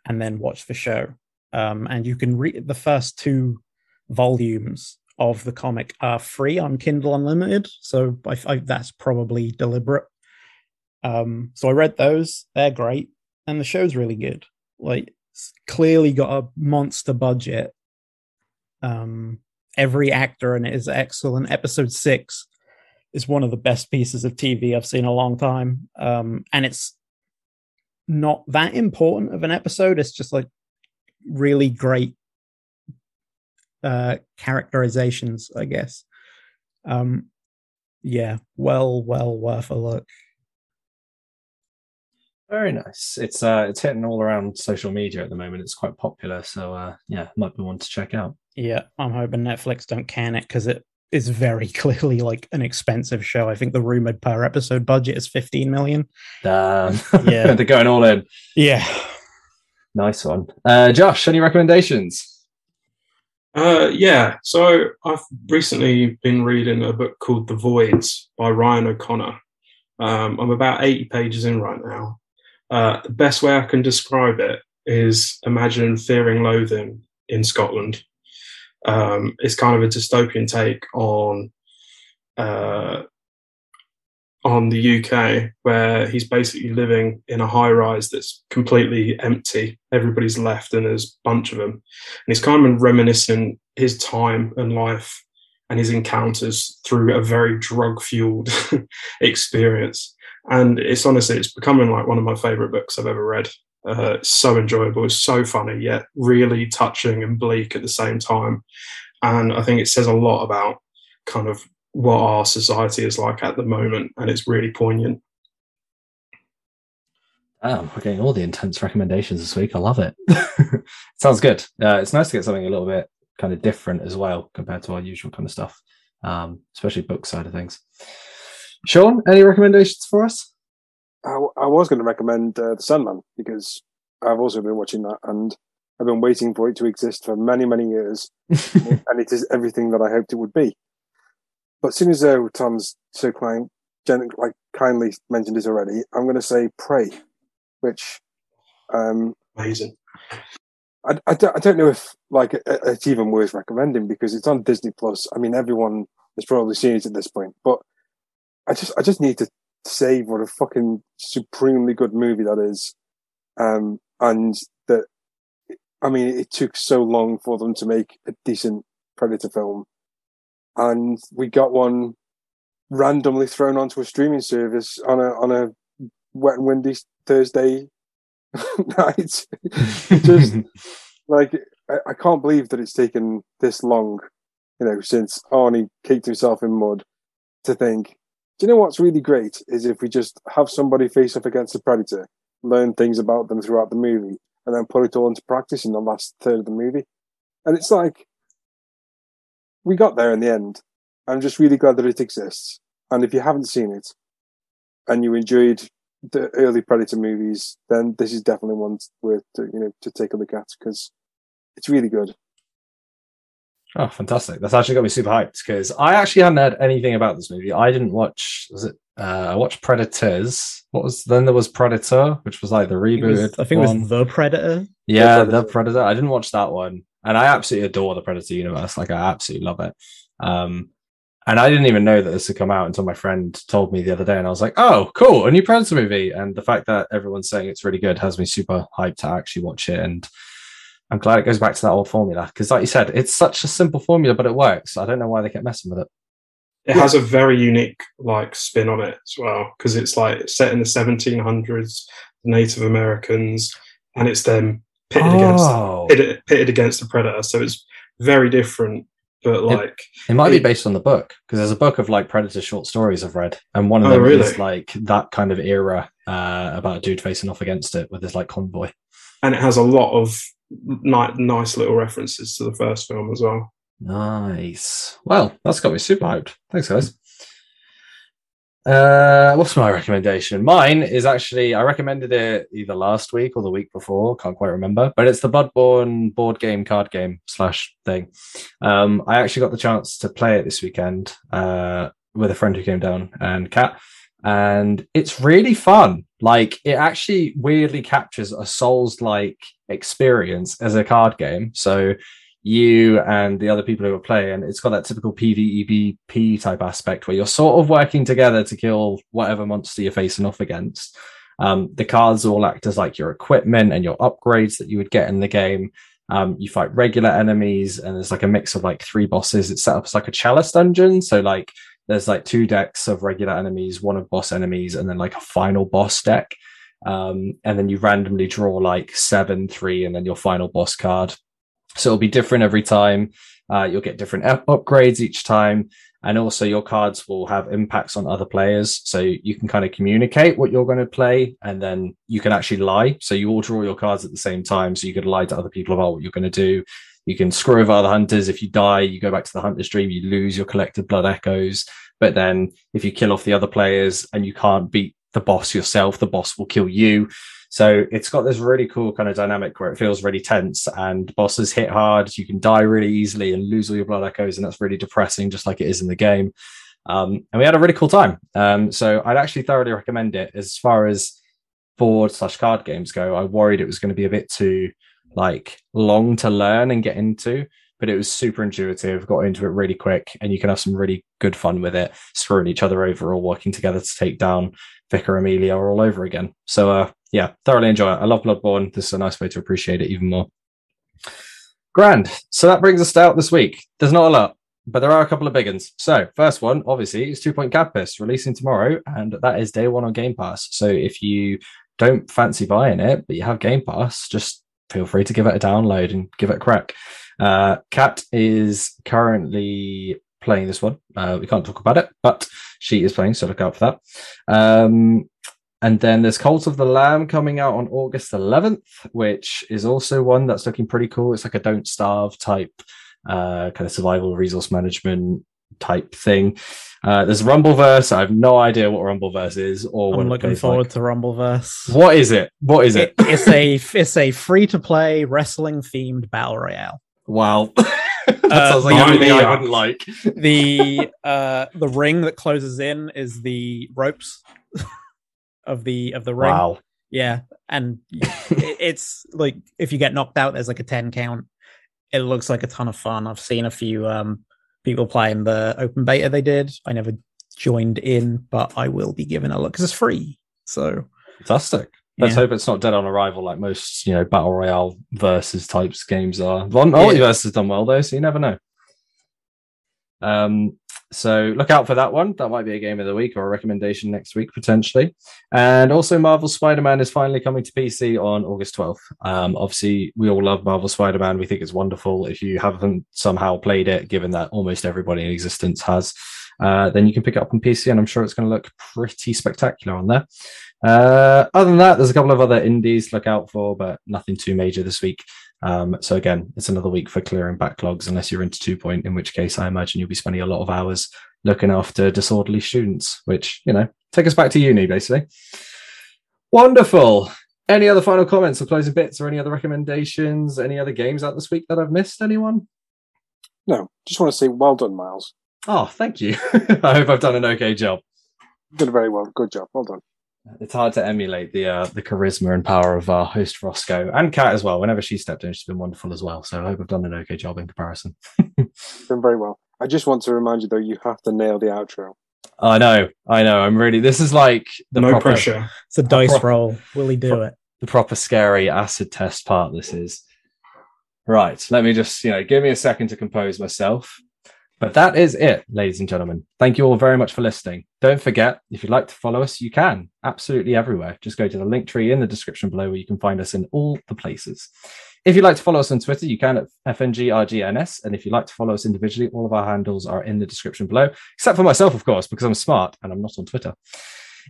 and then watch the show. Um, and you can read the first two volumes of the comic are free on Kindle Unlimited, so I, I, that's probably deliberate. Um, so I read those; they're great, and the show's really good. Like, clearly got a monster budget. Um, every actor in it is excellent. Episode six is one of the best pieces of TV I've seen in a long time, um, and it's not that important of an episode. It's just like really great uh, characterizations, I guess. Um, yeah, well, well worth a look. Very nice. It's uh, it's hitting all around social media at the moment. It's quite popular, so uh, yeah, might be one to check out. Yeah, I'm hoping Netflix don't can it because it is very clearly like an expensive show. I think the rumored per episode budget is 15 million. Damn. Yeah, they're going all in. Yeah, Nice one. Uh, Josh, any recommendations? Uh, yeah, so I've recently been reading a book called The Voids by Ryan O'Connor. Um, I'm about 80 pages in right now. Uh, the best way I can describe it is imagine fearing loathing in Scotland. Um, it's kind of a dystopian take on uh, on the UK where he's basically living in a high rise that's completely empty. Everybody's left and there's a bunch of them. And he's kind of reminiscing his time and life and his encounters through a very drug fueled experience. And it's honestly, it's becoming like one of my favorite books I've ever read. Uh, so enjoyable, it's so funny, yet really touching and bleak at the same time. And I think it says a lot about kind of what our society is like at the moment, and it's really poignant. Oh, we're getting all the intense recommendations this week. I love it. Sounds good. Uh, it's nice to get something a little bit kind of different as well compared to our usual kind of stuff, um, especially book side of things. Sean, any recommendations for us? I, I was going to recommend uh, The Sandman because I've also been watching that and I've been waiting for it to exist for many, many years. and it is everything that I hoped it would be. But as soon as uh, Tom's so kind, like kindly mentioned this already, I'm going to say Prey, which um, amazing. I, I, don't, I don't know if like it's even worth recommending because it's on Disney Plus. I mean, everyone has probably seen it at this point, but I just I just need to say what a fucking supremely good movie that is, um, and that I mean, it took so long for them to make a decent Predator film and we got one randomly thrown onto a streaming service on a on a wet and windy Thursday night. Just like I, I can't believe that it's taken this long, you know, since Arnie kicked himself in mud to think. Do you know what's really great is if we just have somebody face off against a predator, learn things about them throughout the movie, and then put it all into practice in the last third of the movie. And it's like we got there in the end. I'm just really glad that it exists. And if you haven't seen it and you enjoyed the early Predator movies, then this is definitely one worth to, you know to take a look at because it's really good. Oh, fantastic! That's actually got me super hyped because I actually hadn't heard anything about this movie. I didn't watch. Was it? Uh, I watched Predators. What was then? There was Predator, which was like the reboot. Was, I think one. it was the Predator. Yeah, the Predator. the Predator. I didn't watch that one, and I absolutely adore the Predator universe. Like I absolutely love it. Um, and I didn't even know that this had come out until my friend told me the other day, and I was like, "Oh, cool, a new Predator movie!" And the fact that everyone's saying it's really good has me super hyped to actually watch it. And I'm glad it goes back to that old formula because, like you said, it's such a simple formula, but it works. I don't know why they kept messing with it. It has a very unique like spin on it as well because it's like set in the 1700s, Native Americans, and it's them pitted oh. against pitted, pitted against the predator. So it's very different but like it, it might it, be based on the book because there's a book of like predator short stories i've read and one of oh, them really? is like that kind of era uh, about a dude facing off against it with this like convoy and it has a lot of ni- nice little references to the first film as well nice well that's got me super hyped thanks guys uh, what's my recommendation? Mine is actually I recommended it either last week or the week before. Can't quite remember, but it's the Bloodborne board game, card game slash thing. Um, I actually got the chance to play it this weekend uh, with a friend who came down and Kat, and it's really fun. Like it actually weirdly captures a Souls like experience as a card game. So you and the other people who are playing, it's got that typical PvEvP type aspect where you're sort of working together to kill whatever monster you're facing off against. Um, the cards all act as like your equipment and your upgrades that you would get in the game. Um, you fight regular enemies, and there's like a mix of like three bosses. It's set up as like a chalice dungeon. So like there's like two decks of regular enemies, one of boss enemies, and then like a final boss deck. Um, and then you randomly draw like seven, three, and then your final boss card. So it'll be different every time. Uh, you'll get different up- upgrades each time. And also, your cards will have impacts on other players. So you can kind of communicate what you're going to play, and then you can actually lie. So you all draw your cards at the same time. So you could lie to other people about what you're going to do. You can screw over other hunters. If you die, you go back to the Hunter's Dream, you lose your collected blood echoes. But then if you kill off the other players and you can't beat the boss yourself, the boss will kill you. So it's got this really cool kind of dynamic where it feels really tense and bosses hit hard. You can die really easily and lose all your blood echoes, and that's really depressing, just like it is in the game. Um, and we had a really cool time. Um, so I'd actually thoroughly recommend it. As far as board slash card games go, I worried it was going to be a bit too like long to learn and get into, but it was super intuitive. Got into it really quick, and you can have some really good fun with it, screwing each other over or working together to take down Vicar Amelia all over again. So uh, yeah, thoroughly enjoy it. I love Bloodborne. This is a nice way to appreciate it even more. Grand. So that brings us to out this week. There's not a lot, but there are a couple of big ones. So, first one, obviously, is Two Point Campus releasing tomorrow, and that is day one on Game Pass. So, if you don't fancy buying it, but you have Game Pass, just feel free to give it a download and give it a crack. Uh, Kat is currently playing this one. Uh, we can't talk about it, but she is playing, so look out for that. Um, and then there's Cult of the Lamb coming out on August 11th, which is also one that's looking pretty cool. It's like a Don't Starve type uh, kind of survival resource management type thing. Uh, there's Rumbleverse. I have no idea what Rumbleverse is or I'm looking forward like. to Rumbleverse. What is it? What is it? it it's a it's a free to play wrestling themed battle royale. Wow. that uh, sounds like everything I wouldn't like. the uh, the ring that closes in is the ropes of the of the ring. Wow. Yeah, and it's like if you get knocked out, there's like a ten count. It looks like a ton of fun. I've seen a few um, people playing the open beta they did. I never joined in, but I will be giving a look because it's free. So fantastic. Let's yeah. hope it's not dead on arrival like most, you know, battle royale versus types games are. MultiVersus yeah. has done well though, so you never know. Um, so look out for that one. That might be a game of the week or a recommendation next week potentially. And also, Marvel Spider-Man is finally coming to PC on August 12th. Um, obviously, we all love Marvel Spider-Man. We think it's wonderful. If you haven't somehow played it, given that almost everybody in existence has, uh, then you can pick it up on PC, and I'm sure it's going to look pretty spectacular on there. Uh, other than that, there's a couple of other indies look out for, but nothing too major this week. Um, so again, it's another week for clearing backlogs, unless you're into two point, in which case I imagine you'll be spending a lot of hours looking after disorderly students, which you know take us back to uni basically. Wonderful. Any other final comments or closing bits, or any other recommendations? Any other games out this week that I've missed? Anyone? No, just want to say well done, Miles. Oh, thank you. I hope I've done an okay job. Did a very well. Good job. Well done. It's hard to emulate the uh, the charisma and power of our host Rossko and Kat as well. Whenever she stepped in, she's been wonderful as well. So I hope I've done an okay job in comparison. Done very well. I just want to remind you though, you have to nail the outro. I know, I know. I'm really. This is like the no proper, pressure. It's a dice Pro- roll. Will he do Pro- it? the proper scary acid test part. This is right. Let me just you know give me a second to compose myself. But that is it, ladies and gentlemen. Thank you all very much for listening. Don't forget, if you'd like to follow us, you can absolutely everywhere. Just go to the Linktree in the description below where you can find us in all the places. If you'd like to follow us on Twitter, you can at FNGRGNS. And if you'd like to follow us individually, all of our handles are in the description below, except for myself, of course, because I'm smart and I'm not on Twitter.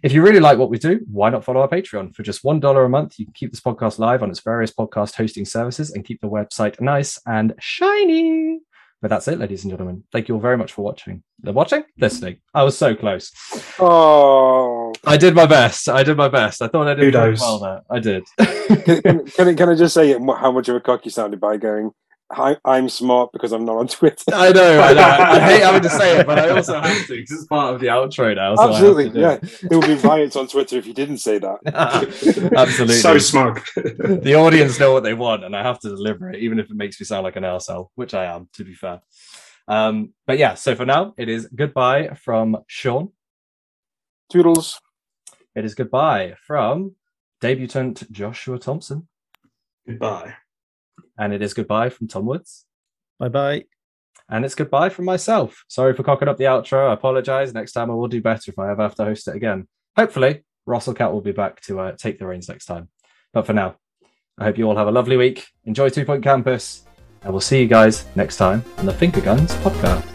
If you really like what we do, why not follow our Patreon? For just $1 a month, you can keep this podcast live on its various podcast hosting services and keep the website nice and shiny. But that's it, ladies and gentlemen. Thank you all very much for watching. They're watching? Listening. I was so close. Oh, I did my best. I did my best. I thought I did well there. I did. can, can, can, I, can I just say how much of a cock you sounded by going, I, I'm smart because I'm not on Twitter? I know, I know. I hate having to say it, but I also have to because it's part of the outro now. so Absolutely, yeah. it. There will be riots on Twitter if you didn't say that. Absolutely. So smug. the audience know what they want, and I have to deliver it, even if it makes me sound like an arsehole, which I am, to be fair. Um, but yeah, so for now, it is goodbye from Sean. Toodles. It is goodbye from debutant Joshua Thompson. Goodbye. And it is goodbye from Tom Woods. Bye bye. And it's goodbye from myself. Sorry for cocking up the outro. I apologize. Next time I will do better if I ever have to host it again. Hopefully, Russell Cat will be back to uh, take the reins next time. But for now, I hope you all have a lovely week. Enjoy Two Point Campus. And we'll see you guys next time on the Finger Guns podcast.